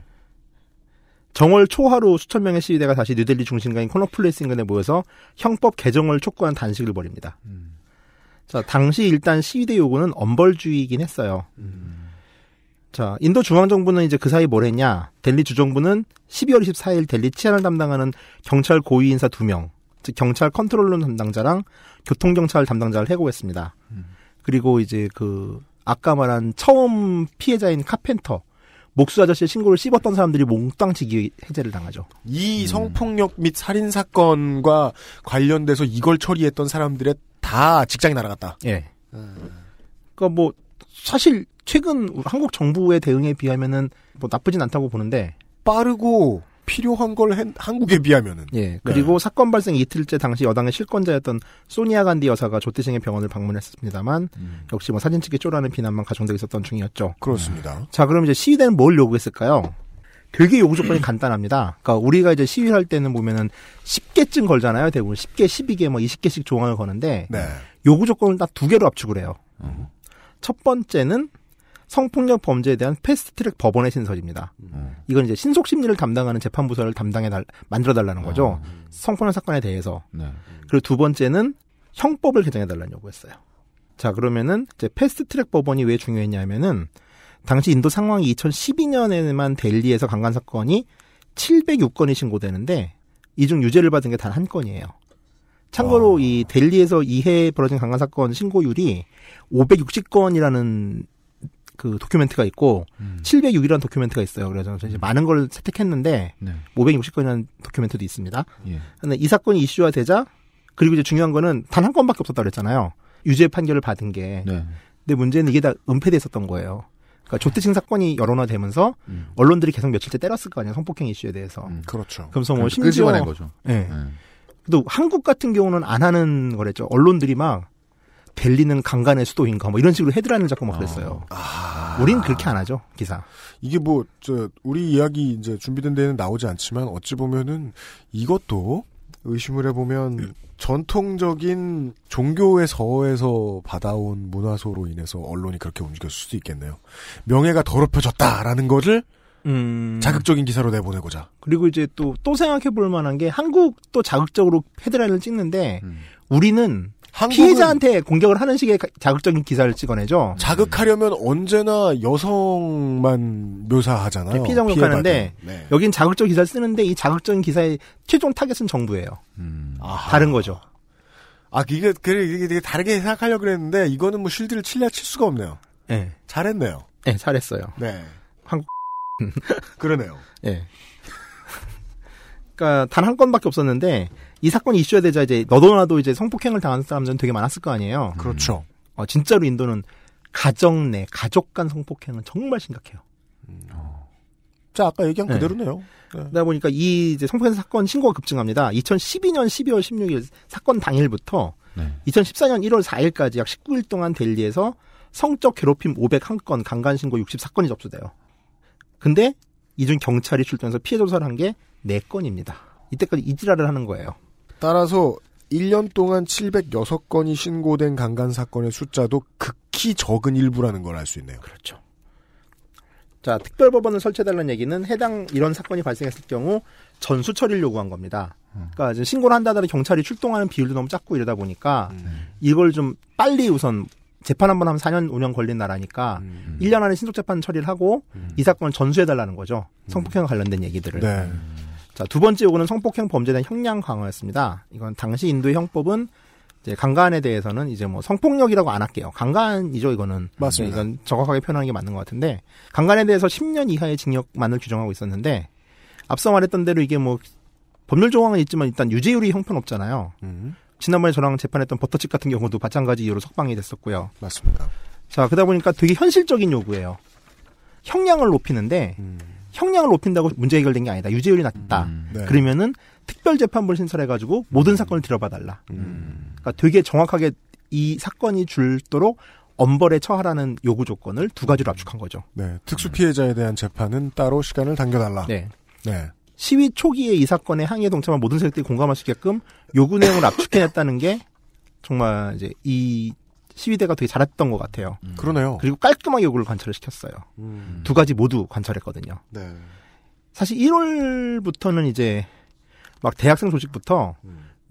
정월 초하루 수천 명의 시위대가 다시 뉴델리 중심가인 코넛플레이스 인근에 모여서 형법 개정을 촉구한 단식을 벌입니다. 자, 당시 일단 시위대 요구는 엄벌주의이긴 했어요. 자, 인도 중앙정부는 이제 그 사이 뭘 했냐. 델리 주정부는 12월 24일 델리 치안을 담당하는 경찰 고위 인사 2명, 즉 경찰 컨트롤룸 담당자랑 교통경찰 담당자를 해고했습니다. 그리고 이제 그 아까 말한 처음 피해자인 카펜터, 목수 아저씨의 신고를 씹었던 사람들이 몽땅 직위 해제를 당하죠. 이 성폭력 및 살인 사건과 관련돼서 이걸 처리했던 사람들의 다 직장이 날아갔다. 예. 그러니까 뭐 사실 최근 한국 정부의 대응에 비하면은 뭐 나쁘진 않다고 보는데 빠르고 필요한 걸 한- 한국에 비하면은. 예. 그리고 사건 발생 이틀째 당시 여당의 실권자였던 소니아 간디 여사가 조태생의 병원을 방문했습니다만 역시 뭐 사진 찍기 쪼라는 비난만 가중되고 있었던 중이었죠. 그렇습니다. 자, 그럼 이제 시위대는 뭘 요구했을까요? 되게 요구 조건이 간단합니다. 그러니까 우리가 이제 시위할 때는 보면은 10개쯤 걸잖아요. 대부분 10개, 12개, 뭐 20개씩 조항을 거는데 네. 요구 조건을 딱 두 개로 압축을 해요. 첫 번째는 성폭력 범죄에 대한 패스트트랙 법원의 신설입니다. 이건 이제 신속 심리를 담당하는 재판부서를 담당해 달 만들어 달라는 거죠. 성폭력 사건에 대해서. 그리고 두 번째는 형법을 개정해 달라는 요구였어요. 자, 그러면은 이제 패스트트랙 법원이 왜 중요했냐면은 당시 인도 상황이 2012년에만 델리에서 강간 사건이 706건이 신고되는데 이 중 유죄를 받은 게 단 한 건이에요. 참고로 이 델리에서 이해 벌어진 강간 사건 신고율이 560건이라는 그 도큐멘트가 있고 706이라는 도큐멘트가 있어요. 그래서 이제 많은 걸 채택했는데 네. 560건이라는 도큐멘트도 있습니다. 예. 근데 이 사건이 이슈화 되자 그리고 이제 중요한 거는 단 한 건밖에 없었다 그랬잖아요. 유죄 판결을 받은 게. 네. 근데 문제는 이게 다 은폐돼 있었던 거예요. 그러니까 조태칭 사건이 여론화되면서 언론들이 계속 며칠째 때렸을 거 아니에요. 성폭행 이슈에 대해서. 그렇죠. 그래서 뭐 심지어 끄집어낸 거죠. 예. 또 한국 같은 경우는 안 하는 거랬죠. 언론들이 막 델리는 강간의 수도인가 뭐 이런 식으로 헤드라인을 잡고 막 그랬어요. 우린 그렇게 안 하죠 기사. 이게 뭐, 저, 우리 이야기 이제 준비된 데는 나오지 않지만 어찌 보면은 이것도 의심을 해보면 전통적인 종교의 서에서 받아온 문화소로 인해서 언론이 그렇게 움직였을 수도 있겠네요. 명예가 더럽혀졌다라는 것을 음. 자극적인 기사로 내보내고자. 그리고 이제 또 또 생각해 볼 만한 게 한국도 자극적으로 헤드라인을 찍는데 우리는 피해자한테 공격을 하는 식의 가- 자극적인 기사를 찍어내죠. 자극하려면 언제나 여성만 묘사하잖아요. 피해자 공격하는데. 네. 여긴 자극적 기사를 쓰는데 이 자극적인 기사의 최종 타겟은 정부예요. 다른 거죠. 아, 이게, 그래, 이게 되게 다르게 생각하려고 그랬는데, 이거는 뭐 실드를 칠려 칠 수가 없네요. 네. 잘했네요. 네, 잘했어요. 네. 한국 그러네요. 예. 그러니까 단 한 건밖에 없었는데 이 사건이 이슈가 되자 이제 너도 나도 이제 성폭행을 당한 사람들은 되게 많았을 거 아니에요. 그렇죠. 어, 진짜로 인도는 가정 내 가족 간 성폭행은 정말 심각해요. 자, 아까 얘기한 네. 그대로네요. 네. 그러다 보니까 이 이제 성폭행 사건 신고가 급증합니다. 2012년 12월 16일 사건 당일부터 2014년 1월 4일까지 약 19일 동안 델리에서 성적 괴롭힘 501건, 강간 신고 64건이 접수돼요. 근데 이 중 경찰이 출동해서 피해 조사를 한 게 4건입니다. 이때까지 이지랄을 하는 거예요. 따라서 1년 동안 706건이 신고된 강간 사건의 숫자도 극히 적은 일부라는 걸 알 수 있네요. 그렇죠. 자, 특별법원을 설치해달라는 얘기는 해당 이런 사건이 발생했을 경우 전수 처리를 요구한 겁니다. 그러니까 이제 신고를 한다더라 경찰이 출동하는 비율도 너무 작고 이러다 보니까 이걸 좀 빨리 우선 재판 한 번 하면 4년, 5년 걸린 나라니까 1년 안에 신속 재판 처리를 하고 이 사건을 전수해달라는 거죠. 성폭행 관련된 얘기들을. 네. 자, 두 번째 요구는 성폭행 범죄에 대한 형량 강화였습니다. 이건 당시 인도의 형법은 이제 강간에 대해서는 이제 뭐 성폭력이라고 안 할게요. 강간이죠, 이거는. 맞습니다. 이건 정확하게 표현하는 게 맞는 것 같은데 강간에 대해서 10년 이하의 징역만을 규정하고 있었는데 앞서 말했던 대로 이게 뭐 법률 조항은 있지만 일단 유죄율이 형편없잖아요. 음. 지난번에 저랑 재판했던 버터칩 같은 경우도 마찬가지 이유로 석방이 됐었고요. 맞습니다. 자, 그러다 보니까 되게 현실적인 요구예요. 형량을 높이는데 형량을 높인다고 문제 해결된 게 아니다. 유죄율이 낮다. 네. 그러면은 특별 재판부를 신설해가지고 모든 사건을 들여봐달라. 그러니까 되게 정확하게 이 사건이 줄도록 엄벌에 처하라는 요구 조건을 두 가지로 압축한 거죠. 네. 특수 피해자에 대한 재판은 따로 시간을 당겨달라. 네. 네. 시위 초기에 이 사건에 항의에 동참한 모든 세력들이 공감할 수 있게끔 요구 내용을 압축해냈다는 게 정말 이제 이 시위대가 되게 잘했던 것 같아요. 그러네요. 그리고 깔끔하게 요구를 관철을 시켰어요. 음. 두 가지 모두 관철했거든요. 네. 사실 1월부터는 이제 막 대학생 조직부터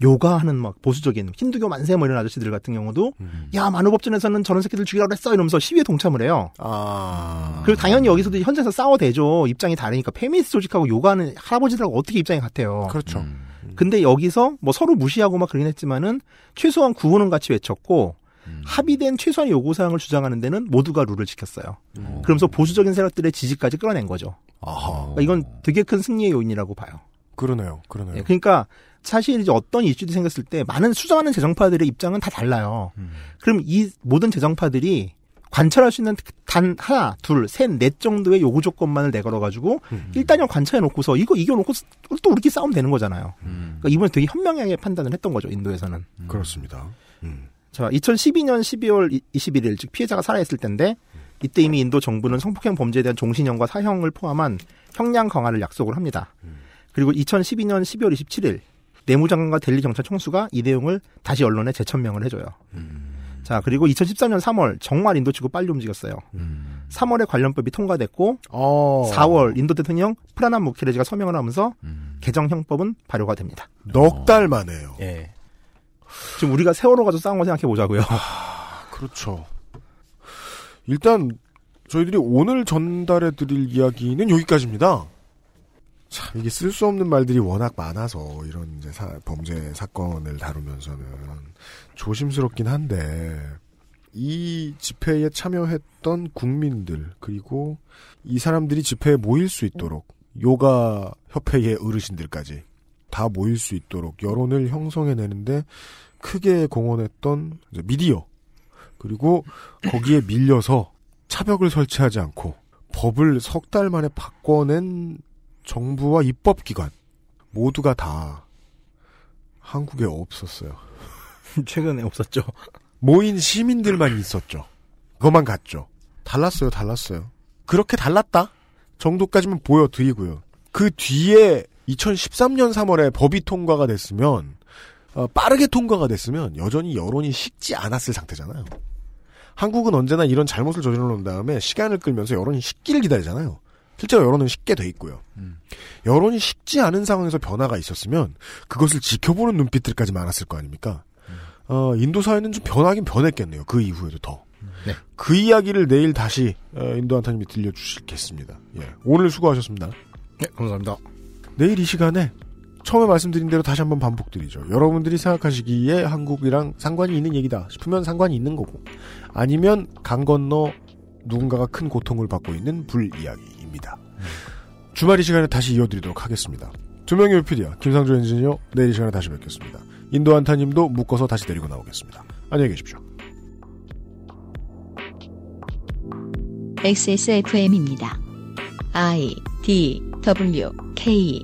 요가하는 막 보수적인 힌두교 만세 뭐 이런 아저씨들 같은 경우도 야 만우법전에서는 저런 새끼들 죽이라고 했어 이러면서 시위에 동참을 해요. 아. 그리고 당연히 여기서도 현장에서 싸워대죠. 입장이 다르니까 페미니스트 조직하고 요가는 할아버지들하고 어떻게 입장이 같아요. 그렇죠. 근데 여기서 뭐 서로 무시하고 막 그러긴 했지만은 최소한 구호는 같이 외쳤고 합의된 최소한의 요구사항을 주장하는 데는 모두가 룰을 지켰어요. 그러면서 보수적인 세력들의 지지까지 끌어낸 거죠. 그러니까 이건 되게 큰 승리의 요인이라고 봐요. 그러네요. 그러네요. 예, 그러니까 사실 이제 어떤 이슈들이 생겼을 때 많은 수정하는 재정파들의 입장은 다 달라요. 그럼 이 모든 재정파들이 관찰할 수 있는 단 하나, 둘, 셋, 넷 정도의 요구 조건만을 내걸어 가지고 일단은 관찰해 놓고서 이거 이겨 놓고 또 우리끼리 싸우면 되는 거잖아요. 그러니까 이번에 되게 현명하게 판단을 했던 거죠 인도에서는. 그렇습니다. 자, 2012년 12월 21일 즉 피해자가 살아있을 텐데 이때 이미 인도 정부는 성폭행 범죄에 대한 종신형과 사형을 포함한 형량 강화를 약속을 합니다. 그리고 2012년 12월 27일 내무장관과 델리 경찰 총수가 이 내용을 다시 언론에 재천명을 해줘요. 자, 그리고 2014년 3월 정말 인도 치고 빨리 움직였어요. 3월에 관련법이 통과됐고 어. 4월 인도 대통령 프라남 무케레지가 서명을 하면서 개정 형법은 발효가 됩니다. 넉 달 만에요. 예. 지금 우리가 세월호 가지고 싸운 거 생각해 보자고요. 그렇죠. 일단 저희들이 오늘 전달해 드릴 이야기는 여기까지입니다. 참 이게 쓸 수 없는 말들이 워낙 많아서 이런 이제 사- 범죄 사건을 다루면서는 조심스럽긴 한데 이 집회에 참여했던 국민들 그리고 이 사람들이 집회에 모일 수 있도록 요가 협회의 어르신들까지 다 모일 수 있도록 여론을 형성해내는데 크게 공헌했던 미디어 그리고 거기에 밀려서 차벽을 설치하지 않고 법을 석 달 만에 바꿔낸 정부와 입법기관 모두가 다 한국에 없었어요. 최근에 없었죠. 모인 시민들만 있었죠. 그것만 갔죠. 달랐어요, 달랐어요. 그렇게 달랐다 정도까지만 보여드리고요. 그 뒤에 2013년 3월에 법이 통과가 됐으면 어, 빠르게 통과가 됐으면 여전히 여론이 식지 않았을 상태잖아요. 한국은 언제나 이런 잘못을 저질러 놓은 다음에 시간을 끌면서 여론이 식기를 기다리잖아요. 실제로 여론은 식게 돼 있고요. 여론이 식지 않은 상황에서 변화가 있었으면 그것을 지켜보는 눈빛들까지 많았을 거 아닙니까? 어, 인도 사회는 좀 변하긴 변했겠네요. 그 이후에도 더. 네. 그 이야기를 내일 다시 어, 인도 한타님이 들려주시겠습니다. 예. 오늘 수고하셨습니다. 네, 감사합니다. 내일 이 시간에 처음에 말씀드린 대로 다시 한번 반복드리죠. 여러분들이 생각하시기에 한국이랑 상관이 있는 얘기다 싶으면 상관이 있는 거고 아니면 강 건너 누군가가 큰 고통을 받고 있는 불 이야기입니다. 주말 이 시간에 다시 이어드리도록 하겠습니다. 두 명의 유피디아 김상조 엔지니어 내일 이 시간에 다시 뵙겠습니다. 인도 한타님도 묶어서 다시 데리고 나오겠습니다. 안녕히 계십시오. XSFM입니다. I D W K